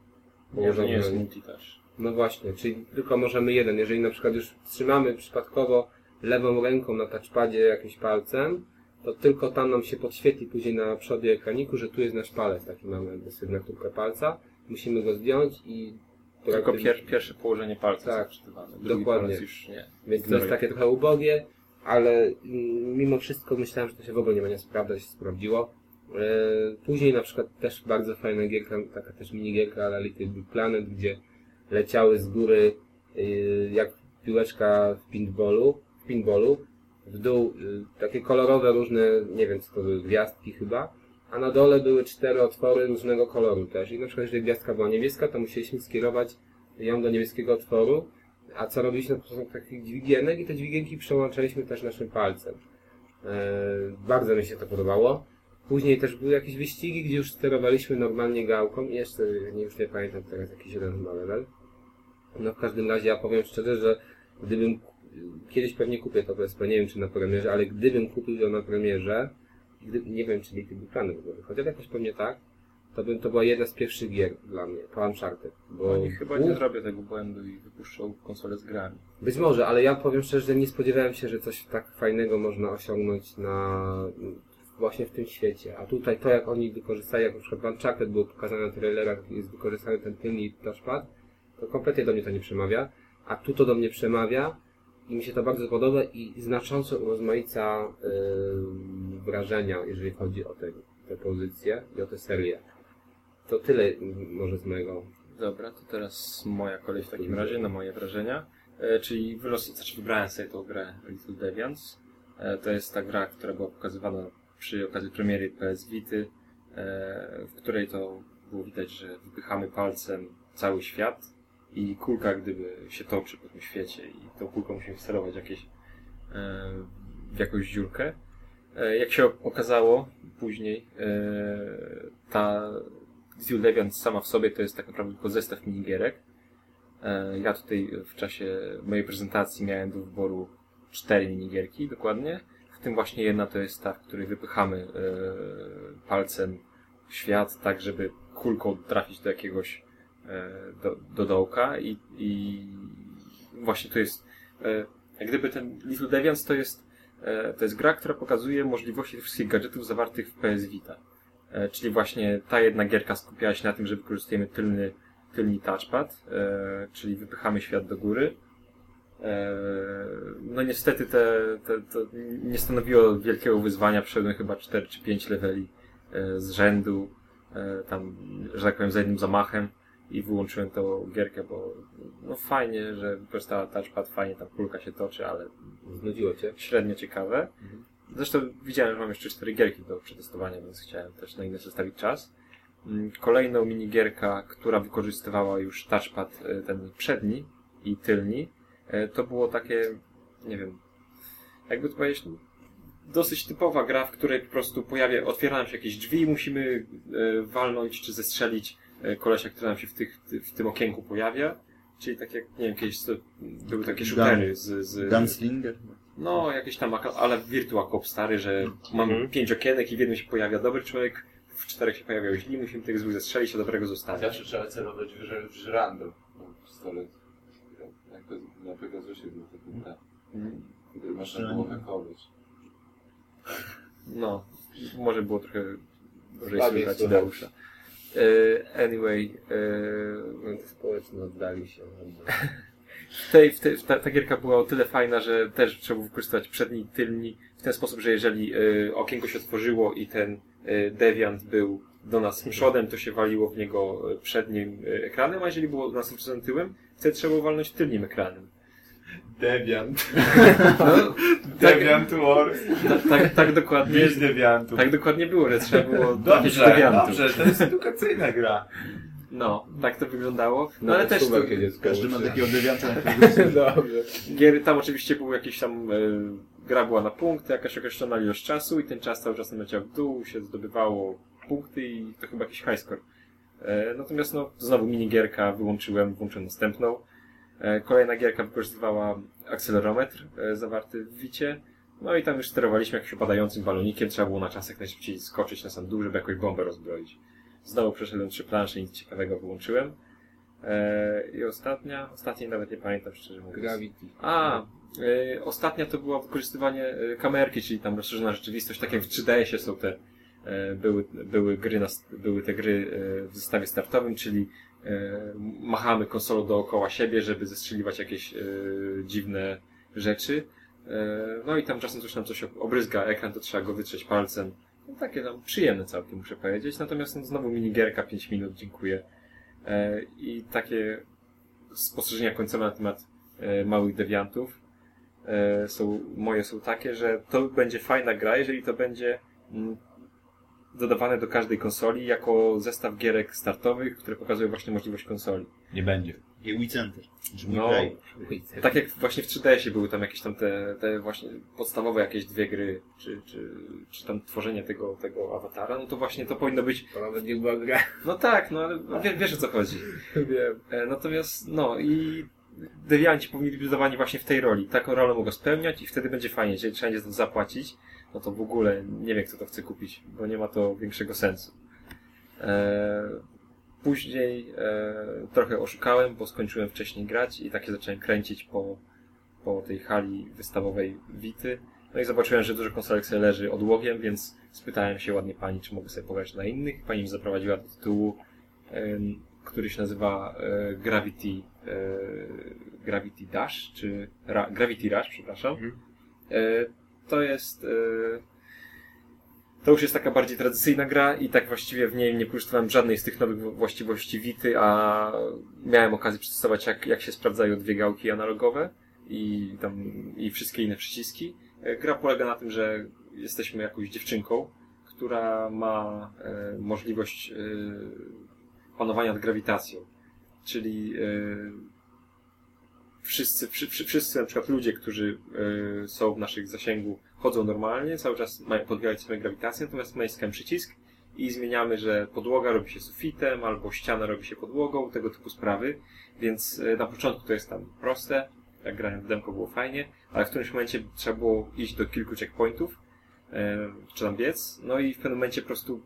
Nie, że nie jest multitouch. No właśnie, czyli tylko możemy jeden. Jeżeli na przykład już trzymamy przypadkowo lewą ręką na touchpadzie jakimś palcem, to tylko tam nam się podświetli później na przodzie ekraniku, że tu jest nasz palec. Taki mamy jakby sygnaturkę palca. Musimy go zdjąć i... Tylko pier, pierwsze położenie palca Tak, jest odczytywane. Drugi dokładnie. już nie. Więc to jest takie trochę ubogie, ale mm, mimo wszystko myślałem, że to się w ogóle nie będzie sprawdzać, się sprawdziło. E, Później na przykład też bardzo fajna gierka, taka też minigierka, ale Little Big Planet, gdzie leciały z góry y, jak piłeczka w pinballu, w pinballu, w dół y, takie kolorowe różne, nie wiem co to były, gwiazdki chyba, a na dole były cztery otwory różnego koloru też. I na przykład jeżeli gwiazdka była niebieska, to musieliśmy skierować ją do niebieskiego otworu, a co robiliśmy to są takich dźwigienek i te dźwigienki przełączaliśmy też naszym palcem. E, bardzo mi się to podobało. Później też były jakieś wyścigi, gdzie już sterowaliśmy normalnie gałką jeszcze, nie, już nie pamiętam teraz, jakiś jeden chyba level. No w każdym razie ja powiem szczerze, że gdybym, kiedyś pewnie kupię to PSP, nie wiem czy na premierze, ale gdybym kupił to na premierze, gdy, nie wiem czy Little Big Planet w ogóle ale jakoś pewnie tak, to bym, to była jedna z pierwszych gier dla mnie, po Uncharted. Bo Oni chyba nie zrobią tego błędu i wypuszczą konsolę z grami. być może, ale ja powiem szczerze, że nie spodziewałem się, że coś tak fajnego można osiągnąć na właśnie w tym świecie. A tutaj to, jak oni wykorzystali, jak na przykład Uncharted było pokazane na trailerach, jest wykorzystany ten tylny touchpad, to kompletnie do mnie to nie przemawia. A tu to do mnie przemawia i mi się to bardzo podoba i znacząco urozmaica yy, wrażenia, jeżeli chodzi o te, te pozycje i o tę serię. To tyle może z mojego Dobra, to teraz moja kolej w takim razie na moje wrażenia. E, czyli wylos, znaczy wybrałem sobie tą grę Little Deviants. E, to jest ta gra, która była pokazywana przy okazji premiery PS Vity, e, w której to było widać, że wypychamy palcem cały świat i kulka gdyby się toczy po tym świecie i tą kulką musimy wcelować jakieś, e, w jakąś dziurkę. E, jak się okazało później, e, ta Deviant sama w sobie to jest tak naprawdę tylko zestaw minigierek. Ja tutaj w czasie mojej prezentacji miałem do wyboru cztery minigierki dokładnie. W tym właśnie jedna to jest ta, w której wypychamy palcem świat, tak żeby kulką trafić do jakiegoś do, do dołka i, i właśnie to jest e, jak gdyby ten Little Deviants to jest e, to jest gra, która pokazuje możliwości wszystkich gadżetów zawartych w PS Vita. E, czyli właśnie ta jedna gierka skupiała się na tym, że wykorzystujemy tylny, tylny touchpad, e, czyli wypychamy świat do góry. E, no niestety te, te, to nie stanowiło wielkiego wyzwania, przeszedłem chyba 4 czy 5 leveli e, z rzędu, e, tam, że tak powiem, za jednym zamachem i wyłączyłem tą gierkę, bo no fajnie, że wykorzystała touchpad, fajnie tam kulka się toczy, ale znudziło Cię. średnio ciekawe. Zresztą widziałem, że mam jeszcze cztery gierki do przetestowania, więc chciałem też na inne zostawić czas. Mm, Kolejną minigierka, która wykorzystywała już touchpad e, ten przedni i tylni, e, to było takie, nie wiem, jakby to powiedzieć, dosyć typowa gra, w której po prostu pojawia, otwierają się jakieś drzwi i musimy e, walnąć czy zestrzelić kolesia, który nam się w, tych, w tym okienku pojawia. czyli tak jak, nie wiem, kiedyś to były takie shootery z... z Gunslinger? no, jakieś tam, ale Virtua Cop stary, że mam Mhm. pięć okienek i w jednym się pojawia dobry człowiek, w czterech się pojawiają źli, musimy tych złych zestrzelić, a dobrego zostawić. Zawsze trzeba celować w, w żrando. No, pistolet. Jak to na Pegasusie był taki. Mm, Który można było hakować. No, może było trochę gorzej słychać słychać. E, anyway, e, to społeczno oddali się. w tej, w tej, ta, ta gierka była o tyle fajna, że też trzeba było wykorzystywać przedni, tylni, w ten sposób, że jeżeli e, okienko się otworzyło i ten e, deviant był do nas przodem, to się waliło w niego przednim ekranem, a jeżeli było do nas przodem tyłem, wtedy trzeba było walnąć tylnym ekranem. Deviant. No, (laughs) Deviant Wars. tak, tak, tak dokładnie. Wieś Deviantów. Tak dokładnie było, że trzeba było Dobrze, deviantów. dobrze, to jest edukacyjna gra. No, tak to wyglądało. No, No ale też jest Każdy ma takiego dewianta, na (laughs) Dobrze. gier, tam oczywiście był jakiś tam, e, gra była na punkty, jakaś określona ilość czasu i ten czas cały czas leciał w dół, się zdobywało punkty i to chyba jakiś high score. E, natomiast no, znowu minigierka wyłączyłem, włączyłem następną. E, kolejna gierka wykorzystywała akcelerometr e, zawarty w wicie. No i tam już sterowaliśmy jakimś opadającym balonikiem, trzeba było na czas jak najszybciej skoczyć na sam dół, żeby jakąś bombę rozbroić. Znowu przeszedłem trzy plansze, nic ciekawego wyłączyłem. E, I ostatnia, ostatniej nawet nie pamiętam szczerze mówiąc. Gravity. A, ostatnia to było wykorzystywanie kamerki, czyli tam rozszerzona rzeczywistość, tak jak w 3DS-ie są te, były, były gry, na, były te gry w zestawie startowym, czyli machamy konsolą dookoła siebie, żeby zestrzeliwać jakieś y, dziwne rzeczy. Y, no i tam czasem coś nam coś obryzga ekran, to trzeba go wytrzeć palcem. No, takie tam przyjemne całkiem, muszę powiedzieć. Natomiast no, znowu minigierka, 5 minut, dziękuję. E, I takie spostrzeżenia końcowe na temat e, małych dewiantów e, są, moje są takie, że to będzie fajna gra, jeżeli to będzie mm, dodawane do każdej konsoli jako zestaw gierek startowych, które pokazują właśnie możliwość konsoli. Nie będzie. I Wii Center. No, tak jak właśnie w 3DS-ie były tam jakieś tam te, te właśnie podstawowe jakieś dwie gry, czy, czy, czy tam tworzenie tego, tego awatara, no to właśnie to powinno być, To nawet nie była gra. no tak, no ale wie, wiesz o co chodzi. Wiem. E, Natomiast, no i dewianci powinni być dodawani właśnie w tej roli. Taką rolę mogą spełniać i wtedy będzie fajnie. Jeżeli trzeba będzie za to zapłacić, no to w ogóle nie wiem, kto to chce kupić, bo nie ma to większego sensu. E, później e, trochę oszukałem, bo skończyłem wcześniej grać i tak się zacząłem kręcić po, po tej hali wystawowej Wity. No i zobaczyłem, że dużo konsolek sobie leży odłogiem, więc spytałem się ładnie pani, czy mogę sobie pograć na innych. Pani mi zaprowadziła do tytułu który się nazywa e, Gravity, Gravity Dash, czy Ra, Gravity Rush, przepraszam. Mhm. To jest, e, to już jest taka bardziej tradycyjna gra i tak właściwie w niej nie korzystałem żadnej z tych nowych właściwości Wity, a miałem okazję przetestować jak, jak się sprawdzają dwie gałki analogowe i tam, i wszystkie inne przyciski. E, Gra polega na tym, że jesteśmy jakąś dziewczynką, która ma e, możliwość e, panowania nad grawitacją. Czyli e, wszyscy, wszy, wszy, wszyscy na przykład ludzie, którzy e, są w naszych zasięgu, chodzą normalnie, cały czas mają podbierać swoją grawitację, natomiast naciskamy przycisk i zmieniamy, że podłoga robi się sufitem, albo ściana robi się podłogą, tego typu sprawy. Więc e, na początku to jest tam proste, jak grałem w demko było fajnie, ale w którymś momencie trzeba było iść do kilku checkpointów, e, czy tam biec, no i w pewnym momencie po prostu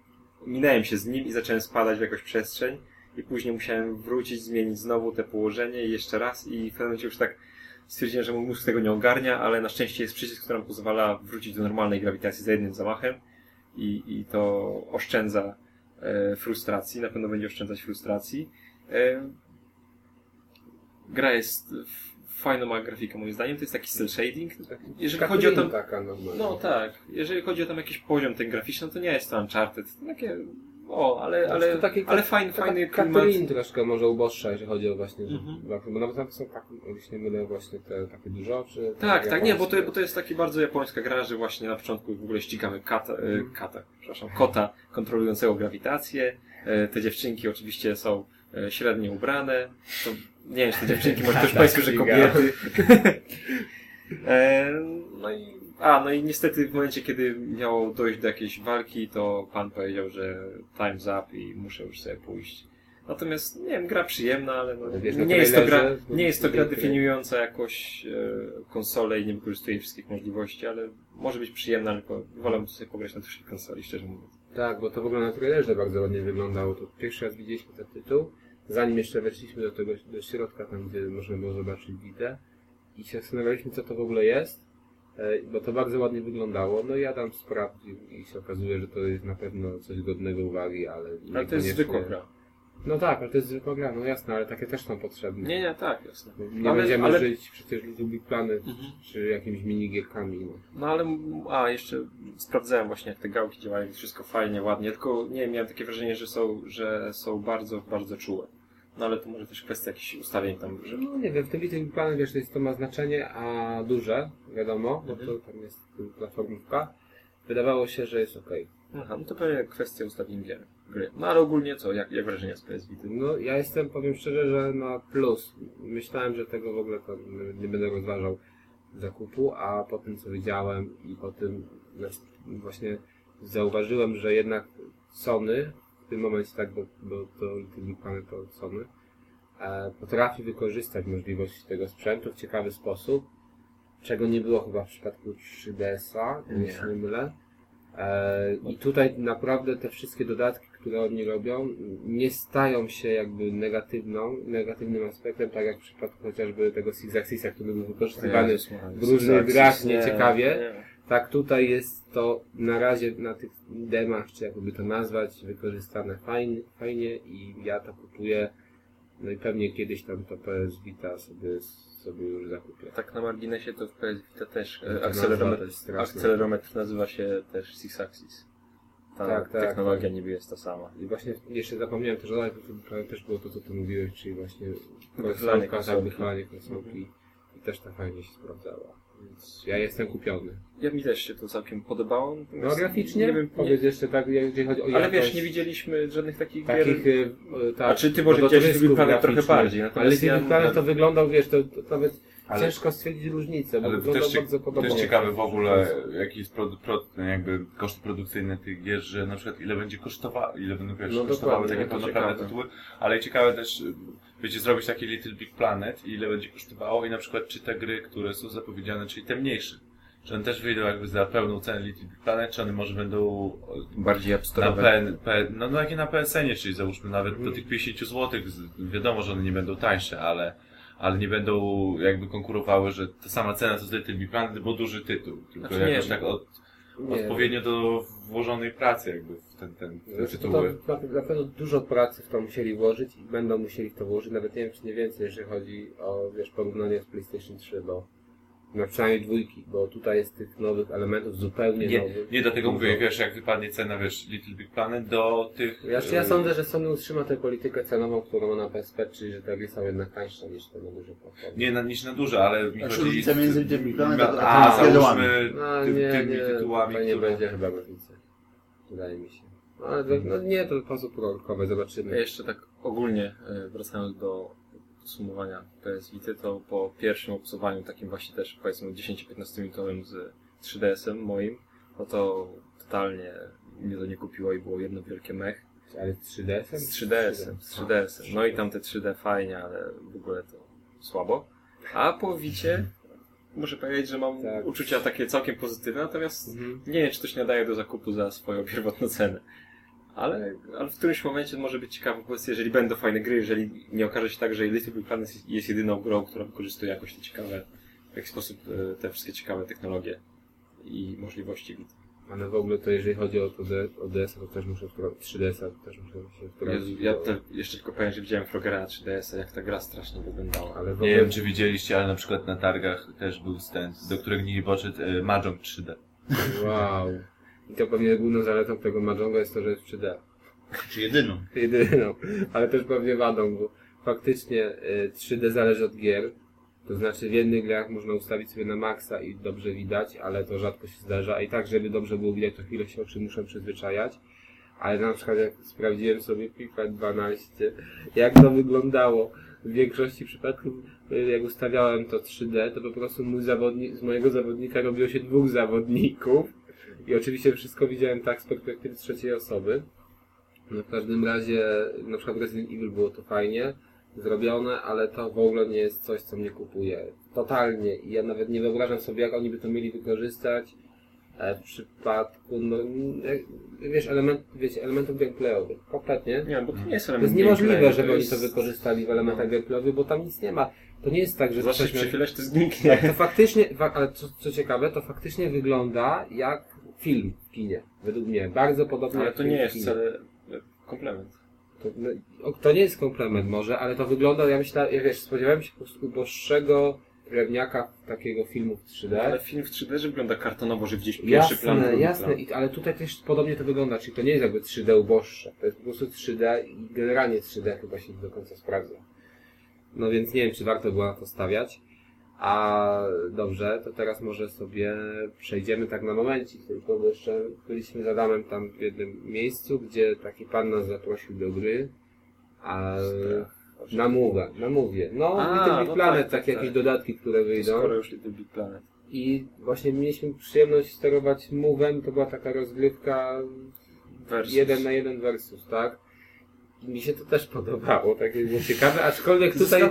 minąłem się z nim i zacząłem spadać w jakąś przestrzeń i później musiałem wrócić, zmienić znowu te położenie i jeszcze raz. I w pewnym momencie już tak stwierdziłem, że mój mózg tego nie ogarnia, ale na szczęście jest przycisk, który nam pozwala wrócić do normalnej grawitacji za jednym zamachem. I, i to oszczędza e, frustracji, na pewno będzie oszczędzać frustracji. E, gra jest fajną ma grafikę moim zdaniem, to jest taki cel shading. Jeżeli chodzi o tam, taka no tak, jeżeli chodzi o tam jakiś poziom ten graficzny, no to nie jest to Uncharted, to takie, o, ale, ale, to taki, ale fajny, fajny klimat. troszkę może uboższa, jeżeli chodzi o właśnie, że, Mhm. bo nawet tam są tak, jeśli mylę, właśnie te takie dużo, czy... Tak, tak, nie, bo to, bo to jest taki bardzo japońska gra, że właśnie na początku w ogóle ścigamy kata, e, Mhm. kata przepraszam, kota kontrolującego grawitację. E, Te dziewczynki oczywiście są e, średnio ubrane. To, nie wiem, czy te dziewczynki, może też (laughs) Państwo, że kobiety. (laughs) No i, a, no i niestety w momencie, kiedy miało dojść do jakiejś walki, to pan powiedział, że time's up i muszę już sobie pójść. Natomiast, nie wiem, gra przyjemna, ale no, wiesz, nie, jest to gra, nie jest to gra tej definiująca jakoś e, konsolę i nie wykorzystuje wszystkich możliwości, ale może być przyjemna, tylko wolę sobie pograć na dużej konsoli, szczerze mówiąc. Tak, bo to w ogóle na trailerze bardzo ładnie wyglądało. To pierwszy raz widzieliśmy ten tytuł, zanim jeszcze weszliśmy do tego do środka, tam gdzie można było zobaczyć Witę i się zastanawialiśmy, co to w ogóle jest, bo to bardzo ładnie wyglądało. No i Adam sprawdził i się okazuje, że to jest na pewno coś godnego uwagi, ale Ale to jest zwykła gra. No tak, ale to jest zwykła gra, no jasne, ale takie też są potrzebne. Nie, nie, tak, jasne. Nie Ale- będziemy ale- żyć przecież Little Big Planet Mhm. czy jakimiś minigierkami. No. No ale, a jeszcze sprawdzałem właśnie jak te gałki działają, wszystko fajnie, ładnie, tylko nie miałem takie wrażenie, że są, że są bardzo, bardzo czułe. No ale to może też kwestia jakichś ustawień tam, że... No nie wiem, w tym Little Big Planet wiesz, to, jest, to ma znaczenie, a duże, wiadomo, bo Mhm. to tam jest platformówka. Wydawało się, że jest okej. Aha, no to pewnie kwestia ustawień gier, gry. No ale ogólnie co, jak, jak wrażenia z PS Vita? No ja jestem, powiem szczerze, że na plus. Myślałem, że tego w ogóle to nie będę rozważał zakupu, a po tym co widziałem i po tym właśnie zauważyłem, że jednak Sony w tym momencie tak, bo, bo to Planet to Sony e, potrafi wykorzystać możliwości tego sprzętu w ciekawy sposób, czego nie było chyba w przypadku 3DS-a, Nie. jeśli nie mylę. E, I tutaj naprawdę te wszystkie dodatki, które oni robią, nie stają się jakby negatywną, negatywnym aspektem, tak jak w przypadku chociażby tego Six Axisa, który był wykorzystywany w różnych grach nieciekawie. nie. Tak, tutaj jest to na razie na tych demach, czy jakby to nazwać, wykorzystane fajnie, fajnie i ja to kupuję. No i pewnie kiedyś tam to PS Vita sobie, sobie już zakupię. Tak na marginesie to w PS Vita też e, nazwa akcelerometr, akcelerometr nazywa się też Six Axis. Ta Tak, tak, technologia tak. niby jest ta sama. I właśnie jeszcze zapomniałem też dodać, to też było to, co ty mówiłeś, czyli właśnie Wychylanie konsolka, tak, konsolki. wychylanie konsolki i też ta fajnie się sprawdzała. Więc ja jestem kupiony. Ja mi też się to całkiem podobało. No graficznie, nie wiem, nie, powiedz jeszcze tak, jeżeli chodzi o ale jakość, wiesz, nie widzieliśmy żadnych takich, takich, gier. y, tak, A czy ty może do widziałeś Little Planet trochę bardziej, Ale Little ja- Planet to wyglądał, wiesz, to, to nawet Ale- ciężko stwierdzić różnicę, bo Ale też, bardzo podobnie. też ciekawe w ogóle, jaki jest produ, pro, jakby koszt produkcyjny tych gier, że na przykład ile będzie kosztowało, ile będą wiesz, No kosztowały takie to pełnoprawne tytuły, ale ciekawe też, wiecie, zrobić taki Little Big Planet i ile będzie kosztowało i na przykład czy te gry, które są zapowiedziane, czyli te mniejsze, czy one też wyjdą jakby za pełną cenę Little Big Planet, czy one może będą bardziej na abstrakcyjne. PN, PN, no, no jak i na PSN-ie, czyli załóżmy nawet Mhm. do tych 50 zł, wiadomo, że one nie będą tańsze, ale, ale nie będą jakby konkurowały, że ta sama cena co z Little Big Planet, bo duży tytuł, tylko Znaczy nie, jakoś tak od, Nie. odpowiednio do włożonej pracy jakby w ten, ten, te Znaczy, tytuły. to, na pewno dużo pracy w to musieli włożyć i będą musieli w to włożyć, nawet nie wiem czy nie więcej, jeżeli chodzi o wiesz, porównanie z PlayStation 3, bo no przynajmniej dwójki, bo tutaj jest tych nowych elementów zupełnie Nie, nowych. nie dlatego mówię, wiesz, jak wypadnie cena, wiesz, Little Big Planet do tych... Ja, ja e, sądzę, że Sony utrzyma tę politykę cenową, którą ma na PSP, czyli że te gry są jednak tańsze niż te na duże platformy. Nie na, niż na duże, ale mi Znaczy, chodzi... różnica między Little Big Planet a- a, a tymi załóżmy No ty, nie, tymi nie, tytułami, nie które... będzie chyba różnicy. Wydaje mi się. No, ale no nie, to sposób rolkowy, Ja zobaczymy. jeszcze tak ogólnie e, wracając do podsumowania PS Vita, to po pierwszym obcowaniu takim właśnie też powiedzmy 10-15 minutowym z 3DS-em moim, no to totalnie mnie to nie kupiło i było jedno wielkie mech. Ale z 3DS-em? Z 3DS-em, z 3DS-em. No i tam te 3D fajnie, ale w ogóle to słabo. A po Wicie muszę powiedzieć, że mam Tak. uczucia takie całkiem pozytywne, natomiast Mhm. nie wiem, czy to się nadaje do zakupu za swoją pierwotną cenę. Ale, ale w którymś momencie może być ciekawe, po prostu jeżeli będą fajne gry, jeżeli nie okaże się tak, że Little Big Planet jest- jedyną grą, która wykorzystuje jakoś te ciekawe, w jakiś sposób e, te wszystkie ciekawe technologie i możliwości. Ale w ogóle to jeżeli chodzi o, to D, o DS-a, to też muszę wpro- 3DS-a to też muszę się wprowadzić. Jezu, ja te, jeszcze tylko powiem, że widziałem Frogera na 3DS-a, jak ta gra strasznie wyglądała. Ale w Nie ogóle... wiem, czy widzieliście, ale na przykład na targach też był stand, do którego nie poszedł e, Mahjong 3D. Wow. I to pewnie główną zaletą tego Mahjonga jest to, że jest 3D. Czy jedyną. (laughs) Jedyną. Ale też pewnie wadą, bo faktycznie y, 3D zależy od gier. To znaczy w jednych grach można ustawić sobie na maksa i dobrze widać, ale to rzadko się zdarza. I tak, żeby dobrze było widać, to chwilę się oczy muszą przyzwyczajać. Ale na przykład jak sprawdziłem sobie FIFA 12, jak to wyglądało. W większości przypadków, y, jak ustawiałem to 3D, to po prostu mój zawodnik, z mojego zawodnika robiło się dwóch zawodników. I oczywiście wszystko widziałem tak z perspektywy trzeciej osoby. No w każdym razie, na przykład Resident Evil było to fajnie zrobione, ale to w ogóle nie jest coś, co mnie kupuje. Totalnie. I ja nawet nie wyobrażam sobie, jak oni by to mieli wykorzystać e, w przypadku, no, jak- wiesz, element, wiecie, elementów gameplayowych. Kompletnie. Nie, bo to nie jest To element jest niemożliwe, żeby oni jest- to wykorzystali w elementach gameplayowych, bo tam nic nie ma. To nie jest tak, że miał- przychylać, to zniknie. to faktycznie, fa- ale co, co ciekawe, to faktycznie wygląda jak film w kinie. Według mnie. Bardzo podobnie Ale to nie jest wcale e, komplement. To, no, to nie jest komplement może, ale to wygląda, ja myślę, ja wiesz, spodziewałem się po prostu uboższego drewniaka takiego filmu w 3D. Ale film w 3D, że wygląda kartonowo, że gdzieś pierwszy plan, Jasne, drugi jasne, plan. I, ale tutaj też podobnie to wygląda, czyli to nie jest jakby 3D uboższe, to jest po prostu 3D i generalnie 3D chyba się nie do końca sprawdza. No więc nie wiem, czy warto było na to stawiać. A dobrze, to teraz może sobie przejdziemy tak na momencik, tylko bo jeszcze byliśmy z Adamem tam w jednym miejscu, gdzie taki pan nas zaprosił do gry, a na mówę, na mówię. No, A, Little Big no Planet, tak, takie tak, jakieś tak. dodatki, które To wyjdą. Skoro już Little Big Planet. I właśnie mieliśmy przyjemność sterować Move'em, to była taka rozgrywka Versus. jeden na jeden versus, tak? Mi się to też podobało, takie było ciekawe, aczkolwiek tutaj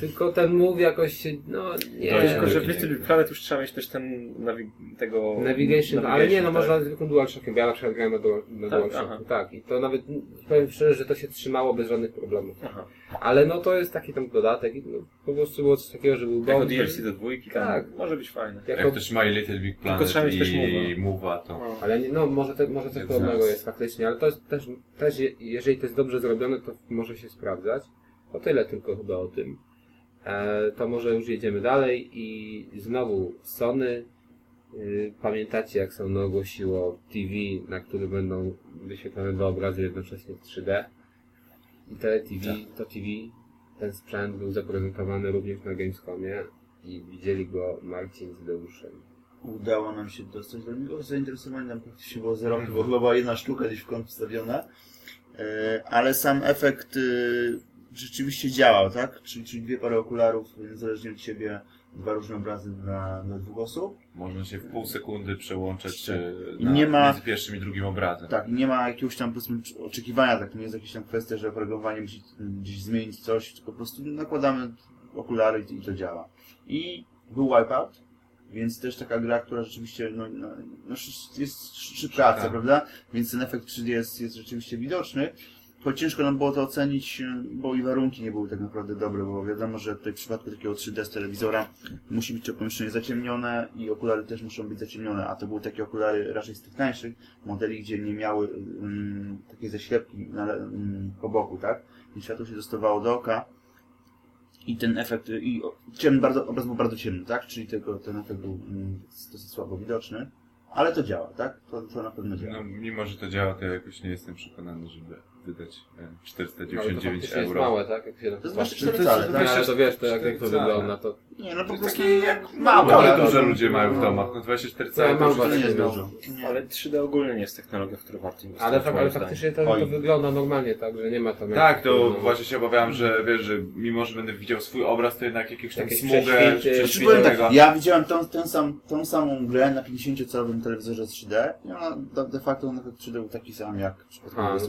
tylko ten Move jakoś się, no nie, No, Tylko, że w nie, Little nie. Big Planet już trzeba mieć też ten nawi- tego... Navigation, ale nie, no tak. można zwykłym DualShockiem, ja na przykład grałem na, dual, na Tak? DualShocku, Aha. tak. I to nawet, powiem szczerze, że to się trzymało bez żadnych problemów. Aha. Ale no to jest taki tam dodatek i no, po prostu było coś takiego, że był Jako bomby. DLC do dwójki, tam Tak. może być fajne. Jako Jak ktoś ma i Little Big Planet trzeba mieć też i move'a. To... No. Ale nie, no może, te, może coś podobnego jest faktycznie, ale to jest też, też, je- jeżeli to jest dobrze zrobione, to może się sprawdzać. To tyle tylko chyba o tym. E, to może już jedziemy dalej i znowu Sony. Y, pamiętacie jak Sony ogłosiło TV, na którym będą wyświetlone dwa obrazy jednocześnie w 3D? I te TV, to TV, ten sprzęt był zaprezentowany również na Gamescomie i widzieli go Marcin z Deuszem. Udało nam się dostać do niego. Zainteresowanie tam praktycznie było zero, bo chyba była jedna sztuka gdzieś w kąt wstawiona. E, Ale sam efekt e, rzeczywiście działał, tak? Czyli, czyli dwie pary okularów, niezależnie od siebie, dwa różne obrazy dla, dla dwóch osób. Można się w pół sekundy przełączać Tak. e, na, nie ma- między pierwszym i drugim obrazem. Tak, i nie ma jakiegoś tam powiedzmy oczekiwania, tak? To nie jest jakaś tam kwestia, że oprogramowanie musi gdzieś zmienić coś, tylko po prostu nakładamy okulary i, to działa. I był Wipeout, więc też taka gra, która rzeczywiście no, no, no, jest szybka prawda? Więc ten efekt 3D jest, jest rzeczywiście widoczny. Choć ciężko nam było to ocenić, bo i warunki nie były tak naprawdę dobre, bo wiadomo, że w przypadku takiego 3D z telewizora musi być to pomieszczenie zaciemnione i okulary też muszą być zaciemnione, a to były takie okulary raczej z tych tańszych modeli, gdzie nie miały mm, takiej zaślepki na, mm, po boku, tak? I światło się dostawało do oka i ten efekt, i o- ciemny, bardzo, obraz był bardzo ciemny, tak? Czyli tylko ten efekt był mm, dosyć słabo widoczny, ale to działa, tak? To, to na pewno działa. No, mimo, że to działa, to ja jakoś nie jestem przekonany, żeby wydać e, Ale to 499 faktycznie jest euro. małe, tak? Jak się na To jest patrzy. 24 to jest- cale, tak? No, ale to wiesz, to jak, jak to wygląda, to... Nie, no po prostu jak mało, ale- dużo ludzie mają w domach. No 24 Ja cale to to nie jest no. dużo. Ale 3D ogólnie nie jest technologia, w którą warto inwestować. Ale, fak, ale faktycznie to, to wygląda normalnie, tak, że nie ma tam... Tak, to no, właśnie się obawiałem, że wiesz, że mimo, że będę widział swój obraz, to jednak jakiegoś tam Jakieś smugę prześwity. Znaczy, prześwitego. tak, ja widziałem tą, tę, sam, tą samą grę na 50-calowym telewizorze z 3D i ona de, facto nawet 3D był taki sam jak w przypadku A, no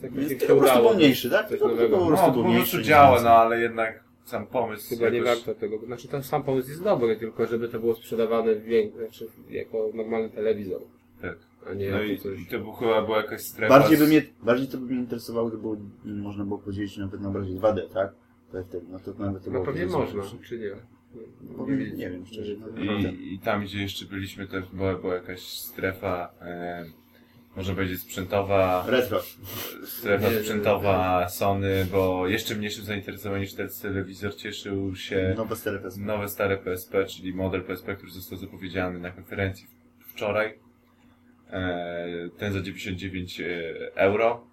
to, 24 to jest się po prostu udało. był mniejszy, tak? Coś nowego. po No, prostu po był prostu mniejszy. działa, no ale jednak sam pomysł Chyba nie jakoś... warto tego. Znaczy ten sam pomysł jest dobry, tylko żeby to było sprzedawane wiek, znaczy jako normalny telewizor, Tak. a nie No jako i, coś. i to był, chyba była jakaś strefa Bardziej, z- by mnie, bardziej to by mnie interesowało, gdyby było, można było podzielić nawet na obrazie 2D, tak? No to nawet to No było pewnie można, czy nie? Powiem, nie wiem, szczerze. No. I, I tam, gdzie jeszcze byliśmy, też była, była jakaś strefa, e, można powiedzieć sprzętowa, Retro. strefa Nie, nie, sprzętowa Sony, bo jeszcze mniejszym zainteresowaniem niż ten telewizor cieszył się Nowe stare PSP. nowe stare PSP, czyli model PSP, który został zapowiedziany na konferencji wczoraj. E, ten za 99 euro.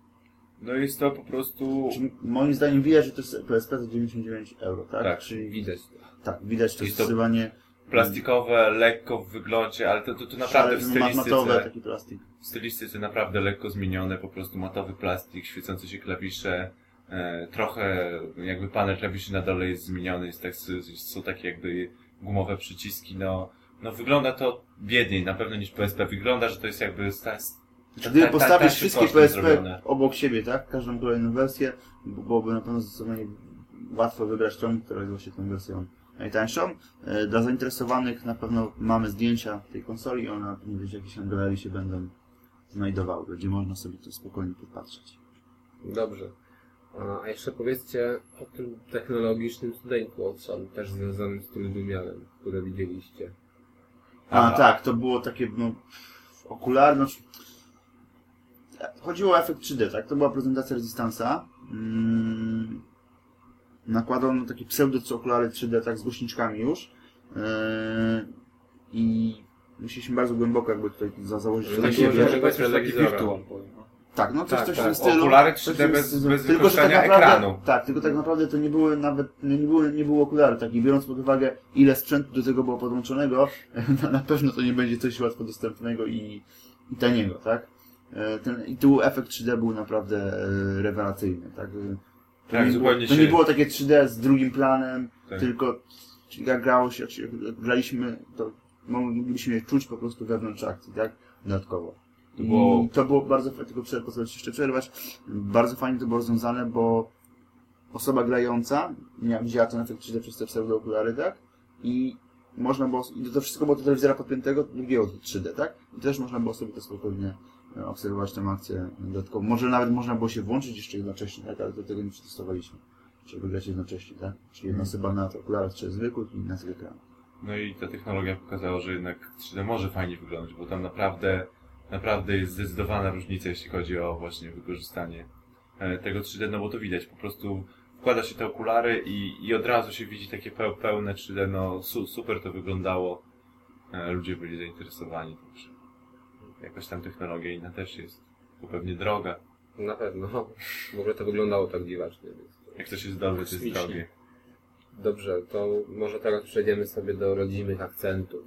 No jest to po prostu... Czyli moim zdaniem widać, że to jest PSP za 99 euro, tak? Tak, Czyli Widać. tak, widać to Jest to stosowanie Plastikowe, lekko w wyglądzie, ale to, to, to naprawdę w szare, matowe, stylistyce, taki plastik. W stylistyce naprawdę lekko zmienione, po prostu matowy plastik, świecące się klawisze, e, trochę jakby panel klawiszy na dole jest zmieniony, jest tak, są takie jakby gumowe przyciski, no, no wygląda to biedniej na pewno niż PSP, wygląda, że to jest jakby sta, Gdyby postawić wszystkie PSP zrobione. obok siebie, tak? Każdą kolejną wersję, byłoby na pewno zdecydowanie łatwo wybrać tą, która jest właśnie tą wersją najtańszą. E, Dla zainteresowanych na pewno mamy zdjęcia tej konsoli, one na pewno gdzieś jakieś na galerii się będą znajdowały. Będzie można sobie to spokojnie popatrzeć. Dobrze. A a jeszcze powiedzcie o tym technologicznym studenku od Sony, też związanym z trójwymiarem, które widzieliście. A Aha. tak, to było takie, no, okularne. Chodziło o efekt 3D, tak? To była prezentacja Resistance'a. Mm, nakładał na takie pseudo okulary 3D, tak, z głośniczkami już. Yy, I musieliśmy bardzo głęboko jakby tutaj za założyć na Taki, siebie. że- że taki wirtual. no. Tak, no coś, Tak, coś tak. w stylu. Okulary Coś 3D w tym bez- stylu. bez tylko, że tak wykorzystania naprawdę, ekranu. Tak, tylko tak naprawdę to nie były nawet, nie były, nie było okulary takich, biorąc pod uwagę ile sprzętu do tego było podłączonego, (laughs) na, na pewno to nie będzie coś łatwo dostępnego i, i taniego, tak? E, Ten, I tu efekt 3D był naprawdę e, rewelacyjny, tak? E, To, Tak, nie, było, to się- nie było takie 3D z drugim planem, Tak. tylko jak grało się, jak graliśmy, to mogliśmy je czuć po prostu wewnątrz akcji, tak? Dodatkowo. To było- I to było bardzo tylko przerwę, pozwolę jeszcze przerwać, bardzo fajnie to było rozwiązane, bo osoba grająca miała, widziała ten efekt 3D przez te pseudookulary, tak? I można było, i to wszystko było do telewizora podpiętego, drugiego 3D, tak? I też można było sobie to spokojnie e, obserwować tę akcję dodatkowo. Może nawet można było się włączyć jeszcze jednocześnie, tak? Ale do tego nie przetestowaliśmy. Żeby grać jednocześnie, tak? Czyli jedna osoba na okularach 3 zwykłych i inna z ekranu. No i ta technologia pokazała, że jednak 3D może fajnie wyglądać, bo tam naprawdę, naprawdę jest zdecydowana różnica, jeśli chodzi o właśnie wykorzystanie e, tego 3D, no bo to widać, po prostu wkłada się te okulary i, i od razu się widzi takie peł, pełne 3D, no su, super to wyglądało, e, ludzie byli zainteresowani, także jakaś tam technologia inna też jest, to pewnie droga, Na pewno. W ogóle to wyglądało tak dziwacznie. Więc... jak to się zdobywa, to jest drogie. Dobrze, to może teraz przejdziemy sobie do rodzimych akcentów.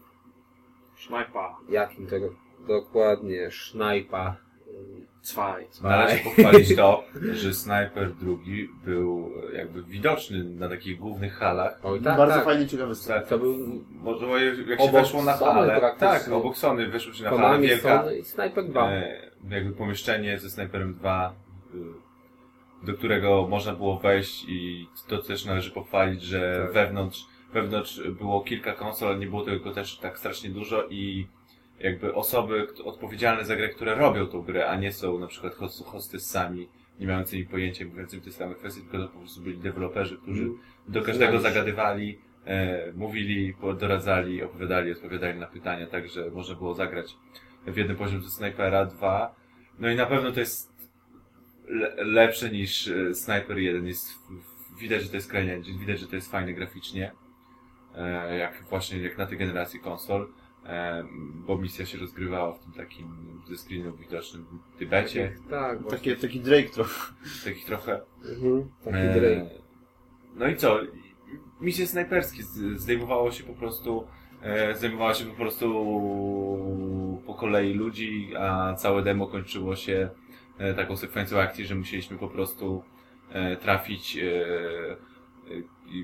Sznajpa. Jakim tego dokładnie? Sznajpa. Cwaj. Należy pochwalić to, (laughs) że Sniper drugi był jakby widoczny na takich głównych halach, Oj, tak, bardzo tak. fajnie ciekawy sklep. To był Może jak się weszło na halę. Tak, obok Sony wyszło się na halę wielka. Sony i Sniper 2. E, jakby pomieszczenie ze Sniperem 2, y, do którego można było wejść i to też należy pochwalić, że Tak. wewnątrz, wewnątrz było kilka konsol, ale nie było tego też tak strasznie dużo i jakby osoby odpowiedzialne za grę, które robią tą grę, a nie są na przykład host- hostessami, nie mającymi pojęcia, mówiącymi te same kwestie, tylko to po prostu byli deweloperzy, którzy Mm. do każdego zagadywali, e, mówili, doradzali, opowiadali, odpowiadali na pytania, także można było zagrać w jeden poziom ze Snipera 2. No i na pewno to jest le lepsze niż e, Sniper 1. Jest, widać, że to jest CryEngine, widać, że to jest fajne graficznie, e, jak właśnie jak na tej generacji konsol, e, bo misja się rozgrywała w tym takim ze screenu widocznym Tybecie, Tak, właśnie. Takie, taki Drake trochę. takich trochę Mhm, taki E, Drake. No i co? Misje snajperskie zdejmowało się po prostu e, zdejmowało się po prostu po kolei ludzi, a całe demo kończyło się taką sekwencją akcji, że musieliśmy po prostu e, trafić e, e,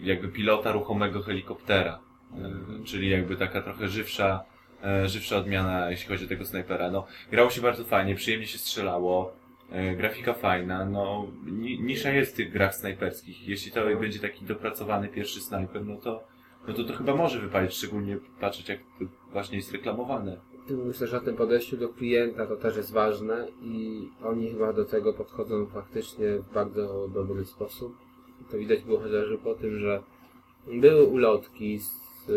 jakby pilota ruchomego helikoptera. E, czyli jakby taka trochę żywsza, e, żywsza odmiana, jeśli chodzi o tego snajpera. No, grało się bardzo fajnie, przyjemnie się strzelało. E, grafika fajna, no ni- nisza jest w tych grach snajperskich. Jeśli to będzie taki dopracowany pierwszy snajper, no to, no to to chyba może wypalić, szczególnie patrzeć jak to właśnie jest reklamowane. Myślę, że o tym podejściu do klienta to też jest ważne i oni chyba do tego podchodzą faktycznie w bardzo dobry sposób. To widać było chociażby po tym, że były ulotki, z,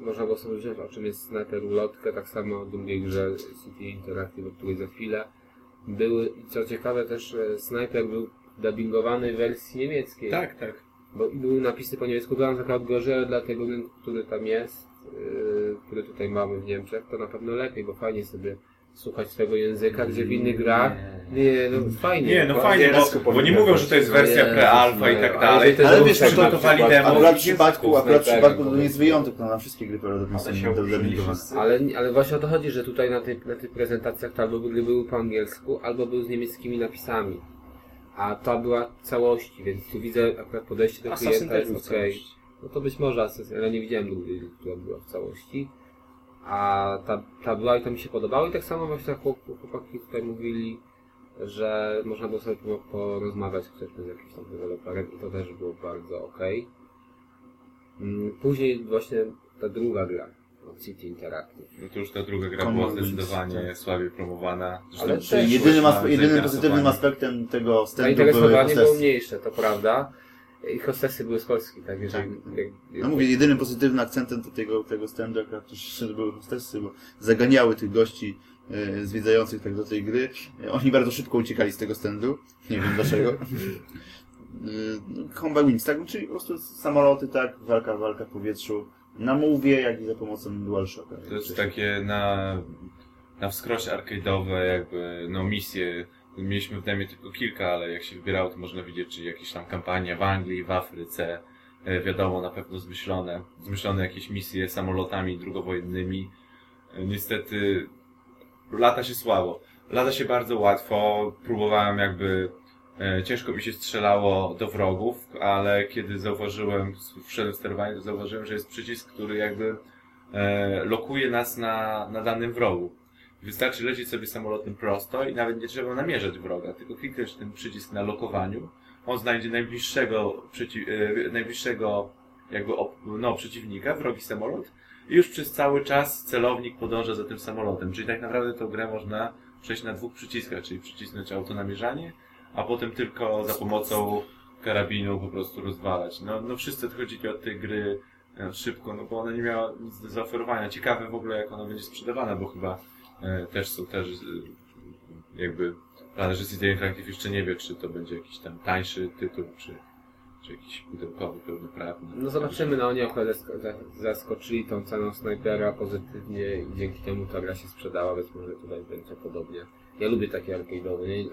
y, można było sobie wziąć o czym jest Sniper ulotkę, tak samo w drugiej grze City Interactive, o której za chwilę. Były, i co ciekawe też, e, Sniper był dubbingowany w wersji niemieckiej. tak. Bo i były napisy po niemiecku, dla nas akurat gorzej, ale dla tego rynku, który tam jest, yy, który tutaj mamy w Niemczech, to na pewno lepiej, bo fajnie sobie słuchać swojego języka, gdzie w innych grach, nie, no fajnie. Nie, no Bo- fajnie, bo, bo nie mówią, że to jest No wersja pre-alpha i tak ale dalej. Ale był wiesz, no to przygotowali demo Akurat w przypadku, akurat w przypadku to jest prostu. wyjątek, to na wszystkie gry prawdopodobnie są Ale. Ale, ale właśnie o to chodzi, że tutaj na, tej, na tych prezentacjach to albo gry były po angielsku, albo były z niemieckimi napisami. A to była całości, więc tu widzę akurat podejście do klienta też jest okej. No to być może Assassin, ale nie widziałem drugiej, która była w całości. A ta, ta była i to mi się podobało i tak samo właśnie chłopaki tutaj mówili, że można było sobie po- porozmawiać chociażby z jakimś tam deweloperem i to też było bardzo ok. Później właśnie ta druga gra od City Interactive. No to już ta druga gra była zdecydowanie tak. słabiej promowana. Ale też- Jedynym, aspe- jedynym pozytywnym aspektem tego standu były Zainteresowanie było mniejsze, to prawda. I hostessy były z Polski, tak? Jeżeli, jak, No mówię, jedynym pozytywnym akcentem do tego, tego standu akurat to były hostessy, bo zaganiały tych gości e, zwiedzających tak do tej gry. E, Oni bardzo szybko uciekali z tego standu. Nie wiem dlaczego. (laughs) E, Combat Wings, tak? Czyli po prostu samoloty, tak? Walka, walka w powietrzu. Na mowie, jak i za pomocą DualShocka. To jest takie na, na wskroś arcade'owe jakby, no misje. Mieliśmy w demie tylko kilka, ale jak się wybierało, to można widzieć, czy jakieś tam kampania w Anglii, w Afryce, e, wiadomo, na pewno zmyślone. Zmyślone jakieś misje samolotami drugowojennymi. E, Niestety lata się słabo. Lata się bardzo łatwo. Próbowałem jakby e, ciężko mi się strzelało do wrogów, ale kiedy zauważyłem, wszedłem w sterowanie, to zauważyłem, że jest przycisk, który jakby lokuje nas na, na danym wrogu. Wystarczy lecieć sobie samolotem prosto i nawet nie trzeba namierzać wroga, tylko kliknąć ten przycisk na lokowaniu. On znajdzie najbliższego, przeci e, najbliższego jakby op no, przeciwnika, wrogi samolot i już przez cały czas celownik podąża za tym samolotem. Czyli tak naprawdę tę grę można przejść na dwóch przyciskach, czyli przycisnąć autonamierzanie, a potem tylko za pomocą karabinu po prostu rozwalać. No, no wszyscy odchodzili od tej gry e, szybko, no bo ona nie miała nic do zaoferowania. Ciekawe w ogóle jak ona będzie sprzedawana, bo chyba też są też e, jakby że CD Interactive jeszcze nie wie, czy to będzie jakiś tam tańszy tytuł, czy, czy jakiś pudełkowy, pełnoprawny. No zobaczymy, no oni akurat zask- za- zaskoczyli tą ceną snajpera pozytywnie i dzięki temu ta gra się sprzedała, więc może tutaj będzie podobnie. Ja lubię takie arcade'owe, nie,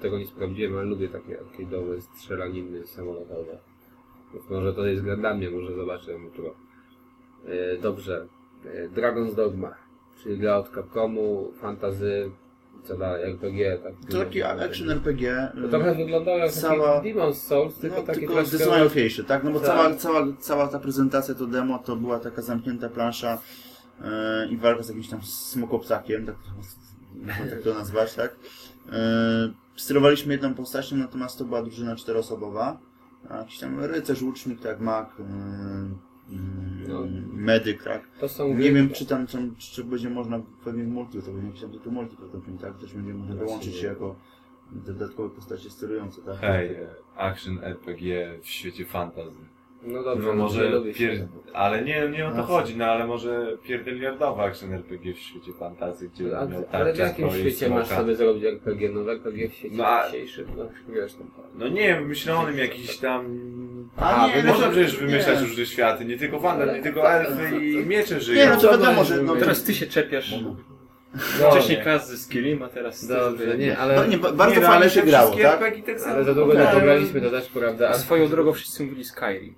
tego nie sprawdziłem, ale lubię takie arcade'owe strzelaniny samolotowe. Może to jest gra dla mnie, może zobaczę jutro. E, dobrze, e, Dragon's Dogma, czyli gra od Capcomu, fantazy, co dalej, RPG, tak? To taki action RPG. To trochę wyglądało jak Cała- Demon's Souls, tylko no, taki tylko troszkę- zdecydowanie łatwiejszy, tak? No bo Tak. cała, cała, cała ta prezentacja, to demo, to była taka zamknięta plansza e, i walka z jakimś tam smokoptakiem, tak, tak to nazwać, tak? E, sterowaliśmy jedną postacią, natomiast to była drużyna czteroosobowa. Jakiś tam rycerz, łucznik, tak, mag, e, No. medyk, tak? To są Nie wiem, czy tam, czy, czy będzie można pewnie w multi, to będzie jakiś tam tytuł multi, prawdopodobnie, tak? Też będzie można wyłączyć się jako dodatkowe postacie sterujące, tak? Hej, action RPG w świecie fantasy. No dobrze, No no może lubię pier... Ale nie, nie o to No. chodzi, no ale może pierdyliardowy action RPG w świecie fantasy, gdzie Ale, miał ale w jakim świecie masz smoka. sobie zrobić RPG? No w RPG w świecie No, a- dzisiejszym, no wiesz, no. No nie, wymyślonym jakiś tam... A, nie, można no, przecież wymyślać nie. różne światy, nie tylko Ale- nie tylko elfy i miecze żyją. Nie, no to No, wiadomo, no, że no, no, Teraz ty się czepiasz. No, Wcześniej nie. każdy z Skyrim, a teraz Dobrze, nie, no, ale, nie, ba- bardzo Nie, no, fajnie się grało, tak? Tak ale za długo nie pograliśmy, to też prawda. A swoją drogą wszyscy mówili Skyrim.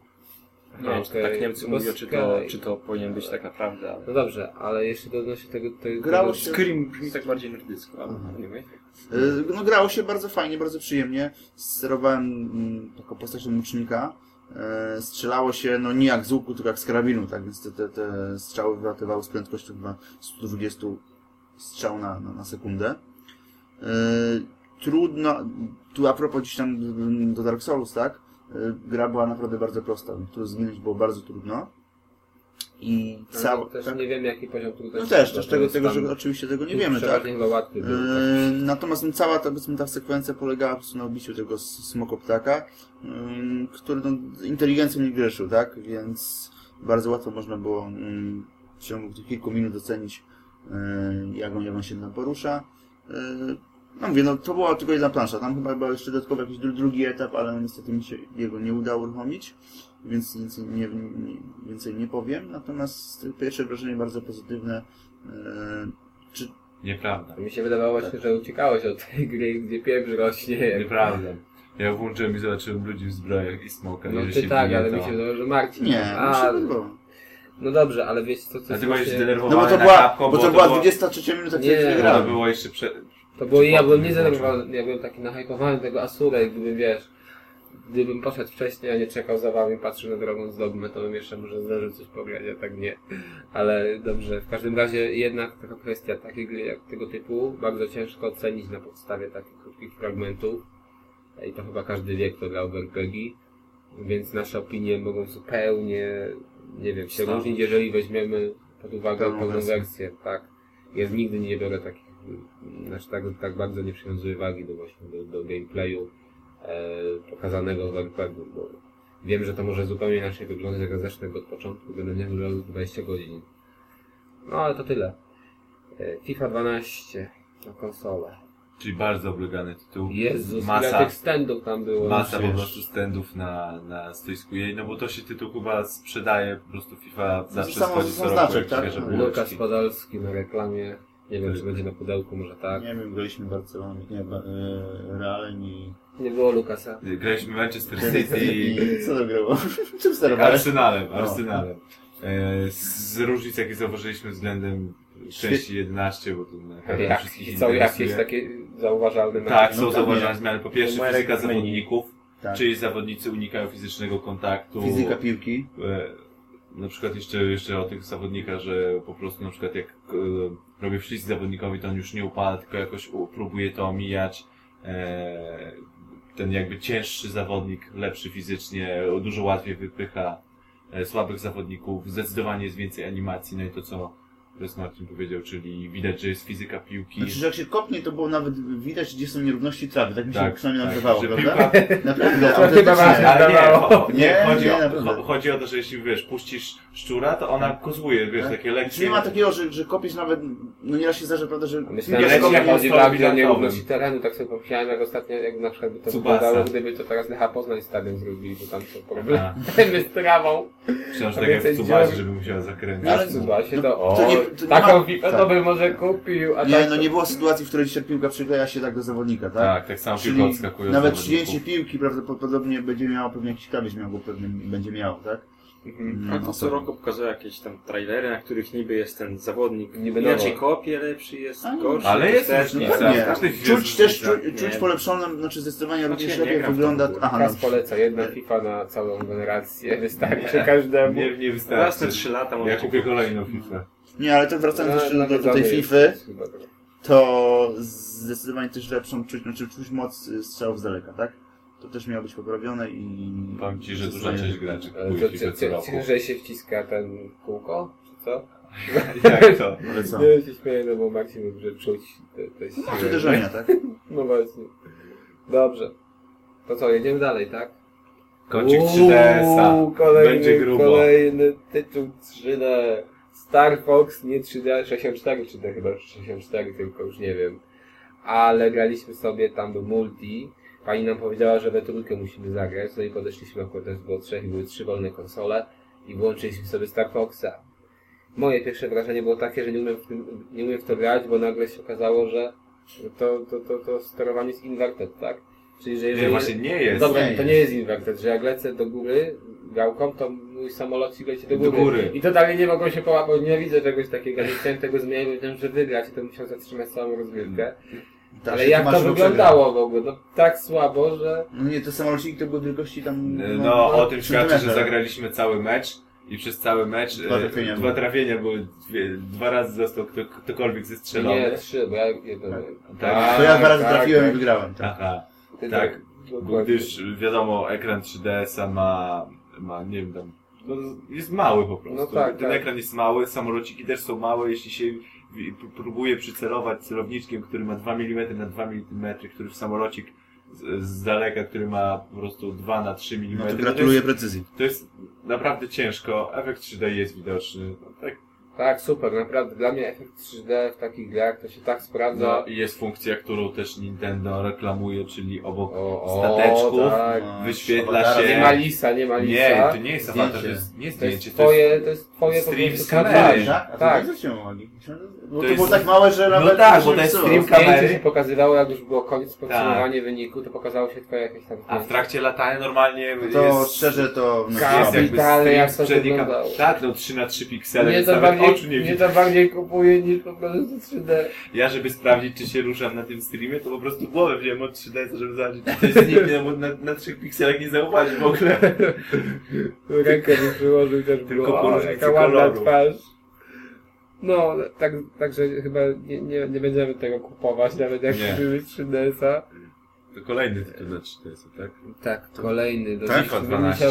Nie wiem, czy to Okej, tak Niemcy mówią, czy to, czy to powinien być tak naprawdę, ale... No dobrze, ale jeszcze do odnośnie tego... tego Grało się- Skyrim brzmi tak bardziej nordycko, ale Aha. anyway. Y, No grało się bardzo fajnie, bardzo przyjemnie. Sterowałem mm, taką postacią łucznika. E, Strzelało się no nie jak z łuku, tylko jak z karabinu, tak więc te, te, te strzały wylatywały z prędkością chyba 120 strzał na, na, na sekundę. E, Trudno, tu a propos gdzieś tam mm, do Dark Souls, tak? Gra była naprawdę bardzo prosta, tu zginąć było bardzo trudno. I ale cała... też tak? nie wiemy jaki poziom trudności. No też, też tego, tego, że oczywiście tego nie wiemy, tak? Przeważnie chyba łatwy był. tak. Yy, Natomiast no, cała ta, ta sekwencja polegała po na ubiciu tego smokoptaka, yy, który no, inteligencją nie grzeszył, tak? Więc bardzo łatwo można było yy, w ciągu tych kilku minut docenić, yy, jak, on, jak on się tam porusza. Yy, No mówię, no to była tylko jedna plansza. Tam chyba był jeszcze dodatkowo jakiś dru- drugi etap, ale niestety mi się jego nie udało uruchomić, więc nic nie, nie, więcej nie powiem. Natomiast pierwsze wrażenie bardzo pozytywne. Yy, Czy Nieprawda. Mi się wydawało właśnie, że uciekałeś od tej gry, gdzie pieprz rośnie. Nieprawda. Ja włączyłem i zobaczyłem ludzi w zbrojach i smoka. No ty się tak, ale to... mi się wydawało, że Marcin. nie, A, mi się podobało. no dobrze, ale wiecie co, co A ty byłeś właśnie- zdenerwowany No bo to na była, kapko, bo to była 23 minuta, Nie, kiedy nie To grałem. było jeszcze przed... To było ja byłem nie zdenerwowany, ja byłem taki nahypowany tego Asura i gdyby wiesz, gdybym poszedł wcześniej, a nie czekał za wami, patrzył na drogą z dogmy, to bym jeszcze może zdążył coś pograć, a tak nie. Ale dobrze, w każdym razie jednak taka kwestia takiej gry jak tego typu bardzo ciężko ocenić na podstawie takich krótkich fragmentów. I to chyba każdy wie, kto grał w RPG. Więc nasze opinie mogą zupełnie, nie wiem, się różnić, jeżeli weźmiemy pod uwagę Pełną pełną wersję. tak. Ja nigdy nie biorę takich, znaczy tak, tak bardzo nie przywiązuję wagi do właśnie do, do gameplayu pokazanego w RPG, bo wiem, że to może zupełnie inaczej wyglądać, jak ja zacznę od początku, będę nie grał 20 godzin. No ale to tyle. E, FIFA 12 na konsolę. Czyli bardzo oblegany tytuł. Jezus, Masa. ile tych standów tam było. Masa po prostu standów na, na stoisku jej, no bo to się tytuł chyba sprzedaje, po prostu FIFA zawsze samo- schodzi samo co roku, tak? No. Lukas Podolski na reklamie. Nie wiem, czy będzie na pudełku, może tak. Nie wiem, graliśmy Barceloną, nie, ba- e, Realem i... Nie było Lukasa. Graliśmy Manchester City I co to grało? (laughs) Czym sterowałeś? Arsenalem, No. Arsenalem. E, z różnic, jakie zauważyliśmy względem części 11, bo to na Jak, wszystkich są jakieś takie zauważalne Tak, są zauważone nie. zmiany. Po pierwsze Numerek fizyka menu. zawodników, Tak. czyli zawodnicy unikają fizycznego kontaktu. Fizyka piłki. E, na przykład jeszcze, jeszcze o tych zawodnikach, że po prostu na przykład jak e, robię ślizg zawodnikowi, to on już nie upada, tylko jakoś u- próbuje to omijać. E, ten jakby cięższy zawodnik, lepszy fizycznie, dużo łatwiej wypycha e, słabych zawodników, zdecydowanie jest więcej animacji, no i to co Chris Martin powiedział, czyli widać, że jest fizyka piłki. Znaczy, że jak się kopnie, to było nawet widać, gdzie są nierówności trawy. Tak mi się Tak, przynajmniej tak, nazywało, że prawda? Naprawdę, (laughs) To chyba. Ale nie, (laughs) nie, Nie, chodzi, nie, o, naprawdę. cho- chodzi o to, że jeśli wiesz, puścisz szczura, to ona kozłuje, wiesz, Tak? takie Znaczy, lekkie. nie ma takiego, że, że kopiesz nawet, no nieraz się zdarza, prawda, że Myślałem, piłka że jak chodzi o nierówności terenu, tak sobie pomyślałem, jak ostatnio, jak na przykład by to Tsubasa. wyglądało, gdyby to teraz Lecha Poznań stadion zrobili, bo tam są problemy (laughs) z trawą. Myślałem, że A tak jak w Cubasie, żeby musiała zakręcić. Ale- Ale Cubasie no, to, taką ma- tak. to by może kupił, a Nie, tak no nie było sytuacji, w której piłka przykleja się tak do zawodnika, tak? Tak, tak samo piłka odskakuje od nawet przyjęcie piłki prawdopodobnie będzie miało pewnie jakiś klawisz miał go pewnie będzie miało, tak? Mhm. A to co roku pokazują jakieś tam trailery, na których niby jest ten zawodnik Niby inaczej kopie, lepszy jest, A, gorszy. ale jest też nie. Tak, Czuć też, czuć Nie. polepszoną, znaczy zdecydowanie Znaczy, również nie lepiej wygląda... Aha, no. Kas poleca, jedna FIFA na całą generację, wystarczy każdemu. Nie, nie Raz wystarczy. na 3 lata Ja może kupię kolejną FIFA. Nie, ale to wracając jeszcze do, do tej FIFA, to zdecydowanie też lepszą czuć, znaczy czuć moc y, strzałów z daleka, tak? To też miało być poprawione i... Powiem ci, że duża część graczy kupuje FIFA ciężej się wciska ten kółko, czy co? (laughs) Jak to? Ale co? Nie się śmieję, no bo Maksim mówi, że czuć te, te No, siły. uderzenia, tak? (laughs) No właśnie. Dobrze. To co, jedziemy dalej, tak? Kącik 3DS-a. Uuu, Kolejny, Będzie grubo. kolejny tytuł 3D. Star Fox, nie 3D, 64 3D chyba, czy 64 tylko, już nie wiem. Ale graliśmy sobie tam do multi. Pani nam powiedziała, że we trójkę musimy zagrać, no i podeszliśmy akurat też było trzech i były trzy wolne konsole i włączyliśmy sobie Star Foxa. Moje pierwsze wrażenie było takie, że nie umiem w, tym, nie umiem w to grać, bo nagle się okazało, że to, to, to, to sterowanie jest inverted, tak? Czyli, że Nie, jeżeli... właśnie nie jest. Dobra, Nie to jest. nie jest inverted, że jak lecę do góry gałką, to mój samolocik leci do Do góry. góry. I totalnie nie mogą się połapać, nie widzę czegoś takiego, nie chciałem tego zmienić, bo wiedziałem, że wygrać i to musiał zatrzymać całą rozgrywkę. Tak, Ale jak to wyglądało w ogóle? No tak słabo, że... No nie, te samolociki to były wielkości tam... No, o tym świadczy, że zagraliśmy cały mecz i przez cały mecz Dwa e, trafienia dwa były. trafienia były, dwie, dwa razy został kto, ktokolwiek zestrzelony. Nie, trzy, bo ja jeden... Tak. To ja dwa razy tak, trafiłem tak. i wygrałem, tak. Aha, tak. dokładnie. gdyż wiadomo, ekran 3DS-a ma, ma, nie wiem tam, no, jest mały po prostu. No tak, Ten tak. ekran jest mały, samolociki też są małe, jeśli się próbuje przycelować celowniczkiem, który ma 2 mm na 2 mm, który w samolocik z, z daleka, który ma po prostu 2 na 3 mm. No to gratuluję precyzji. To jest naprawdę ciężko. Efekt 3D jest widoczny. No, tak. Tak, super, naprawdę. Dla mnie efekt 3D w takich grach to się tak sprawdza. No i jest funkcja, którą też Nintendo reklamuje, czyli obok O, o, stateczków tak. No, wyświetla się... Nie ma lisa, nie ma lisa. Nie, to nie jest Zdjęcie. awatar, to jest nie To jest zdjęcie, to jest... twoje, to jest swoje po Stream prostu z kamery. kamery. Tak? A to Tak. się mogli. Myślałem, Bo to, jest- było tak małe, że No nawet... tak, nie bo to jest wysyłał. stream kamery. się pokazywało, jak już było koniec podsumowanie wyniku, to pokazało się twoje jakieś tam A w trakcie latania normalnie To jest... szczerze to... No, Ka- jest jakby Kapitale, stream jak to wyglądało. Tak, no 3 na 3 piksele, więc to, nawet oczu bardziej, nie widzę. to bardziej kupuje niż po prostu 3D. Ja, żeby sprawdzić, czy się ruszam na tym streamie, to po prostu głowę wziąłem od 3D, żeby zobaczyć, czy to jest nikt, no bo na, na 3 pikselach nie zauważy w ogóle. Rękę mi przyłożył też Tylko było, o, jaka ładna twarz. No, tak, także chyba nie, nie, nie będziemy tego kupować, nawet jak Nie. kupimy 3DS-a. To kolejny tytuł na 3DS, tak? Tak, kolejny. Do Tak? FIFA FIFA 12.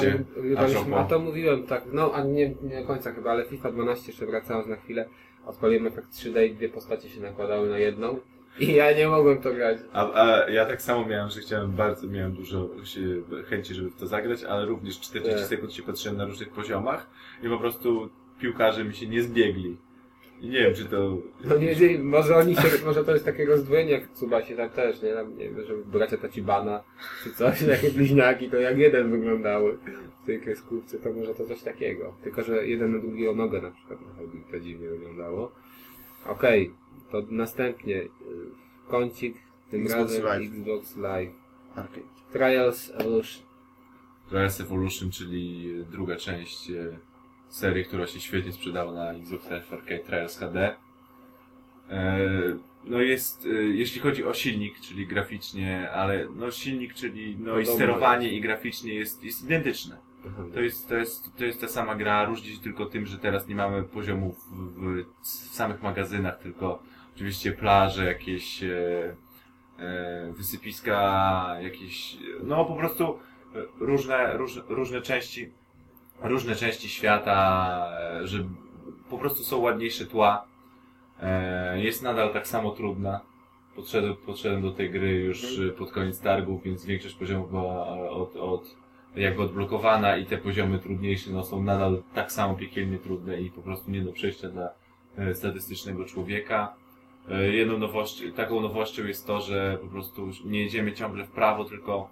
A, A a to mówiłem, tak, no, a nie, nie do końca chyba, ale FIFA 12 jeszcze wracając na chwilę, odpaliłem efekt 3D i dwie postacie się nakładały na jedną. I ja nie mogłem to grać. A, a ja tak samo miałem, że chciałem bardzo, miałem dużo się, chęci, żeby w to zagrać, ale również 40 Tak. sekund się patrzyłem na różnych poziomach i po prostu piłkarze mi się nie zbiegli. Nie wiem, czy to... No nie, nie, może oni się, może to jest takie rozdwojenie jak w Tsubasie tam też, nie? Tam, nie wiem, żeby bracia Tachibana czy coś, (laughs) takie bliźniaki, to jak jeden wyglądały w tej kreskówce, to może to coś takiego. Tylko, że jeden na drugiego nogę na przykład nachodził, to dziwnie wyglądało. Okej, to następnie y, kącik, tym Xbox razem Live. Xbox Live. Arcade. Trials Evolution. Trials Evolution, czyli druga część serii, która się świetnie sprzedała na Xbox Arcade Trials HD. E, No jest, e, jeśli chodzi o silnik, czyli graficznie, ale no silnik, czyli no i sterowanie i graficznie jest, jest identyczne. To jest, to, jest, to jest ta sama gra, różni się tylko tym, że teraz nie mamy poziomów w, w, samych magazynach, tylko oczywiście plaże, jakieś e, e, wysypiska, jakieś, no po prostu różne, różne, różne części, różne części świata, e, że po prostu są ładniejsze tła. E, jest nadal tak samo trudna. Podszedłem, podszedłem do tej gry już e, pod koniec targów, więc większość poziomów była od, od jakby odblokowana i te poziomy trudniejsze no, są nadal tak samo piekielnie trudne i po prostu nie do przejścia dla statystycznego człowieka. Jedną nowością, taką nowością jest to, że po prostu nie jedziemy ciągle w prawo, tylko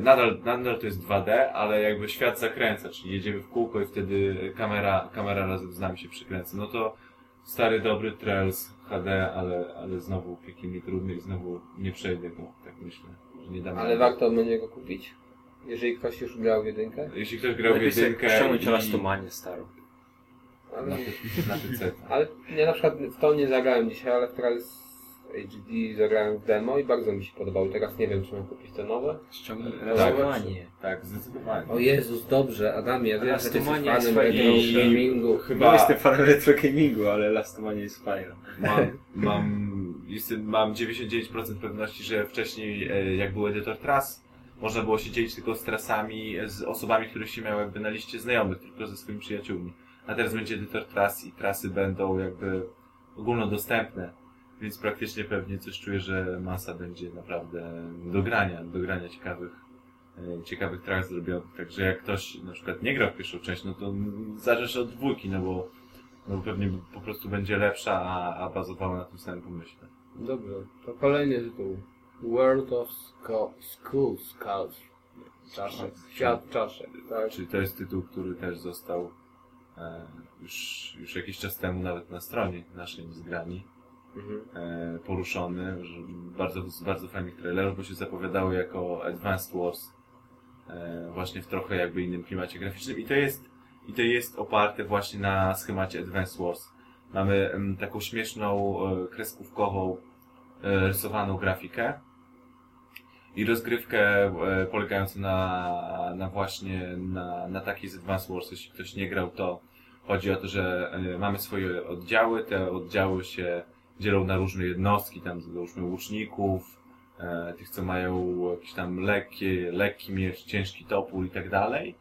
nadal, nadal to jest 2D, ale jakby świat zakręca, czyli jedziemy w kółko i wtedy kamera, kamera razem z nami się przykręca. No to stary, dobry Trails HD, ale, ale znowu piekielnie trudny i znowu nie przejdę go, tak myślę, że nie damy Ale warto będzie go kupić? Jeżeli ktoś już grał w jedynkę? Jeśli ktoś grał w Lepiej sobie jedynkę ściągnąć i Elastomanię starą. Ale... na, na PC. Ale ja na przykład w to nie zagrałem dzisiaj, ale w Trials HD zagrałem w demo i bardzo mi się podobało. Teraz nie wiem, czy mam kupić te nowe. Ściągnij Tak. Tak, zdecydowanie. O Jezus, dobrze, Adamie, ja wiem, że ty jesteś fanem retro gamingu. Chyba- Nie jestem fanem retro gamingu, ale Elastomania jest fajna. Mam, mam, jestem, mam 99% pewności, że wcześniej, e, jak był edytor tras, można było się dzielić tylko z trasami, z osobami, które się miały jakby na liście znajomych, tylko ze swoimi przyjaciółmi. A teraz będzie edytor tras i trasy będą jakby ogólnodostępne. Więc praktycznie pewnie coś czuję, że masa będzie naprawdę do grania, do grania ciekawych, e, ciekawych tras zrobionych. Także jak ktoś na przykład nie grał w pierwszą część, no to zarzesz od dwójki, no bo, no bo pewnie po prostu będzie lepsza, a, a bazowała na tym samym pomyśle. Dobrze, to kolejny tytuł. World of Sco- School Scouts. Czaszek. Świat czaszek, tak. Czyli to jest tytuł, który też został e, już, już jakiś czas temu nawet na stronie naszej zgrani Mhm. e, poruszony. Bardzo, bardzo fajnych trailerów, bo się zapowiadało jako Advanced Wars. E, właśnie w trochę jakby innym klimacie graficznym. I to jest, i to jest oparte właśnie na schemacie Advanced Wars. Mamy taką śmieszną, e, kreskówkową, rysowaną grafikę i rozgrywkę polegającą na, na właśnie na, na takiej z Advanced Wars. Jeśli ktoś nie grał, to chodzi o to, że mamy swoje oddziały. Te oddziały się dzielą na różne jednostki, tam załóżmy łuczników, e, tych co mają jakiś tam lekki, lekki miecz, ciężki topór i tak dalej.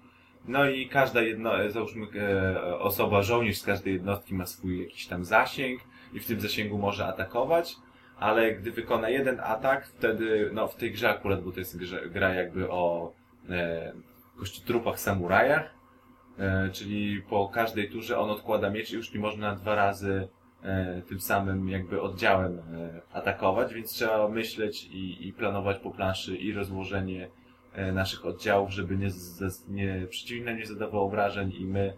No i każda jedno, e, załóżmy e, osoba, żołnierz z każdej jednostki ma swój jakiś tam zasięg i w tym zasięgu może atakować ale gdy wykona jeden atak, wtedy, no w tej grze akurat, bo to jest grze, gra jakby o e, kościotrupach samurajach, e, czyli po każdej turze on odkłada miecz i już nie można dwa razy tym samym jakby oddziałem e, atakować, więc trzeba myśleć i, i planować po planszy i rozłożenie e, naszych oddziałów, żeby nie, nie przeciwnik nie zadawał obrażeń i my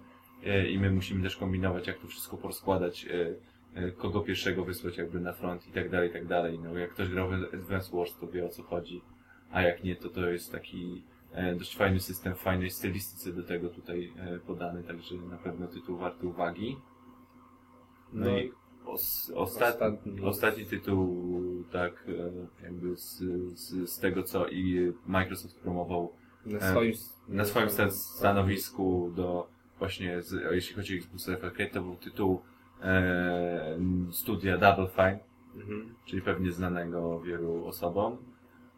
e, i my musimy też kombinować, jak to wszystko porozkładać, e, e, kogo pierwszego wysłać jakby na front i tak dalej, i tak dalej. No, jak ktoś grał w Advance Wars, to wie o co chodzi, a jak nie, to to jest taki e, dość fajny system, fajnej stylistyce do tego tutaj e, podany, także na pewno tytuł warty uwagi. No, No i os, ostatni, ostatni. tytuł, tak, e, jakby z, z, z tego, co i Microsoft promował Na E, swoim, na swoim sta- stanowisku do właśnie, z, jeśli chodzi o Xbox Live Arcade, to był tytuł e, studia Double Fine, Mhm. czyli pewnie znanego wielu osobom.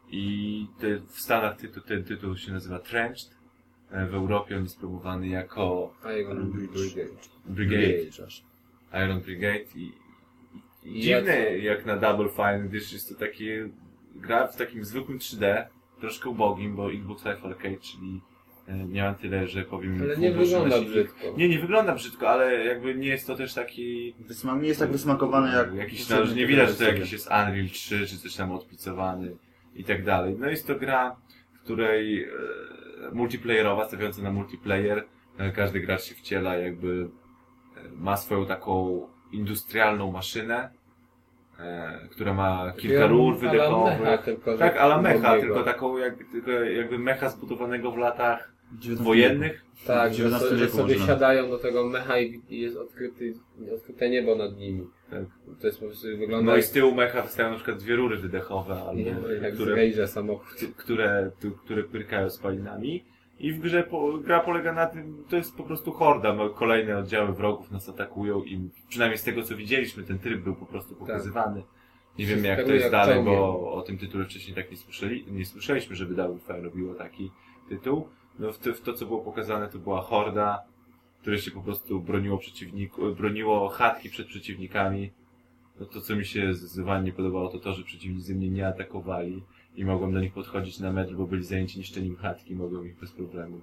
I ty, w Stanach tytuł, ten tytuł się nazywa Trenched. E, W Europie on jest promowany jako Iron Brigade. Brigade, przepraszam. Iron Brigade i, i dziwne jak- jak na Double Fine, gdyż jest to takie gra w takim zwykłym 3D, troszkę ubogim, bo Xbox Live Arcade, czyli e, nie mam tyle, że powiem... Ale nie wygląda brzydko. Nie, nie wygląda brzydko, ale jakby nie jest to też taki... Wysma- nie jest tak wysmakowane jak... Jakiś, no, nie widać, że to jakiś jest Unreal 3, czy coś tam odpicowany i tak dalej. No jest to gra, w której e, multiplayerowa, stawiająca na multiplayer, e, każdy gracz się wciela, jakby ma swoją taką industrialną maszynę, e, która ma kilka rur Ala wydechowych. mecha, tylko, Tak, ala mecha, tylko taką jak, tylko jakby mecha zbudowanego w latach wojennych. Tak, że, XIX so, że wieku sobie może siadają do tego mecha i jest odkryty, odkryte niebo nad nimi. Tak. To jest po prostu wygląda No i jak, z tyłu mecha wystają na przykład dwie rury wydechowe, nie, albo jak z które samochód. które, t- które pyrkają spalinami. I w grze po, gra polega na tym, to jest po prostu horda, no, kolejne oddziały wrogów nas atakują i przynajmniej z tego co widzieliśmy, ten tryb był po prostu pokazywany. Nie wiemy jak to jest jak dalej, bo o tym tytule wcześniej tak nie słyszeli, nie słyszeliśmy, żeby Double Fine robiło taki tytuł. No w to, w to co było pokazane to była horda, które się po prostu broniło przeciwniku, broniło chatki przed przeciwnikami. No to co mi się zdecydowanie nie podobało to to, że przeciwnicy mnie nie atakowali i mogłem do nich podchodzić na metr, bo byli zajęci niszczeniem chatki, mogłem ich bez problemu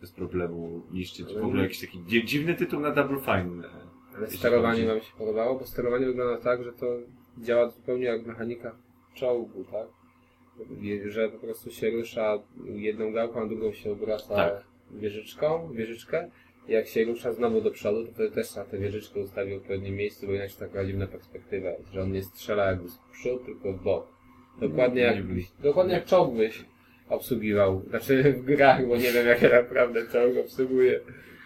bez problemu niszczyć. W ogóle jakiś taki dzi- dziwny tytuł na Double Fine. Ale sterowanie wam się podobało? Bo sterowanie wygląda tak, że to działa zupełnie jak mechanika czołgu, tak? Że po prostu się rusza jedną gałką, a drugą się obraca Tak. wieżyczką, wieżyczkę. Jak się rusza znowu do przodu, to wtedy też trzeba tę wieżyczkę ustawić w odpowiednim miejscu, bo inaczej taka dziwna perspektywa jest, że on nie strzela jakby z przód, tylko w bok. Dokładnie Nie jak, dokładnie jak czołg byś obsługiwał. Znaczy (laughs) w grach, bo nie wiem jak ja naprawdę czołg obsługuję.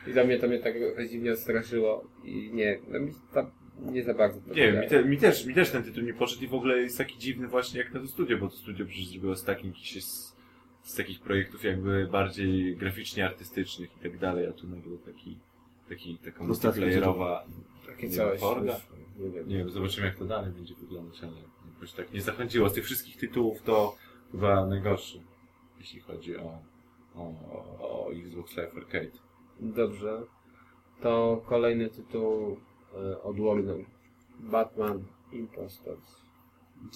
I za mnie to mnie tak trochę dziwnie odstraszyło. I nie, no mi ta, nie za bardzo to Nie mi, te, mi, też, mi też ten tytuł nie poszedł i w ogóle jest taki dziwny właśnie jak na to studio, bo to studio przecież zrobiło z takich jakichś z, z takich projektów jakby bardziej graficznie artystycznych i tak dalej, a tu nagle taki, taki taka multiplayerowa Takie coś. Nie wiem. Nie wiem, zobaczymy jak to dalej będzie wyglądać, ale jakoś tak nie zachęciło. Z tych wszystkich tytułów to chyba najgorszy, jeśli chodzi o, o, o, Xbox Live Arcade. Dobrze. To kolejny tytuł e, od Warner. Batman Impostors.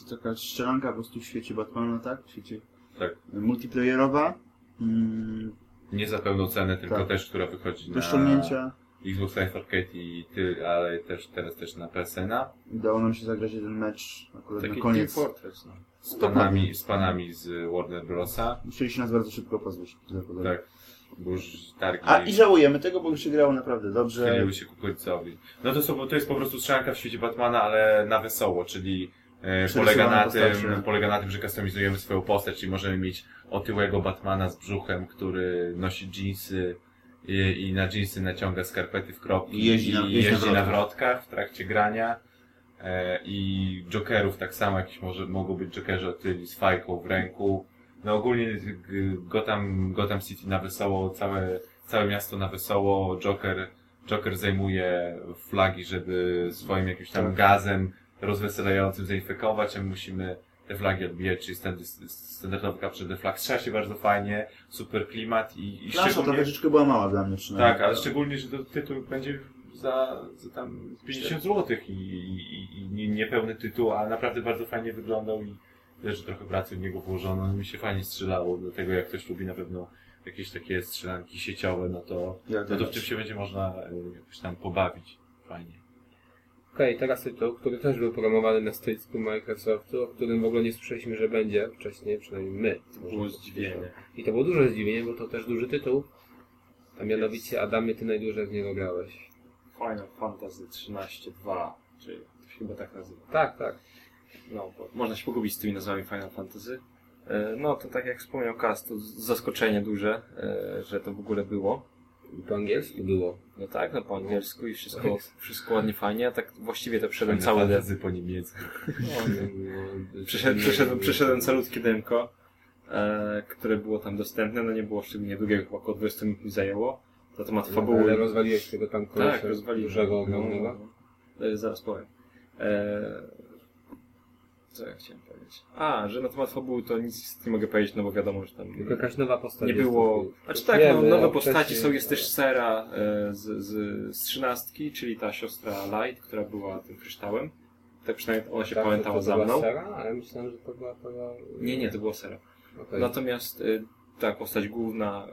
To taka strzelanka po prostu w świecie Batmana, tak? W świecie Tak. multiplayerowa. Mm, Nie za pełną cenę, tylko Tak. też, która wychodzi do na ściągnięcia. Xbox Live Arcade i ty, ale też teraz też na PSN-a. Udało nam się zagrać jeden mecz akurat Taki na koniec. Team Fortress, no. Z panami, z panami z Warner Brosa. Musieliście nas bardzo szybko pozbyć. Tak. Bo już targi A i żałujemy tego, bo już się grało naprawdę dobrze. chyliły się kukurydzowi. No to, są, to jest po prostu strzelanka w świecie Batmana, ale na wesoło, czyli e, polega na, tym, polega na tym, że customizujemy swoją postać, czyli możemy mieć otyłego Batmana z brzuchem, który nosi dżinsy i, i na dżinsy naciąga skarpety w kropki I jeździ na- i jeździ jeździ na wrotkach. w trakcie grania. E, I Jokerów tak samo, jakieś może, mogą być Jokerzy otyli z fajką w ręku. No ogólnie Gotham, Gotham City na wesoło, całe, całe miasto na wesoło, Joker, Joker zajmuje flagi, żeby swoim jakimś tam Tak. gazem rozweselającym zainfekować, a my musimy te flagi odbijać, czyli standardowy capture the flag. Strzela się bardzo fajnie, super klimat i, i Plansza ta szczególnie... troszeczkę była mała dla mnie przynajmniej. Tak, ale szczególnie, że to tytuł będzie za, za tam 50 zł i, i, i nie- niepełny tytuł, a naprawdę bardzo fajnie wyglądał i też trochę pracy w niego włożono. Mi się fajnie strzelało, dlatego jak ktoś lubi na pewno jakieś takie strzelanki sieciowe, no to, no to w tym się będzie można y, jakoś tam pobawić. Fajnie. Okej, teraz tytuł, który też był promowany na stoisku Microsoftu, o którym w ogóle nie słyszeliśmy, że będzie wcześniej, przynajmniej my. Było zdziwienie. I to było duże zdziwienie, bo to też duży tytuł. A mianowicie Adamie, ty najdłużej w niego grałeś. Final Fantasy 13.2, czyli to się chyba tak nazywa. Tak, tak. No, bo można się pogubić z tymi nazwami Final Fantasy. E, No, to tak jak wspomniał Kas, to zaskoczenie duże, e, że to w ogóle było. Po angielsku było. No tak, no po angielsku i wszystko, wszystko ładnie, fajnie, a tak właściwie to przeszedłem całe... Fantasy po niemiecku. No, Przeszedłem, przeszedłem, przeszedłem calutkie demko, e, które było tam dostępne, no nie było szczególnie długiego, chyba około 20 minut mi zajęło. Na temat Ale fabuły. rozwaliłeś tego tam Tak, rozwaliłem. dużego, No, ogromnego. no, no. Zaraz powiem. E, co ja chciałem? A, że na temat fabuły to nic nie mogę powiedzieć, no bo wiadomo, że tam Tylko jakaś nowa postać nie jest było... Znaczy tak, no, nowe postaci są, jest też Sera e, z, z, z trzynastki, czyli ta siostra Light, która była tym kryształem. Tak przynajmniej ona się Tak, pamiętała to, za była mną. Sera? A ja myślałem, że to była to. Nie, nie, to była Sera. Okej. Natomiast y, ta postać główna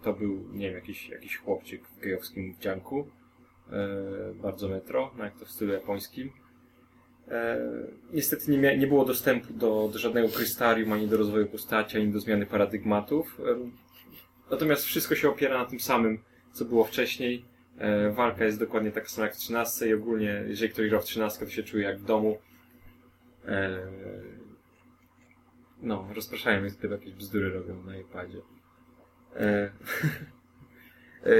y, to był, nie wiem, jakiś, jakiś chłopczyk w gejowskim wdzianku. Y, bardzo metro, no jak to w stylu japońskim. E, niestety nie, nie było dostępu do, do żadnego krystarium, ani do rozwoju postaci, ani do zmiany paradygmatów. Em, Natomiast wszystko się opiera na tym samym, co było wcześniej. E, walka jest dokładnie taka sama jak w 13 i ogólnie, jeżeli ktoś gra w 13, to się czuje jak w domu. E, no, rozpraszają mnie tylko jakieś bzdury robią na iPadzie. E, (laughs) e,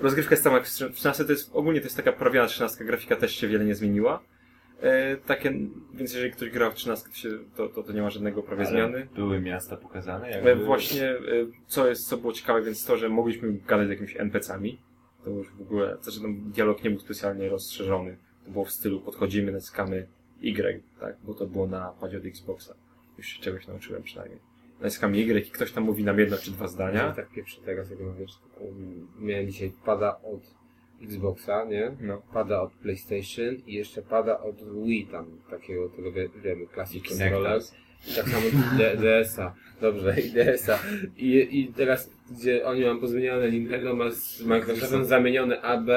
rozgrywka jest sama jak w 13, to jest, ogólnie to jest taka prawiana 13, grafika też się wiele nie zmieniła. E, takie, więc jeżeli ktoś grał w 13, to, się, to, to, to nie ma żadnego prawie Ale zmiany. Były miasta pokazane? E, Jakby... Właśnie, e, co jest, co było ciekawe, więc to, że mogliśmy gadać z jakimiś NPC-ami, to już w ogóle, znaczy ten dialog nie był specjalnie rozszerzony. To było w stylu, podchodzimy, naciskamy Y, tak, bo to było na padzie od Xboxa. Już się czegoś nauczyłem przynajmniej. Naciskamy Y i ktoś tam mówi nam jedno czy dwa Ja zdania. tak pierwszy teraz, jak mówisz, um, miałem dzisiaj pada od Xboxa, nie? No. Pada od PlayStation i jeszcze pada od Wii tam, takiego, tego wie- wiemy, Classic Kinecta. Controller. I tak samo DS-a, dobrze, i DS-a. I, I teraz, gdzie oni mam pozmienione, Nintendo ma z Microsoftem zamienione AB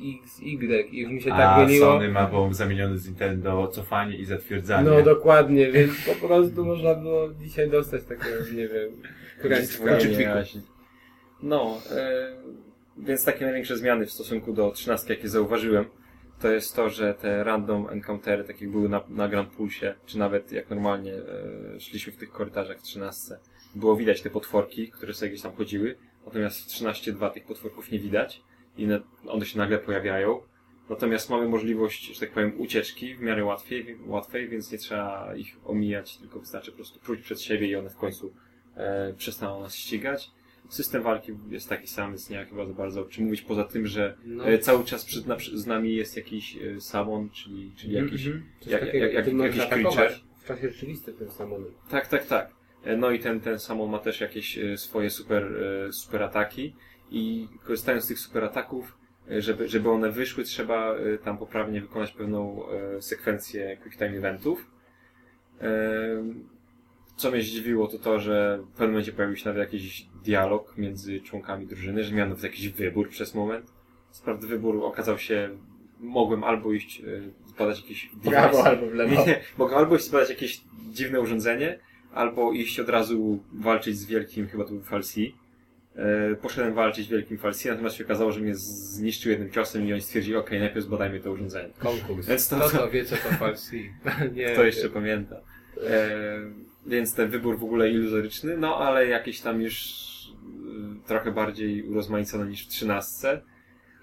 i X, Y i już mi się tak A myliło. Sony ma bo zamieniony z Nintendo cofanie i zatwierdzanie. No dokładnie, więc po prostu można było dzisiaj dostać takiego, nie wiem, jaźni. No, e, więc takie największe zmiany w stosunku do 13, jakie zauważyłem, to jest to, że te random encountery, tak jak były na, na Grand Pulsie, czy nawet jak normalnie e, szliśmy w tych korytarzach w 13, było widać te potworki, które sobie gdzieś tam chodziły, natomiast w 13.2 tych potworków nie widać i na, one się nagle pojawiają. Natomiast mamy możliwość, że tak powiem, ucieczki w miarę łatwiej, łatwej, więc nie trzeba ich omijać, tylko wystarczy po prostu pójść przed siebie i one w końcu e, przestaną nas ścigać. System walki jest taki sam, więc nie ma chyba za bardzo o czym mówić, poza tym, że No. e, cały czas przed, na, z nami jest jakiś e, samon, czyli, czyli jakiś... Mhm. Coś jak- takiego, jak- jak- ty możesz jakiś creature. W czasie rzeczywistym tym samolem. Tak, tak, tak. E, No i ten, ten samon ma też jakieś e, swoje super, e, super ataki i korzystając z tych super ataków, e, żeby, żeby one wyszły, trzeba e, tam poprawnie wykonać pewną e, sekwencję quick time eventów. E, Co mnie zdziwiło, to to, że w pewnym momencie pojawił się nawet jakiś dialog między członkami drużyny, że miałem nawet jakiś wybór przez moment. Sprawdy wybór okazał się, mogłem albo iść e, zbadać jakiś device, albo w nie, nie, mogę albo iść zbadać jakieś dziwne urządzenie, albo iść od razu walczyć z wielkim, chyba to był Falsi. E, poszedłem walczyć z wielkim Falsi, natomiast się okazało, że mnie zniszczył jednym ciosem i oni stwierdzili, okej, najpierw zbadajmy to urządzenie. Konkurs. Więc to- Kto to wie, co to falsi? (laughs) nie. Kto jeszcze pamięta? E, więc ten wybór w ogóle iluzoryczny, no ale jakieś tam już trochę bardziej urozmaicone niż w trzynastce.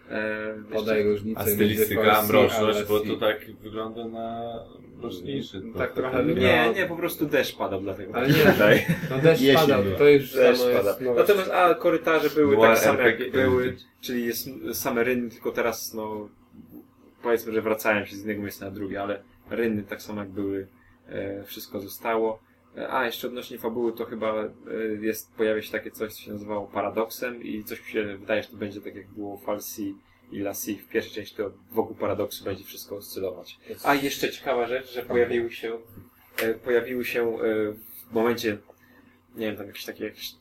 E, Podaj różnicę A stylistyka, mroczność, bo to tak wygląda na mroczniejszy. Tak trochę Nie, wygląda. nie, po prostu deszcz padał dlatego. Ale tak nie. wydaje. No deszcz Jesień padał, była. to już Deszcz samo pada. jest nowe. Natomiast, a korytarze były Była tak same jak były, czyli jest same rynny, tylko teraz, no, powiedzmy, że wracają się z jednego miejsca na drugie, ale rynny tak samo jak były, e, wszystko zostało. E, A, jeszcze odnośnie fabuły, to chyba e, jest, pojawia się takie coś, co się nazywało paradoksem i coś mi się wydaje, że to będzie tak jak było w Falsi i Lassie w pierwszej części, to wokół paradoksu będzie wszystko oscylować. A jeszcze ciekawa rzecz, że pojawiły się, e, pojawiły się w momencie, nie wiem, tam jakieś takie jakieś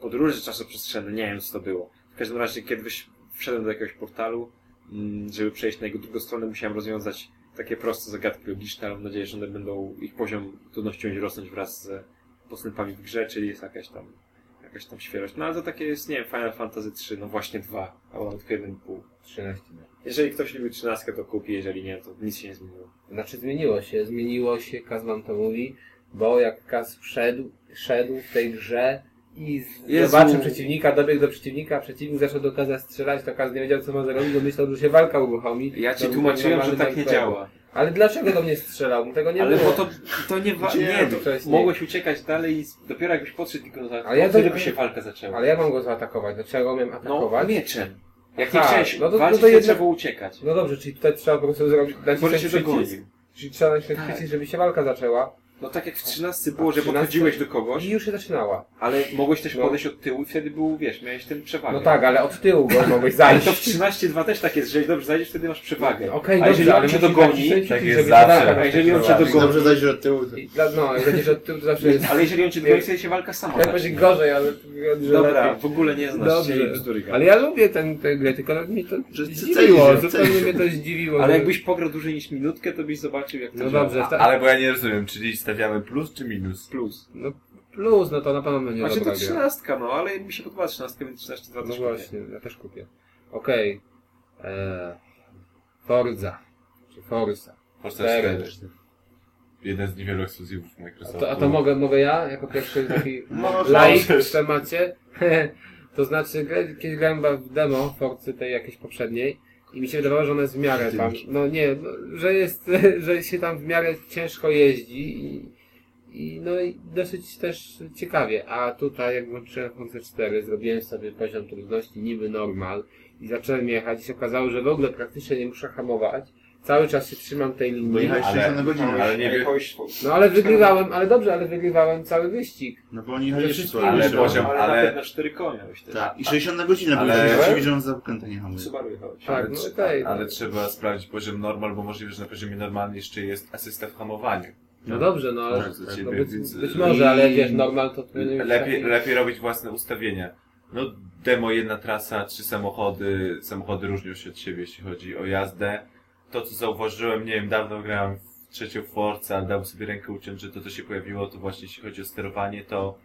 podróży czasoprzestrzenne, nie wiem co to było. W każdym razie, kiedy wyś- wszedłem do jakiegoś portalu, mm, żeby przejść na jego drugą stronę, musiałem rozwiązać takie proste zagadki logiczne, ale mam nadzieję, że one będą, ich poziom trudności będzie rosnąć wraz z postępami w grze, czyli jest jakaś tam jakaś tam świeżość. No ale to takie jest, nie wiem, Final Fantasy 3, no właśnie 2, albo nawet 1,5. 13. Jeżeli ktoś lubi 13, to kupi, jeżeli nie, to nic się nie zmieniło. Znaczy zmieniło się, zmieniło się, Kaz wam to mówi, bo jak Kaz wszedł, szedł w tej grze i Jezu. zobaczył przeciwnika, dobiegł do przeciwnika, przeciwnik zaczął do Kaza strzelać, to Kaz nie wiedział co ma zrobić, bo myślał, że się walka uruchomi. Ja ci był tłumaczyłem, że tak nie działa. Ale dlaczego do mnie strzelał? No Tego nie ale było. bo to, to nie, wa- nie, nie, mogłeś uciekać dalej i dopiero jakbyś podszedł tylko za Ale ja wtedy to- by się walka zaczęła. Ale jak mam go zaatakować? Dlaczego miałem No, atakować? mieczem. Jak Aha, nie chciałeś no to- walczyć, no to jednak- trzeba uciekać. No dobrze, czyli tutaj trzeba po prostu zrobić, Może się dogonił. czyli trzeba nacisnąć Tak. przycisk, żeby się walka zaczęła No tak jak w 13 było, A że 13 podchodziłeś do kogoś, i już się zaczynała. ale mogłeś też No. podejść od tyłu i wtedy był, wiesz, miałeś ten przewagę. No tak, ale od tyłu go mogłeś Ale zajść. to w 13.2 też tak jest, że jeżeli dobrze zajdziesz, wtedy masz przewagę. Okej, A dobrze, jeżeli on ale cię musisz dogoni, tak jest zawsze. walka A jeżeli on cię zaczęła. dogoni- Dobrze zajść od tyłu. To... I No, jak będziesz od tyłu, to zawsze jest... Ale jeżeli on cię dogoni, to się walka sama Jak będzie gorzej, ale... Dobra, w ogóle nie znasz się. Ale ja lubię ten, tę grę, tylko mnie to zdziwiło, zupełnie mnie to zdziwiło. Ale jakbyś pograł dłużej niż minutkę, to byś zobaczył jak to No dobrze. Ale bo ja nie rozumiem, czyli stawiamy plus czy minus? Plus. no plus, no to na pewno będzie Znaczy to. 13, no ale mi się podoba 13, więc 13 2 No właśnie, ja też kupię. Okej. Eee, Forza. Czy Forza. Forza Cztery. 4. Jeden z niewielu ekskluzywów A Microsoftu. to, a to mogę, mogę ja, jako pierwszy taki (laughs) Możesz. laik w temacie? (laughs) to znaczy, kiedyś grałem w demo Forcy tej jakiejś poprzedniej i mi się wydawało, że ona jest w miarę tam, no nie, no, że jest, (laughs) że się tam w miarę ciężko jeździ i, i no i dosyć też ciekawie, a tutaj jak włączyłem Force 4, zrobiłem sobie poziom trudności niby normal i zacząłem jechać i się okazało, że w ogóle praktycznie nie muszę hamować, cały czas się trzymam tej linii, Ale- 60 na godzinę. ale nie wie- Jechałeś- no ale wygrywałem, ale dobrze, ale wygrywałem cały wyścig. No bo oni jechali Ale wszystko. wszystkim- Ale ale poziom- ale, ale- na 4 konie miałeś też. Tak, i 60 na godzinę, bo Ale- ale... się że on za zakrętę nie hamuje. Subaru jechałeś. Tak, ale, no trze- okej, ale no. trzeba sprawdzić poziom normal, bo możliwe, że na poziomie normalnym jeszcze jest asysta w hamowaniu. No dobrze, no ale Tak, za no, ciebie, być, więc- być może, ale wiesz, normal to powinien być Lepiej, taki- lepiej robić własne ustawienia. No demo jedna trasa, trzy samochody, samochody różnią się od siebie, jeśli chodzi o jazdę. To co zauważyłem, nie wiem, dawno grałem w trzecią Forza, ale dałem sobie rękę uciąć, że to co się pojawiło, to właśnie jeśli chodzi o sterowanie, to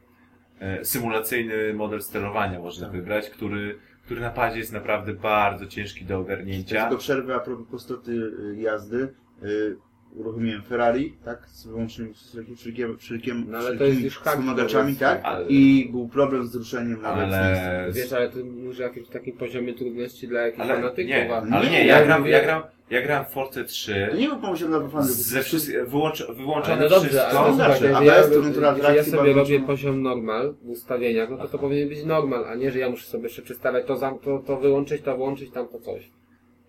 e, symulacyjny model sterowania można Tak. wybrać, który, który na padzie jest naprawdę bardzo ciężki do ogarnięcia. tylko przerwę a propos prostoty y, jazdy. Y, Uruchomiłem Ferrari, tak, z wyłącznym wszelkim, wszelkim, No, ale to jest już hack, wspomagaczami, to jest- tak, ale- i był problem z ruszeniem nawet. Ale... Wiesz, ale to może jakimś takim poziomie trudności dla jakichś Ale fanatyków, nie, ale nie, Nie, ja gram, ja gram, ja gram w Force 3 To nie był pomysł dla fanów. ze wszystkich, wyłącz, wyłączone no dobrze, wszystko. ale to Znaczy, a ja, jeżeli ja sobie robię mocno- poziom normal w ustawieniach, no to to powinien być normal, a nie, że ja muszę sobie jeszcze przestawiać to, zam, to, to wyłączyć, to włączyć, tam to coś.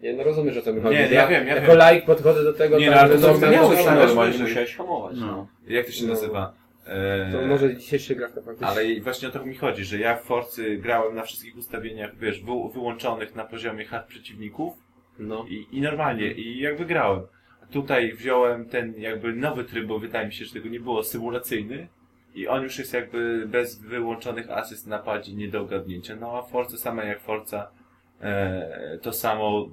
Nie, no rozumiesz o co mi chodzi. Nie, ja wiem, ja jako wiem. laik podchodzę do tego, Nie, tak, no, ale że to co normal- miałeś, normal- ale- normalnie, że- musiałeś hamować. No. Jak to się No. nazywa? E, To może dzisiejszy grach to faktycznie. Ale właśnie o to mi chodzi, że ja w Forcy grałem na wszystkich ustawieniach, wiesz, wy, wyłączonych na poziomie hard przeciwników No. i, i normalnie, i jakby grałem. A tutaj wziąłem ten jakby nowy tryb, bo wydaje mi się, że tego nie było, symulacyjny. I on już jest jakby bez wyłączonych asyst na padzie nie do ogarnięcia. No a Forza sama jak Forza e, to samo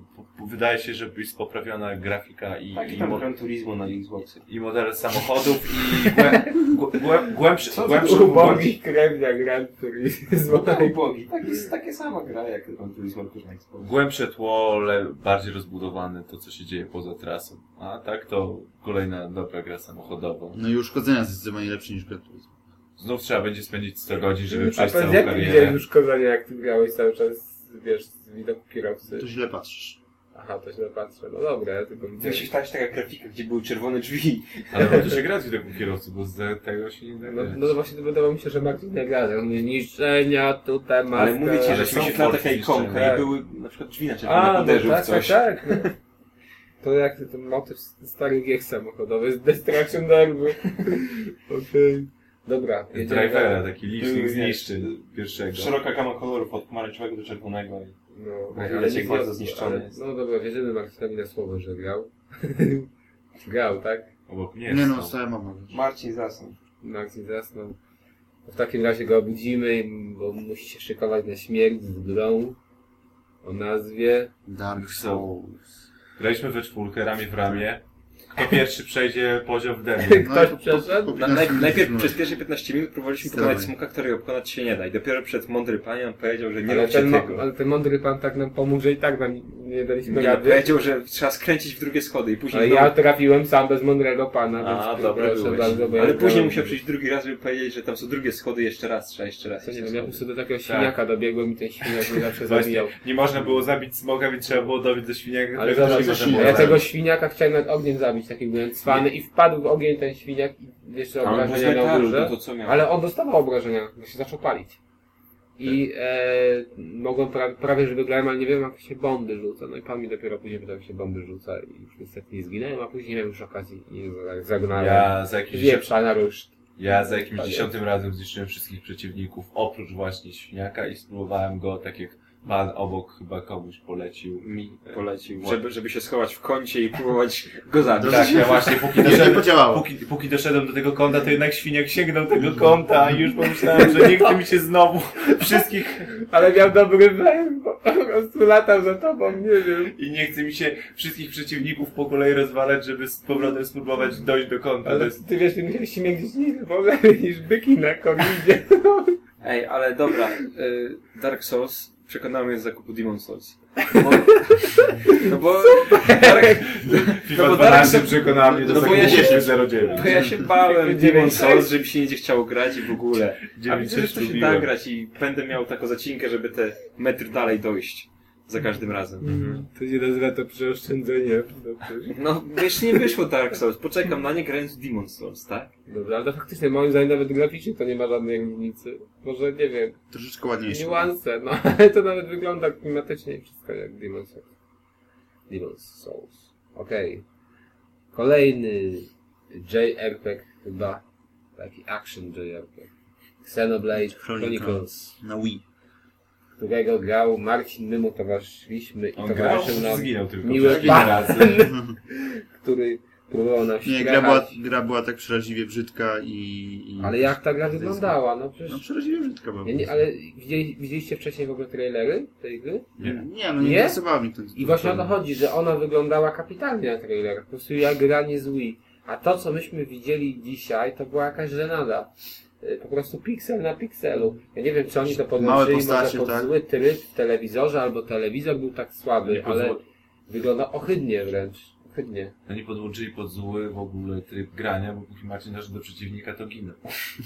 wydaje się, że jest poprawiona grafika i, Taki i, tam Gran Turismo na Xboxie. i modele samochodów i (laughs) głę, głę, głę, głębszy, głębszy, Ubogi krewnia Gran Turismo. Ubogi. Tak jest, takie sama gra jak Gran Turismo, tylko na Xboxie. głębsze tło, le, bardziej rozbudowane to, co się dzieje poza trasą. A tak to kolejna dobra gra samochodowa. No i uszkodzenia zdecydowanie lepsze niż Gran Turismo. Znów trzeba będzie spędzić 100 godzin, żeby A przejść powiedz, całą jak ty widziałeś karierę. uszkodzenia, jak ty grałeś cały czas, wiesz, z widoku kierowcy? To źle patrzysz. Aha, to źle patrzę. No dobra, ja tylko Jak widziałem. się stać taka grafika, gdzie były czerwone drzwi. Ale warto się grać w widoku kierowcy, bo z tego się nie da No, no to właśnie wydawało mi się, że Martin nie gra. On mówi niszczenia, tutaj maska. Ale mówię ci, że się wyświetla taka ikonka i były na przykład drzwi na czerwone A, no uderzył tak, w coś. tak, tak. No. To jak ten motyw z starych gier samochodowych, z Destruction Derby. Okej. Dobra, drivera, taki licznik zniszczy pierwszego. Szeroka gama kolorów od pomarańczowego do czerwonego. i- No, ale ale nie bardzo zniszczony ale- jest. No dobra, wierzymy Marcinowi na słowo, że grał. (laughs) grał, tak? Obok mnie Nie no, stał. stałem mama. Marcin zasnął. Marcin zasnął. W takim razie go obudzimy, bo musi się szykować na śmierć z grą o nazwie Dark? Souls. Graliśmy we czwórkę, ramię w ramię. Kto pierwszy przejdzie poziom w demie. (laughs) Ktoś po- po- przeszedł? po Na, 15 naj, najpierw przez pierwsze 15 minut próbowaliśmy pokonać smoka, którego pokonać się nie da. I dopiero przed mądry on powiedział, że nie Ale róbcie ten, tego. ale ten mądry pan tak nam pomógł, że i tak nam nie daliśmy Ja rady. powiedział, że trzeba skręcić w drugie schody i później Ale ja trafiłem sam bez mądrego pana, A, więc dobry proszę bardzo, bo ja Ale później musiał przyjść drugi raz, żeby powiedzieć, że tam są drugie schody, jeszcze raz, trzeba jeszcze raz. Nie wiem, ja po prostu do takiego świniaka dobiegłem i ten świniak mnie zawsze zabijał. nie można było zabić smoka, więc trzeba było dobić do świniaka. Ale ja tego świniaka chciałem nad ogniem zabić, taki byłem cwany i wpadł w ogień ten świniak i jeszcze Ale obrażenia miał duże. to co miał? Ale on dostawał obrażenia, bo się zaczął palić. I e, mogłem pra, prawie, że wygrałem, ale nie wiem jak się bomby rzuca. No i pan mi dopiero później pytał, jak się bomby rzuca i już niestety nie zginąłem, a później nie miałem już okazji i zagnałem. Ja za jakimś, Wieprza na ja za jakimś Tak dziesiątym razem zniszczyłem wszystkich przeciwników, oprócz właśnie świniaka i spróbowałem go, tak jak pan obok chyba komuś polecił. mi polecił, żeby, żeby się schować w kącie i próbować (laughs) go zabić. Tak, ja właśnie póki (laughs) Nie, nie doszedłem, póki, póki doszedłem do tego kąta, to jednak świniak sięgnął tego kąta i już pomyślałem, że nie chce mi się znowu (laughs) wszystkich Ale miał dobry bo po prostu latał za tobą, nie wiem. i nie chce mi się wszystkich przeciwników po kolei rozwalać, żeby z powrotem spróbować dojść do kąta. Ale jest... ty wiesz, musiałeś mieć gdzieś wolę niż byki na koridzie. Ej, ale dobra, y, Dark Souls przekonał mnie do zakupu Demon Souls. Bo, no bo, Dark, FIFA No bo 12 Dark- przekonała mnie do no zakupu ja się- 09. bo ja się bałem Demon Souls, sześć. że mi się nie będzie chciało grać i w ogóle. A widzę, że to się da grać i będę miał taką zacinkę, żeby te metry dalej dojść. Za każdym razem. To się nazywa to przeoszczędzenie. No, jeszcze nie wyszło Dark Souls. Poczekam na nie grając w Demon Souls, tak? Dobra, ale to faktycznie moim zdaniem nawet graficznie to nie ma żadnej różnicy. Może, nie wiem, Troszeczkę ładniejsze. niuanse, no (laughs) ale to nawet wygląda klimatycznie i wszystko jak Demon's Souls. Demon's Souls. Okej. Kolejny JRPG chyba. Taki action JRPG. Xenoblade Chronicles, Chronicles. Na Wii. Którego grał Marcin, my mu towarzyszyliśmy i On grał, towarzyszył nam zginął tylko miły pan, razy. (laughs) który próbował nam Nie, gra była, gra była tak przeraźliwie brzydka i... i... Ale jak ta gra wyglądała? No No przecież... przeraźliwie brzydka była. Ja nie, ale widzieli, widzieliście wcześniej w ogóle trailery tej gry? Nie, nie no nie, Nie? interesowało mnie to. I właśnie o to chodzi, że ona wyglądała kapitalnie na trailerach. Po prostu jak granie z Wii. A to, co myśmy widzieli dzisiaj, to była jakaś żenada. Y, Po prostu piksel na pikselu. Ja nie wiem, czy oni to podłączyli może pod tak? zły tryb w telewizorze, albo telewizor był tak słaby, Nie ale wygląda ohydnie wręcz. Ohydnie. Oni podłączyli pod zły w ogóle tryb grania, bo póki Marcin doszedł do przeciwnika, to ginął.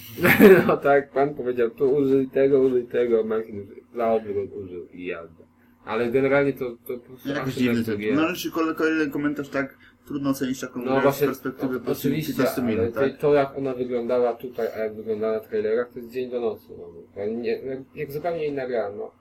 (laughs) No tak, pan powiedział, tu użyj tego, użyj tego, Marcin za odwrót użył i jazda. Ale generalnie to, to po prostu Jakoś dziwny. No ale kolejny komentarz tak trudno ocenić taką No grę z właśnie, perspektywy o, oczywiście, 15 ale minut, to, tak? to jak ona wyglądała tutaj, a jak wyglądała na trailerach, to jest dzień do nocy. No. To nie, jak, jak zupełnie inna gra, no.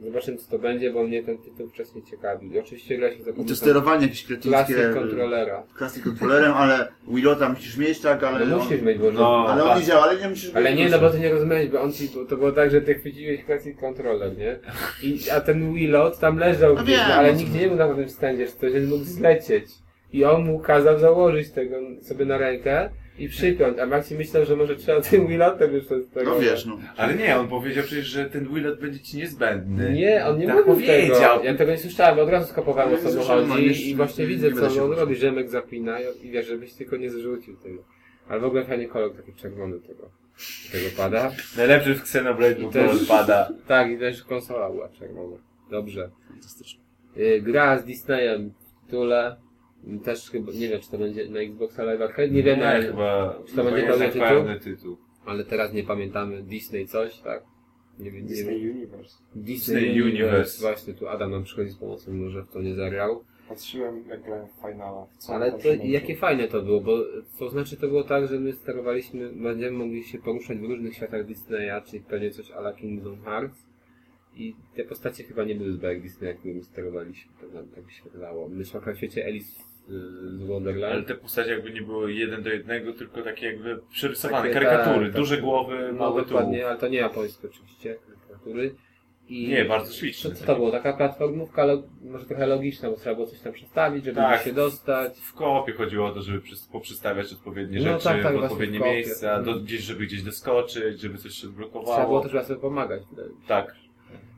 Zobaczymy co to będzie, bo mnie ten tytuł wcześniej ciekawił. I oczywiście gra się za I to sterowanie jakieś kretyńskie... kontrolera. Klasy kontrolerem, ale Willota musisz mieć, tak, ale... No on- musisz mieć, bo No, Ale on tak. nie działa, ale nie musisz Ale mieć nie, no dużo. bo ty nie rozumiałeś, bo on ci, bo to było tak, że ty chwyciłeś classic controller, nie? I, a ten Willot tam leżał No gdzieś, wiem, ale no nigdzie nie był na tym stędzie, że ktoś mógł zlecieć. I on mu kazał założyć tego sobie na rękę i przypiąć, a Maxi myślał, że może trzeba tym Willotem jeszcze z tego... No wiesz, no. Ale nie, on powiedział przecież, że ten Willot będzie ci niezbędny. Nie, on nie Tak mówił powiedział. tego. Ja tego nie słyszałem, bo od razu skopowałem o No, co mu chodzi już i właśnie nie- widzę, nie co on robi, Rzemek zapina i, i wiesz, żebyś tylko nie zrzucił tego. Ale w ogóle fajnie kolor taki czerwony tego, tego pada. Najlepszy w Xenoblade kolor pada. Tak, i też konsola była czerwona. Dobrze. Fantastycznie. Y, Gra z Disneyem w tytule. Też chyba, nie wiem czy to będzie na Xbox Live Arcade, nie wiemy, Nie, ale, chyba, Czy to będzie pełny tytuł? tytuł. ale teraz nie pamiętamy. Disney coś, tak? Nie wiem, nie wiem. Disney Universe. Disney, Disney Universe. Universe. Właśnie, tu Adam nam przychodzi z pomocą, może w to nie zagrał. Patrzyłem jak grałem w Finala. w co Ale to, jakie fajne to było, bo to znaczy to było tak, że my sterowaliśmy, będziemy mogli się poruszać w różnych światach Disneya, czyli pewnie coś ala Kingdom Hearts. I te postacie chyba nie były zbyt jak Disneya, którymi sterowaliśmy, tak nam tak się wydawało. Myśmy na świecie Alice Ale Wonderland. te postacie jakby nie były jeden do jednego, tylko takie jakby przerysowane, Takie, karykatury, tak, duże tak. głowy, No małe tułów. dokładnie, ale to nie japońskie oczywiście, karykatury. I Nie, bardzo śliczne. co to było? Taka platformówka, może trochę logiczna, bo trzeba było coś tam przestawić, żeby Tak. się dostać. W koopie chodziło o to, żeby poprzestawiać odpowiednie No rzeczy tak, tak, w odpowiednie w miejsca, do, Mhm. gdzieś, żeby gdzieś doskoczyć, żeby coś się Trzeba było odblokowało. też sobie pomagać. Tak.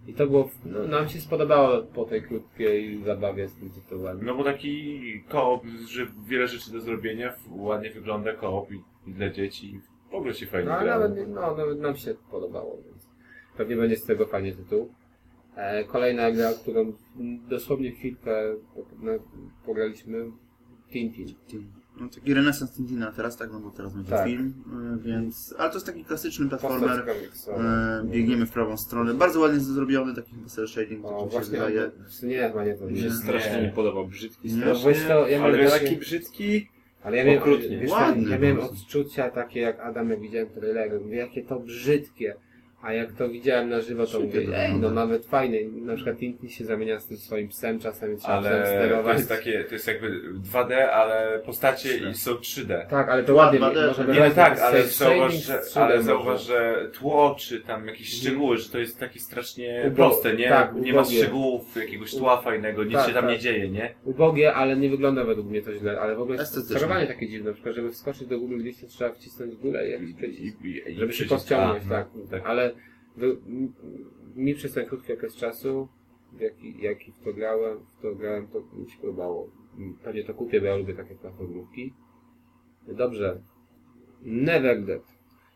I to było, no, nam się spodobało po tej krótkiej zabawie z tym tytułem. No bo taki koop, że wiele rzeczy do zrobienia, ładnie wygląda koop i, i dla dzieci. W ogóle się fajnie No, nawet, no, nawet nam się podobało, więc pewnie będzie z tego fajnie tytuł. E, kolejna gra, którą dosłownie chwilkę pograliśmy, Tintin. No, taki renesans Tintina teraz, tak, no bo teraz będzie Tak. film, y, więc... Ale to jest taki klasyczny platformer. E, biegniemy w prawą stronę. Bardzo ładnie zrobiony, taki cel shading, O, to mi się wydaje. nie, chyba nie to Mi nie. się strasznie Nie. nie podobał. Brzydki Nie. No strasznie. weź to, ja ale taki brzydki. ale ja miałem, okrutnie. wiesz, Ładny ja miałem odczucia takie jak Adam, jak widziałem trailer, mówię, jakie to brzydkie. A jak to widziałem na żywo, to mówię, to ej, no nawet fajny. Na przykład Tintin się zamienia z tym swoim psem, czasami trzeba psem Ale to sterować. jest takie, to jest jakby 2D, ale postacie i są 3D. Tak, ale to ładnie, może nie, tak, to ale zauważ, że, z 3D ale zauważ, że tło, czy tam jakieś szczegóły, że to jest takie strasznie Ubo- proste, nie? tak, nie ma szczegółów, jakiegoś tła fajnego, nic Tak, się tam tak. nie dzieje, nie? Ubogie, ale nie wygląda według mnie to źle, ale w ogóle sterowanie takie dziwne, na przykład, żeby wskoczyć do góry gdzieś, to trzeba wcisnąć w górę i jakiś przycisk, żeby się podciągnąć, tak. no, tak. Ale mi przez ten krótki okres czasu, jaki, jaki w to grałem, w to grałem, to mi się podobało. M, Pewnie to kupię, bo ja lubię takie platformówki. Dobrze. Never Dead.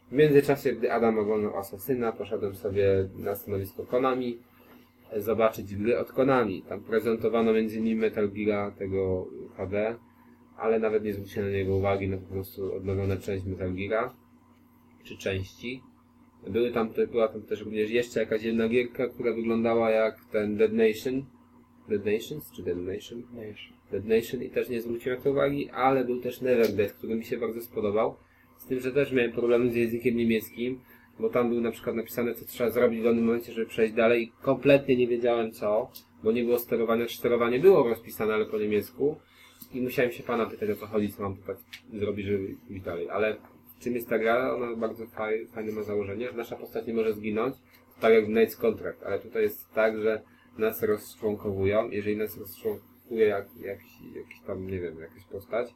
W międzyczasie, gdy Adam oglądał Asasyna, poszedłem sobie na stanowisko Konami e, zobaczyć gry od Konami. Tam prezentowano m.in. Metal Gear tego HD, ale nawet nie zwróciłem na niego uwagi, no po prostu odnowiona część Metal Geara, czy części. Były tam, była tam też również jeszcze jakaś jedna gierka, która wyglądała jak ten Dead Nation. Dead Nations, czy Dead Nation? Dead Nation i też nie zwróciłem na to uwagi, ale był też Never Dead, który mi się bardzo spodobał. Z tym, że też miałem problemy z językiem niemieckim, bo tam był na przykład napisane, co trzeba zrobić w danym momencie, żeby przejść dalej i kompletnie nie wiedziałem co, bo nie było sterowania, czy sterowanie było rozpisane, ale po niemiecku i musiałem się pana pytać o co chodzi, co mam tutaj zrobić, żeby pójść dalej, ale czym jest ta gra? Ona bardzo faj, fajne ma założenie, że nasza postać nie może zginąć, tak jak w Knight's Contract, ale tutaj jest tak, że nas rozczłonkowują, jeżeli nas rozczłonkuje jak, jakiś, jakiś tam, nie wiem, jakaś postać,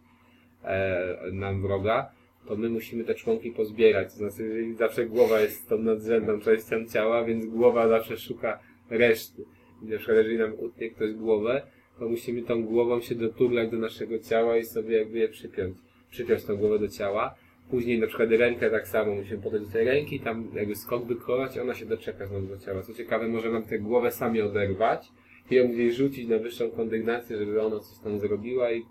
e, nam wroga, to my musimy te członki pozbierać. To znaczy, jeżeli zawsze głowa jest tą nadrzędną częścią ciała, więc głowa zawsze szuka reszty. I na przykład, jeżeli nam utnie ktoś głowę, to musimy tą głową się doturlać do naszego ciała i sobie jakby je przypiąć. Przypiąć tą głowę do ciała. Później na przykład rękę tak samo musimy podać do tej ręki, tam jakby skok wykonać, ona się doczeka znowu do ciała. Co ciekawe, może nam tę głowę sami oderwać i ją gdzieś rzucić na wyższą kondygnację, żeby ona coś tam zrobiła i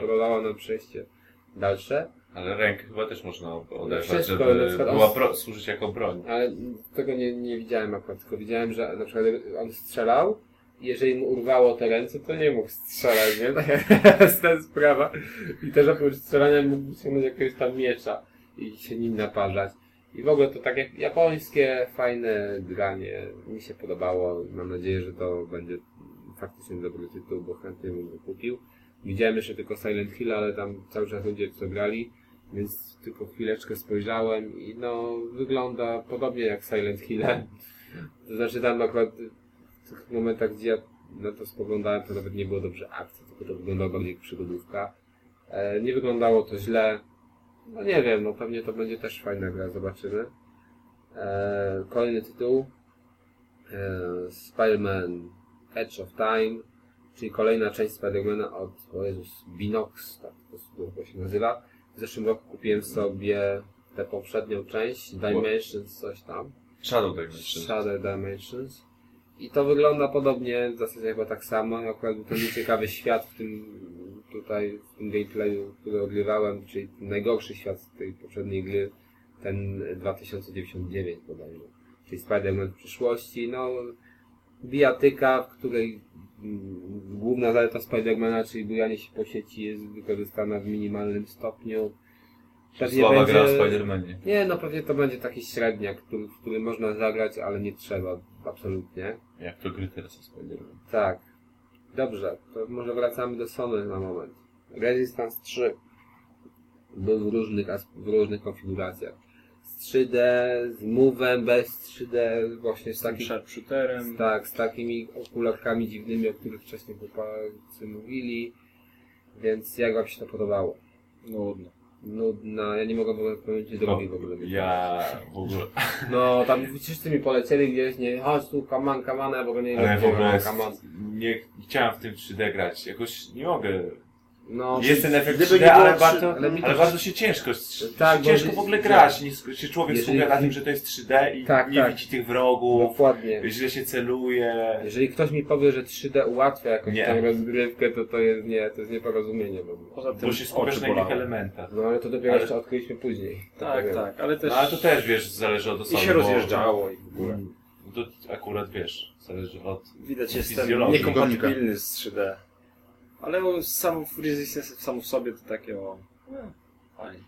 torowała nam przejście dalsze. Ale rękę chyba też można oderwać, Wszystko, żeby na była pro, służyć jako broń. Ale tego nie, nie widziałem akurat, tylko widziałem, że na przykład on strzelał jeżeli mu urwało te ręce, to nie mógł strzelać, nie? Taka (laughs) jest ta sprawa. I też oprócz strzelania mógł wyciągnąć jakiegoś tam miecza i się nim naparzać. I w ogóle to tak jak japońskie, fajne granie. Mi się podobało. Mam nadzieję, że to będzie faktycznie dobry tytuł, bo chętnie bym go kupił. Widziałem jeszcze tylko Silent Hill, ale tam cały czas ludzie to grali, więc tylko chwileczkę spojrzałem i no wygląda podobnie jak Silent Hill. (laughs) To znaczy tam akurat w tych momentach, gdzie ja na to spoglądałem, to nawet nie było dobrze akcji, tylko to wyglądało bardziej jak przygodówka. E, nie wyglądało to źle. No nie wiem, no pewnie to będzie też fajna gra, zobaczymy. E, kolejny tytuł. E, Spider-Man Edge of Time, czyli kolejna część Spider-Mana od, o Jezus, Binox, tak to się nazywa. W zeszłym roku kupiłem sobie tę poprzednią część, Dimensions, coś tam. Shadow Dimension. Shadow Dimensions. I to wygląda podobnie, w zasadzie chyba tak samo. Akurat był to nieciekawy świat w tym tutaj, w tym gameplayu, który odgrywałem, czyli najgorszy świat z tej poprzedniej gry, ten 2099 bodajże. Czyli Spider-Man w przyszłości, no bijatyka, w której mm, główna zaleta Spidermana, czyli bujanie się po sieci jest wykorzystana w minimalnym stopniu. Pewnie Słaba będzie- gra w Spider-Manie. nie, no pewnie to będzie taki średniak, który, w który można zagrać, ale nie trzeba, absolutnie. Jak to gry teraz jest Spider-Man. Tak. Dobrze, to może wracamy do Sony na moment. Resistance 3 był w różnych, w różnych konfiguracjach. Z 3D, z move'em, bez 3D, właśnie z Z takim sharpshooterem. tak, z takimi okularkami dziwnymi, o których wcześniej chłopacy mówili. Więc jak wam się to podobało? Nudno. Nudna, ja nie mogę powiedzieć drogi w ogóle. Ja w ogóle, (laughs) No, tam wszyscy mi polecieli gdzieś, nie, chodź tu, kaman, kaman, ja w ogóle nie wiem, kaman. nie chciałem w tym 3D grać. Jakoś nie mogę. No, Jest ten efekt gdyby 3D, nie było ale, bardzo, ale ale bardzo się ciężko, Tak, się bo ciężko w ogóle że- grać. Nie, się człowiek Jeżeli- skupia na tym, że to jest 3D i Tak, nie tak. widzi tych wrogów, Dokładnie. źle się celuje. Jeżeli ktoś mi powie, że 3D ułatwia jakąś Nie. tam rozgrywkę, to to jest nie, to jest nieporozumienie ogóle. Poza tym Bo się skupiasz na innych elementach. No ale to dopiero Ale- jeszcze odkryliśmy później. Tak, powiem. tak, ale też... No, ale to też, wiesz, zależy od I osoby. się bo- rozjeżdżało i w ogóle. No To akurat, wiesz, zależy od... Widać, jestem niekompatybilny z 3D. Ale sam w Resistance sam w sobie to takie o... no, Fajnie.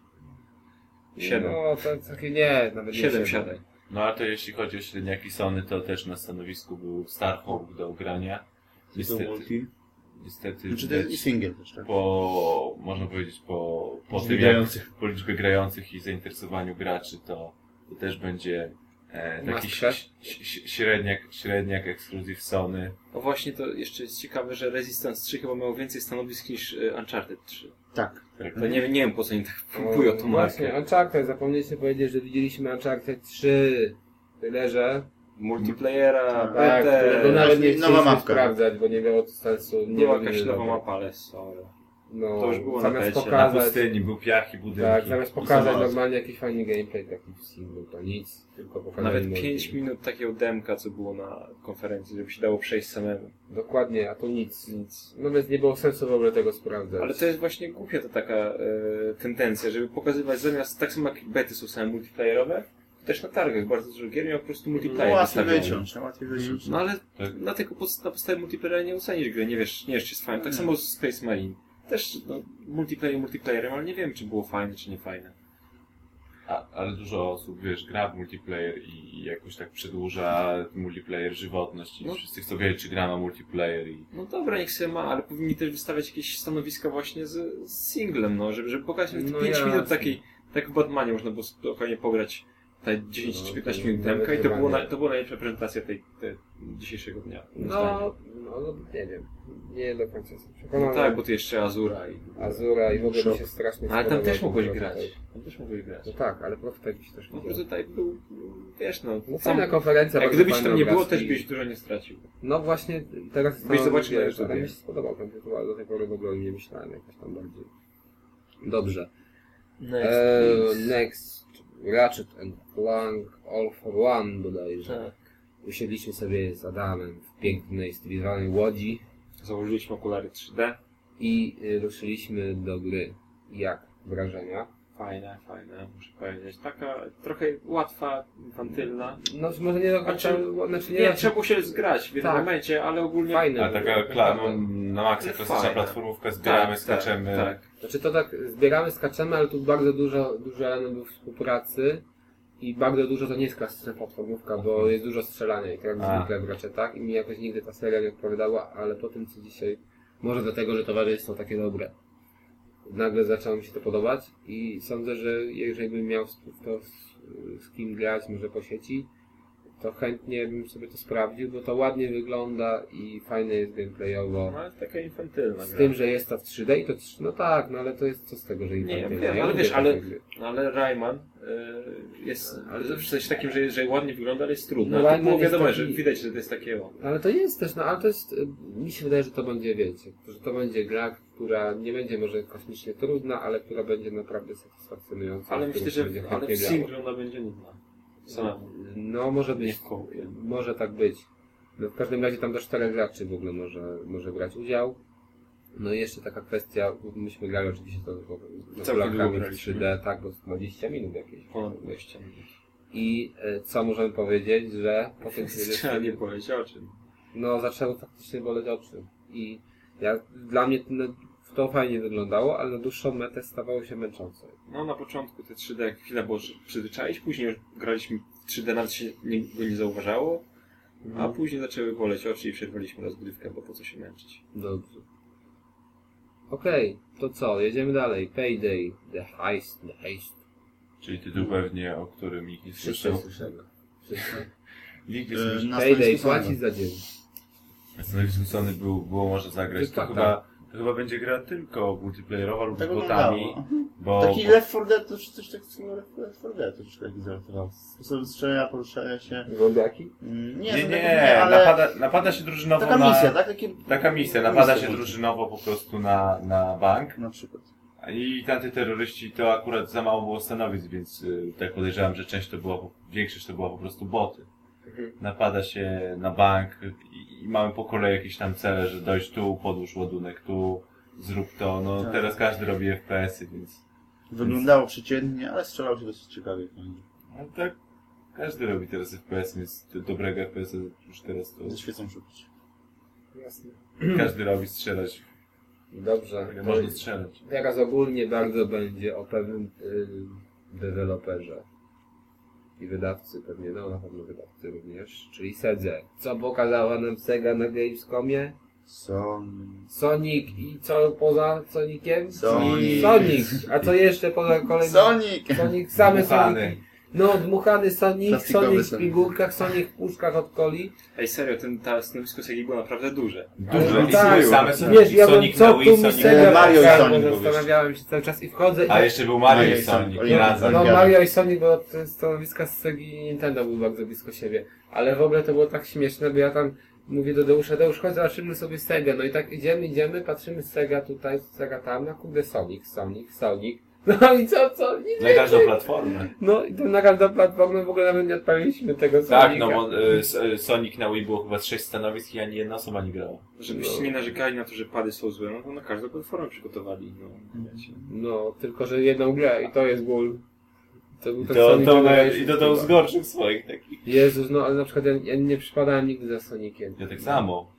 7. No to takie nie, nawet nie 7, siedem. 7. No ale to jeśli chodzi o średniaki Sony, to też na stanowisku był Starhawk do grania. Niestety, multi. niestety Znaczy to jest i single też, tak? po, można powiedzieć, po, po Liczbie tym jak, grających. po liczbie grających i zainteresowaniu graczy, to, to też będzie e, taki średniak, średniak ekskluzyw Sony. No właśnie to jeszcze jest ciekawe, że Resistance 3 chyba miał więcej stanowisk niż y, Uncharted 3. Tak. Tak, To nie, nie wiem po co oni tak próbują tą Właśnie, markę. Uncharted, zapomnieliście powiedzieć, że widzieliśmy Uncharted 3. Tyle, że... Multiplayera, Tak, Tak, BT, którego nawet nie Nowa chcieliśmy mapka. sprawdzać, bo nie miało to sensu. Nie była wiem, jakaś nowa mapa, ale sorry. No, To już było na zamiast pecie. Na pokazać, pustyni był piach i budynki. tak, zamiast pokazać normalnie jakiś fajny gameplay taki w singlu, to nic, tylko pokazać Nawet 5 minut takiego demka, co było na konferencji, żeby się dało przejść samemu. Dokładnie, a tu nic, nic. No więc nie było sensu w ogóle tego sprawdzać. Ale to jest właśnie głupia to taka e, tendencja, żeby pokazywać zamiast, tak samo jak bety są same multiplayerowe, to też na targach bardzo dużo gier miał po prostu No multiplayer łatwiej wystawiony. wyciąć, no łatwiej wyciąć. No ale Tak. na tego pod, na podstawie multiplayera nie ocenisz gry, nie wiesz, nie wiesz czy jest fajne. Tak samo z Space Marine. Też no, multiplayer multiplayerem, ale nie wiem czy było fajne czy nie fajne. A, ale dużo osób, wiesz, gra w multiplayer i jakoś tak przedłuża multiplayer żywotność i No. wszyscy chcą wiedzieć, czy gra ma multiplayer i... No dobra, niech sobie ma, ale powinni też wystawiać jakieś stanowiska właśnie z, z singlem, no, żeby, żeby pokazać mi No 5 jasne. minut takiej, tak w Batmanie można było spokojnie pograć te 10 No, czy 15 to minut demka i to, było na, to była najlepsza prezentacja tej, tej dzisiejszego dnia. No, no, no, nie wiem. Nie do końca jestem no przekonany. tak, bo tu jeszcze Azura i... Azura i w ogóle mi się strasznie Ale tam też mogłeś grać. prototyp. Tam też mogłeś grać. No tak, ale prototyp się też No tutaj był, wiesz no, No sam, fajna konferencja, jak gdybyś tam nie było, też byś dużo nie stracił. No właśnie, teraz Byś zobaczył ale YouTubie. mi się spodobał ten tytuł, ale do tej pory w ogóle nie myślałem jakoś tam bardziej. Dobrze. Eee, next. Ratchet and Clank All for One bodajże. Tak. Usiedliśmy sobie z Adamem w pięknej, stylizowanej łodzi Założyliśmy okulary 3D. i y, ruszyliśmy do gry. Jak wrażenia? Fajne, fajne, muszę powiedzieć. Taka trochę łatwa, infantylna. No może nie do końca, Znaczy, znaczy nie, Nie, trzeba było się zgrać w jednym Tak. momencie, ale ogólnie... fajne. A taka kla, no, na maksa klasyczna platformówka, zbieramy, Tak, skaczemy. Tak, tak. Znaczy to tak, zbieramy, skaczemy, ale tu bardzo dużo, dużo elementów współpracy i bardzo dużo to nie jest klasyczna platformówka, bo jest dużo strzelania i tak jak A. zwykle w Ratchetach i mi jakoś nigdy ta seria nie odpowiadała, ale po tym co dzisiaj, może dlatego, że towarzystwo takie dobre, nagle zaczęło mi się to podobać i sądzę, że jeżeli bym miał to z, z kim grać, może po sieci, to chętnie bym sobie to sprawdził, bo to ładnie wygląda i fajne jest gameplayowo. No, ale taka infantylna Z gra. tym, że jest to w 3D i to, trz- no tak, no ale to jest co z tego, że Nie, infantylne. wiem, Ja ale wiesz, ale-. No, ale Rayman y, jest Ale- w sensie takim, że, że ładnie wygląda, ale jest trudny. No, było jest wiadomo, taki- że widać, że to jest takie o. Ale to jest też, no ale to jest, y, mi się wydaje, że to będzie, wiecie, że to będzie gra, która nie będzie może kosmicznie trudna, ale która będzie naprawdę satysfakcjonująca. Ale myślę, że ale w singlu ona będzie nudna. Samemu. No może Nie być, w kołpie. może tak być. No, w każdym razie tam do czterech graczy w ogóle może, może brać udział. No i jeszcze taka kwestia, myśmy grali oczywiście to no, długo w graliśmy. 3D, tak, bo 20 minut jakieś. Ponad 20 minut. I e, co możemy powiedzieć, że po tym (laughs) Trzeba nie poleciał, czy... no zaczęły faktycznie boleć oczy. I ja, dla mnie no, to fajnie wyglądało, ale na dłuższą metę stawało się męczące. No na początku te 3D chwilę było przyzwyczaić, później już graliśmy w 3D, nawet się nie, go nie zauważało, a później zaczęły boleć oczy i przerwaliśmy rozgrywkę, bo po co się męczyć. Dobrze. Okej, to co? Jedziemy dalej. Payday, The Heist, The Heist. Czyli tytuł pewnie, o którym nikt nie słyszał. (laughs) Nikt nie E, słyszał. na Payday, płacić za dzień. Stanowisku Sony był, było może zagrać. To Tak, chyba To chyba będzie gra tylko multiplayerowa lub Tak z botami, bo... Taki Left 4 Dead to coś takiego Left 4 Dead troszeczkę taki zarysował. Sposoby strzelania, poruszania się. Zombiaki? Mm, Nie, to nie, tak nie, ale napada, napada się drużynowo taka na... misja, tak? Takie... Taka misja, napada się drużynowo po prostu na, na bank. Na przykład. I antyterroryści to akurat za mało było stanowisk, więc y, tak podejrzewam, że część to była, większość to była po prostu boty. Mhm. Napada się na bank i, i mamy po kolei jakieś tam cele, że dojść tu, podłóż ładunek tu, zrób to. No Tak. teraz każdy robi FPS-y, więc Wyglądało przeciętnie, ale strzelał się dosyć ciekawie. no, tak każdy robi teraz FPS, więc do- dobrego FPS-a już teraz to Ze świecą szukać. Jasne. każdy robi strzelać, Dobrze. można strzelać. Teraz ogólnie bardzo będzie o pewnym y, deweloperze i wydawcy pewnie, no na pewno wydawcy również, czyli Sedze. Co pokazała nam Sega na Gamescomie? Sonic i co poza Soniciem? Sonic. Sonic. A co jeszcze poza kolejnym? Sonic! Sonic, same Dmuchany. No, dmuchany Sonic, Sonic w Sonic. figurkach, Sonic w puszkach od coli. Ej, serio, ten, ta stanowisko Segi było naprawdę duże. Ale i tak, same Wiesz, ja bym Sonic co tu mi Sonic Sega Mario i pokazał, Sonic zastanawiałem się cały czas i wchodzę i A jeszcze był Mario Mario i Sonic. Sonic. No Zgadza. Mario i Sonic, bo te stanowiska z Segi i Nintendo były bardzo blisko siebie. Ale w ogóle to było tak śmieszne, bo ja tam mówię do Deusza, Deusz, chodź zobaczymy sobie Sega. No i tak idziemy, idziemy, patrzymy Sega tutaj, Sega tam, na kurde Sonic, Sonic, Sonic. No i co, co? Nic Na każdą platformę. No i to na każdą platformę w ogóle nawet nie odpaliliśmy tego Tak, Sonika. no bo y, y, Sonic na Wii było chyba z sześć stanowisk i ani jedna osoba nie grała. Żebyście nie narzekali na to, że pady są złe, no to na każdą platformę przygotowali. No, wiecie. No, tylko że jedną grę i to jest ból. To był I to, Sonic to, na, i to, to z gorszych swoich takich. Jezus, no ale na przykład ja, ja nie przypadałem nigdy za Soniciem. Ja tak samo.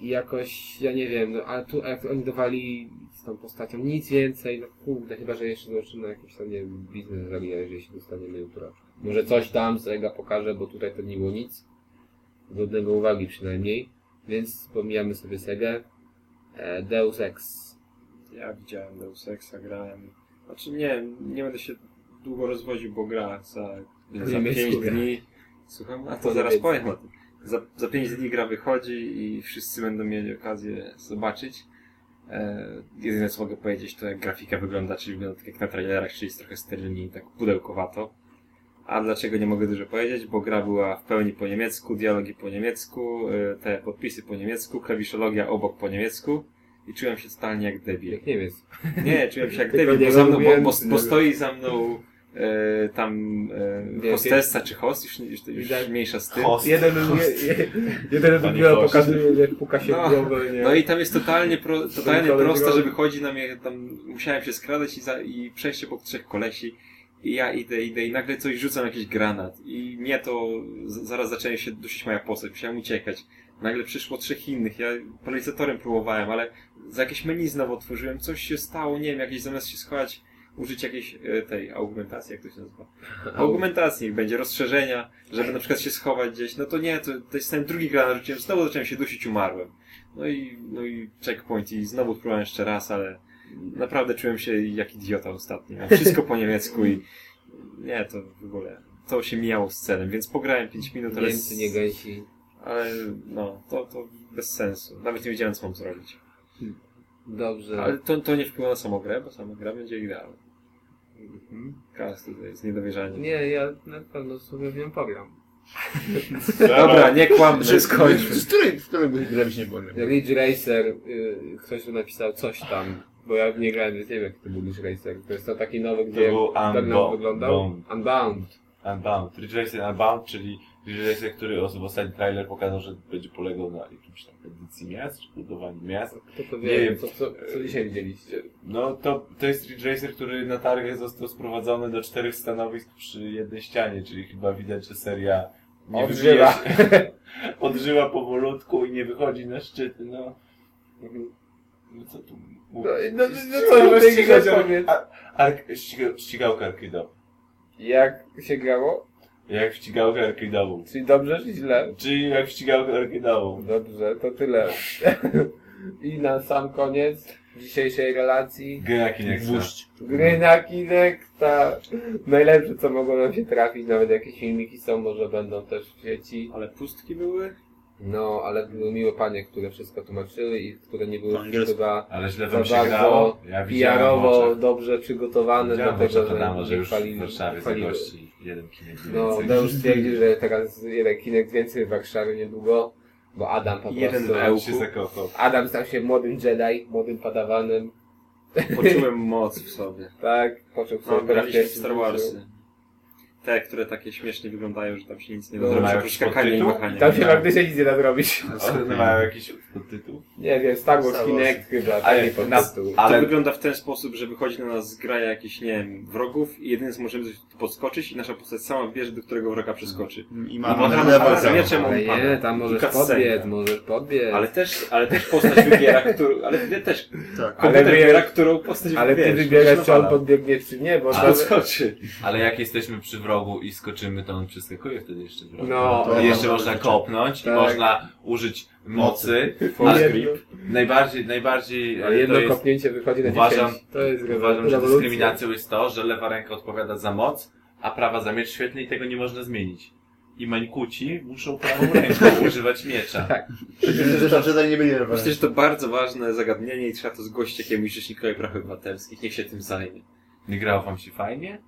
I jakoś, ja nie wiem, no ale tu jak oni dawali tą postacią nic więcej, no kurde, chyba, że jeszcze zobaczymy na jakiś tam, nie wiem, biznes zrobię, jeżeli się dostaniemy jutro. Może coś tam Sega pokaże, bo tutaj to nie było nic. Godnego uwagi przynajmniej. Więc pomijamy sobie Segę. E, Deus Ex. Ja widziałem Deus Exa, grałem. Znaczy nie, nie będę się długo rozwodził, bo gra za, za niemiecku 5 gra. dni. Słucham? A to zaraz powiem o tym. Za, za 5 dni gra wychodzi i wszyscy będą mieli okazję zobaczyć. E, jedyne co mogę powiedzieć to jak grafika wygląda, czyli wygląda tak jak na trailerach, czyli jest trochę sterylnie i tak pudełkowato. A dlaczego nie mogę dużo powiedzieć? Bo gra była w pełni po niemiecku, dialogi po niemiecku, e, te podpisy po niemiecku, klawiszologia obok po niemiecku i czułem się totalnie jak debil. Jak nie wiem. Nie, czułem się jak (laughs) debil, bo, za mną, bo, bo, bo stoi za mną e, tam e, hostessa czy host, już, już, już mniejsza z tym. Host. Jeden, je, je, jeden goście. pokazuje, jak puka się No, głowę, nie? No i tam jest totalnie, pro, totalnie prosta, że wychodzi na mnie, tam musiałem się skradać i, za, i przejść obok trzech kolesi. I ja idę, idę i nagle coś rzucam jakiś granat. I mnie to, z, zaraz zaczęła się dusić moja postać, musiałem uciekać. Nagle przyszło trzech innych, ja paralizatorem próbowałem, ale za jakieś menu znowu otworzyłem, coś się stało, nie wiem, jakieś zamiast się schować, użyć jakiejś e, tej augmentacji, jak to się nazywa. Augmentacji, będzie rozszerzenia, żeby na przykład się schować gdzieś. No to nie, to, to jest ten drugi granat rzuciłem, znowu zacząłem się dusić, umarłem. No i, no i checkpoint i znowu próbowałem jeszcze raz, ale naprawdę czułem się jak idiota ostatnio. Wszystko po niemiecku i nie, to w ogóle, to się mijało z celem, więc pograłem 5 minut, ale, Niemcy, nie gęsi. ale no, to, to bez sensu. Nawet nie wiedziałem, co mam zrobić. Dobrze. Ale to, to nie wpływa na samą grę, bo sama gra będzie idealna. Kas tutaj jest niedowierzanie. Nie, ja na pewno sobie w nią pogram. (laughs) Dobra, nie kłam, że skończmy. Z której, w której byś nie pograł? Ridge Racer, y, ktoś tu napisał coś tam, bo ja nie grałem, więc nie wiem jak to był Ridge Racer. To jest to taki nowy, gdzie był tak nam Unbound. wyglądał. Unbound. Unbound. Ridge Racer Unbound, czyli Racer, który os- w ostatnim trailer pokazał, że będzie polegał na jakimś tam edycji miast, czy budowaniu miast. Kto to Nie wie, wiem. co, co, co dzisiaj widzieliście? No to, to jest Ridge Racer, który na targach został sprowadzony do czterech stanowisk przy jednej ścianie, czyli chyba widać, że seria nie Odżywa. (laughs) odżyła powolutku i nie wychodzi na szczyty, no. No co tu No, mówić? no, no, no co o tej grze powiedz? A- Ark, ściga, ścigałka. Jak się grało? Jak w ścigałkę arcade'ową. Czyli dobrze, czy źle? Czyli jak w ścigałkę arcade'ową. Dobrze, to tyle. (laughs) I na sam koniec dzisiejszej relacji Gry na Kinecta. Gry na Kinecta. Najlepsze co mogło nam się trafić, nawet jakieś filmiki są, może będą też w sieci. Ale pustki były? No, ale były miłe panie, które wszystko tłumaczyły i które nie były chyba Ale źle za bardzo grało. Ja PR-owo oczach. dobrze przygotowane, Widziałem oczach Adama, że że nie już chwalili, w Warszawie chwaliły. zagości jeden kinek No. Deusz stwierdził, że teraz jeden kinek więcej w Warszawie niedługo, bo Adam po Jeden prostu... zakochał. Adam stał się młodym Jedi, młodym padawanem, Poczułem moc w sobie. (laughs) tak? Począł sobie No, w pierwszy Star Warsy. Te, które takie śmiesznie wyglądają, że tam się nic nie No, da zrobić, mają oprócz jakiś skakania i podtytuł? machania. Tam się faktycznie nic nie da zrobić. (laughs) One mają jakiś podtytuł? Nie wiem, Star Wars. Kinect chyba, Ale taki po na- prostu. To Ale wygląda w ten sposób, że wychodzi na nas zgraja jakichś, nie wiem, wrogów i jedyne co możemy podskoczyć i nasza postać sama wybierze, do którego wroga przeskoczy. I I lewo ale za mieczem Ale on nie, tam możesz podbiec, możesz podbiec. Ale też, ale też postać wybiera, (laughs) którą, ale ty też Tak. wy- wybiera, którą postać Ale ty wybierasz, czy on podbiegnie, czy nie, bo podskoczy. Ale jak jesteśmy przy wrogu i skoczymy, to on przeskakuje wtedy jeszcze wroga. No, to I jeszcze można to- kopnąć tak. i można użyć mocy. Ale Ale jedno, najbardziej, najbardziej ale e, jedno to jest, kopnięcie wychodzi na uważam- 10. To jest uważam, że rewolucja. dyskryminacją jest to, że lewa ręka odpowiada za moc, a prawa za miecz świetny i tego nie można zmienić. I mańkuci muszą prawą ręką (laughs) używać miecza. Tak. Myślę, że to bardzo ważne zagadnienie i trzeba to zgłosić jakiemuś rzecznikowi praw obywatelskich. Niech się tym zajmie. Nie grało wam się fajnie?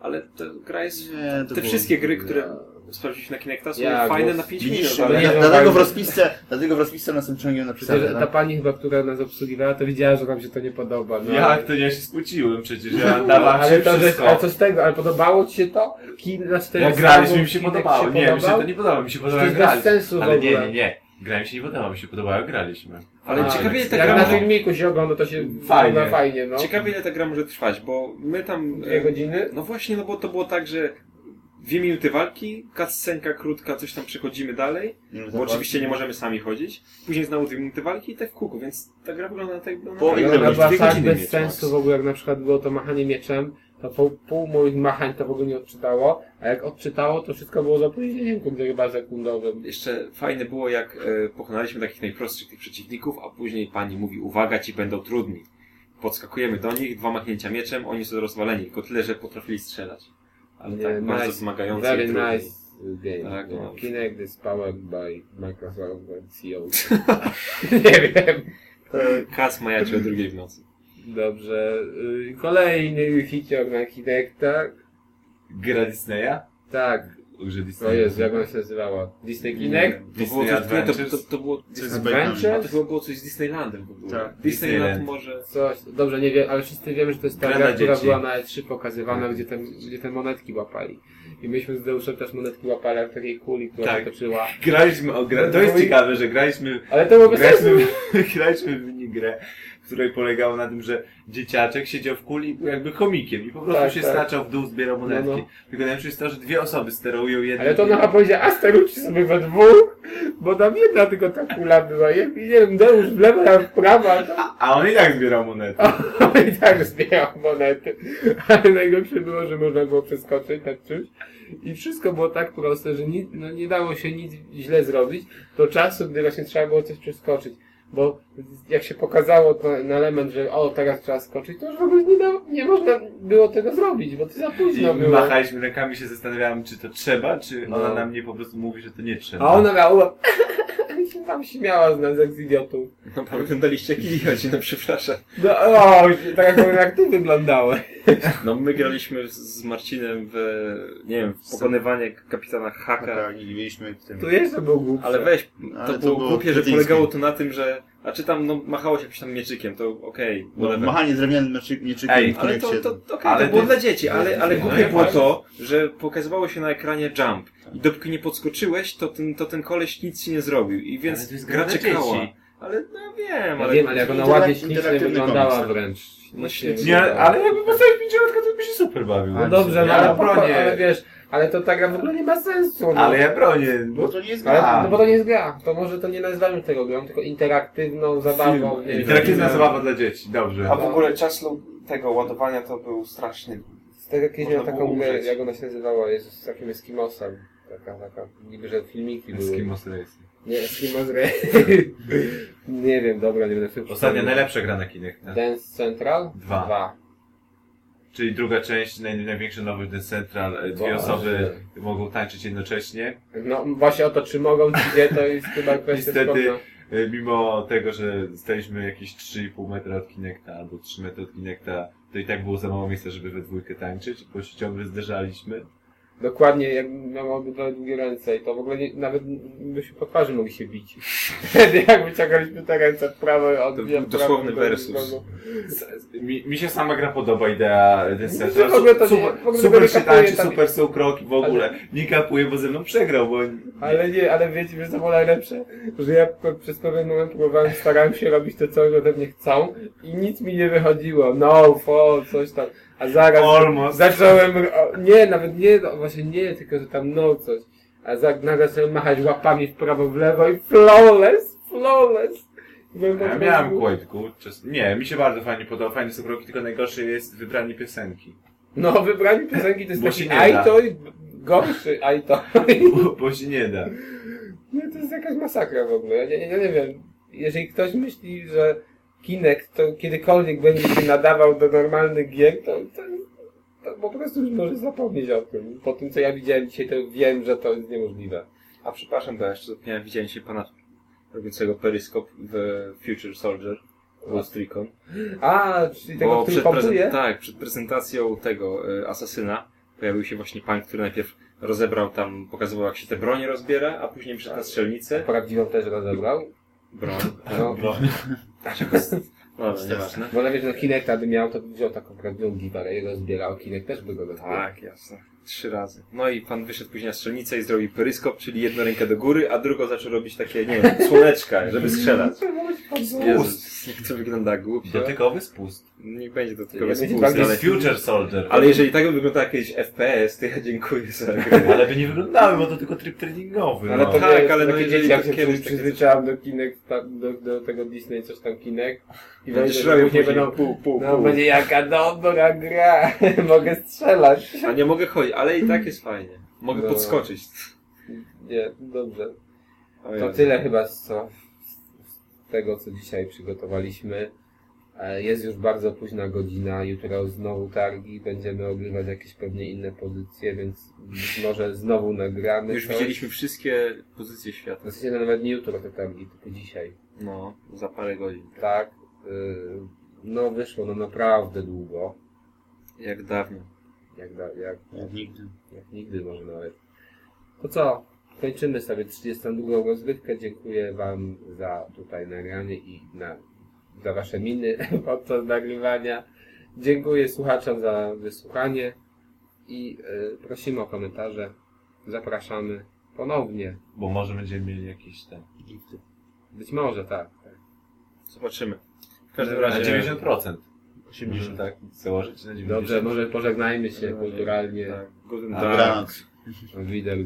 Ale ta gra jest... Nie, to Te było- wszystkie gry, które sprawdziliśmy na Kinecta są Ja, fajne na 5 Widzisz, minut, ale nie, dla- no, dlatego w rozpisce, dlatego w rozpisce na tym ciągiem napisane, Przecież ta tak? pani chyba, która nas obsługiwała, to widziała, że nam się to nie podoba. No, Jak to ja się skłóciłem przecież, ja No, dawałem ale się to, że, ale co z tego, ale podobało ci się to? Kin, znaczy to Jak jest graliśmy, mi się podobało. Kinect Nie, mi się podobał? to nie podobało, mi się To podobało graliśmy. sensu Ale nie, nie, nie. Gra mi się nie podobała, mi się podobało jak graliśmy. Ale A, ciekawie ta Jak gra na filmiku się ogląda, to się Fajnie. fajnie, fajnie no. Ciekawie ile ta gra może trwać, bo my tam... Dwie godziny? No właśnie, no bo to było tak, że dwie minuty walki, cutscenka krótka, coś tam przechodzimy dalej, bo oczywiście nie możemy sami chodzić, później znowu dwie minuty walki i tak w kółko, więc ta gra wygląda tak... No, naprawdę- ile była tak bez mieć sensu w ogóle, jak na przykład było to machanie mieczem, to pół, pół moich machań to w ogóle nie odczytało, a jak odczytało, to wszystko było z opóźnieniem kurde, chyba sekundowym. Jeszcze fajne było, jak e, pokonaliśmy takich najprostszych tych przeciwników, a później pani mówi, uwaga, ci będą trudni. Podskakujemy do nich, dwa machnięcia mieczem, oni są rozwaleni, tylko tyle, że potrafili strzelać. Ale Nie, tak bardzo nice. wymagający Very i trudny. nice game. Tak, no. Kinect is powered by Microsoft CEO. (laughs) nie wiem. Kas majaczy o drugiej w nocy. Dobrze. y, Kolejny hicior na Kinecta. Gra Disneya? Tak. Grze O Disneya. Jezu, jak ona się nazywała? Disney Kinect? To było, Disney coś, nie, to, Adventures? to, to było Coś z. Adventure? a to było coś z Disneylandem w ogóle. Tak. Disneyland Disneyland. może... Coś, dobrze, nie wiem, ale wszyscy wiemy, że to jest ta Gra która była na E3 pokazywana, gdzie te, gdzie te monetki łapali. I myśmy z Deuszem też monetki łapali jak w takiej kuli, która Tak. toczyła. Graliśmy o grę. To jest ciekawe, że graliśmy Ale to było graliśmy, (laughs) graliśmy w minigrę, w której polegało na tym, że dzieciaczek siedział w kuli jakby chomikiem i po prostu Tak, się tak. staczał w dół, zbierał monetki. No, no. Tylko najlepsze jest to, że dwie osoby sterują jednym. Ale to ona chyba powiedziała, a sterujcie sobie we dwóch, bo tam jedna tylko ta kula była. Ja nie wiem, Deusz w lewo, ja w prawo, a to A on i tak zbierał monety. (laughs) i tak zbierał monety. Ale najgorsze było, że można było przeskoczyć nad czymś. I wszystko było tak proste, że ni, no, nie dało się nic źle zrobić do czasu, gdy właśnie trzeba było coś przeskoczyć. Bo jak się pokazało to, na element, że o, teraz trzeba skoczyć, to już w ogóle nie, da, nie można było tego zrobić, bo to za I późno było. machaliśmy rękami, się zastanawiałem, czy to trzeba, czy No. ona na mnie po prostu mówi, że to nie trzeba. A ona miała i (laughs) się tam śmiała z nas jak z idiotów. No pamiętaliście jak idioti, no przepraszam. No, o, tak jak, jak ty wyglądałeś. (laughs) No my graliśmy z- Marcinem w, nie wiem, w pokonywanie kapitana Haka. Tak, i mieliśmy tym... Tu jeszcze był głupszy. Ale weź, to Ale to było było głupie, że polegało to na tym, że... A czy tam no, machało się jakimś tam mieczykiem, to okej, No, whatever. machanie drewnianym mieczy- mieczykiem Ej, w Ale to, to, to, okej, Ale to było to- dla dzieci, ale, ale No, głupie było to, że pokazywało się na ekranie jump. I dopóki nie podskoczyłeś, to ten, to ten koleś nic ci nie zrobił. I Ale więc gra czekała. Ale no wiem, Ja ale... wiem, ale jak ona ładnie ślicznie wyglądała komiks, tak. wręcz. No Nie, świetnie. Nie, ale jakby postawić pięciolatka, to by się super bawił. No dobrze, no ale, bronię. ale wiesz, ale to ta gra w ogóle nie ma sensu. No. Ale ja bronię. Bo to nie jest Ale, gra. no bo to nie jest gra. To może to nie nazywamy tego grą, tylko interaktywną zabawą. Interaktywna zabawa dla dzieci, dobrze. A w ogóle czas tego ładowania to był straszny. Tak jak kiedyś miał taką grę, jak ona się nazywała, jest z takim Eskimosem. Taka, taka, niby, że filmiki były. Eskimos Racing. Nie, Eskimos Ray. (laughs) nie wiem, dobra, nie będę sobie Ostatnia najlepsza gra na Kinecta. Dance Central? Dwa. Dwa. Czyli druga część, naj, największy nowy ten Central, e, dwie osoby mogą tańczyć jednocześnie. No właśnie o to, czy mogą, czy nie, to jest (laughs) chyba kwestia Niestety. E, Mimo tego, że staliśmy jakieś 3,5 metra od Kinecta albo 3 metry od Kinecta, to i tak było za mało miejsca, żeby we dwójkę tańczyć, bo się ciągle zderzaliśmy. Dokładnie, jak miał obydwa długie ręce i to w ogóle nie, nawet by się po twarzy mogli się bić. (laughs) Wtedy jak wyciągaliśmy te ręce w prawo To był dosłowny prawo, versus. Mi, mi się sama gra podoba, idea to nie- super super się tańczy, super są kroki w ogóle. Nie kapuje, bo ze mną przegrał, bo... Ale nie, ale wiecie, wiesz co było najlepsze? Że ja przez pewien moment próbowałem, starałem się robić to, co oni ode mnie chcą i nic mi nie wychodziło. No, fo, coś tam. A zaraz Almost. zacząłem, nie, nawet nie, no, właśnie nie, tylko że tam no coś. A za, nagle zacząłem machać łapami w prawo, w lewo i flawless, flawless. Ja miałem kłojtku. Nie, mi się bardzo fajnie podoba, fajne są kroki, tylko najgorsze jest wybranie piosenki. No, wybranie piosenki to jest Bo taki ajto i gorszy ajto. Bo, (laughs) bo się nie da. Nie, to jest jakaś masakra w ogóle. Ja, nie- ja nie wiem. Jeżeli ktoś myśli, że Kinect to kiedykolwiek będzie się nadawał do normalnych gier, to, to, to po prostu już może zapomnieć o tym. Po tym, co ja widziałem dzisiaj, to wiem, że to jest niemożliwe. A przepraszam, bo ja jeszcze zapomniałem, widziałem dzisiaj pana robiącego peryskop w Future Soldier. Ghost Recon. A, czyli tego, Bo który przed, pompuje? prezent- tak, przed prezentacją tego y, asasyna pojawił się właśnie pan, który najpierw rozebrał tam, pokazywał jak się te bronie rozbiera, a później wszedł na strzelnicę. Prawdziwą też rozebrał. Broń. No, No, no nieważne. bo nawet że Kinecta by miał, to by wziął taką prawdziwą gitarę i rozbierał. Kinect też by go rozbierał. Tak, jasne. Trzy razy. No i pan wyszedł później na strzelnicę i zrobił peryskop, czyli jedną rękę do góry, a drugą zaczął robić takie, nie wiem, (laughs) słoneczka, żeby strzelać. Jezus, jak to wygląda głupio. Dotykowy spust. Niech będzie Nie będzie spust, bardziej ale, To jest Future Soldier. ale jeżeli tak by wyglądał jakieś FPS, to ja dziękuję za grę. (laughs) Ale by nie wyglądały, bo to tylko tryb treningowy. Ale no. to Tak, ale no jeżeli jak się kiedyś przyzwyczaiłem do Kinect, ta- do, do tego Disney, coś tam Kinect. I Będziesz będzie, robił później później będą, pół, pół, no będzie jaka dobra gra, (laughs) mogę strzelać. A nie mogę chodzić, ale i tak jest fajnie. Mogę No. podskoczyć. Nie, dobrze. To tyle chyba z, co, z tego, co dzisiaj przygotowaliśmy. E, Jest już bardzo późna godzina, jutro znowu targi, będziemy ogrywać jakieś pewnie inne pozycje, więc być może znowu nagramy. Już coś. widzieliśmy wszystkie pozycje świata. W zasadzie nawet nie jutro te targi, tylko dzisiaj. No, za parę godzin. Tak. y, No wyszło no naprawdę długo. Jak dawno. Jak, da, jak, Jak nigdy. jak nigdy może nawet. To co? Kończymy sobie 32 rozgrywkę. Dziękuję Wam za tutaj nagranie i na, za Wasze miny (laughs) podczas nagrywania. Dziękuję słuchaczom za wysłuchanie i y, prosimy o komentarze. Zapraszamy ponownie. Bo może będziemy mieli jakieś ten... Być może tak. tak. Zobaczymy. W każdym Na razie... 90%. 80 tak, założyć na 90%. Dobrze, może pożegnajmy się kulturalnie. Tak, guten Dobranoc. Widzę,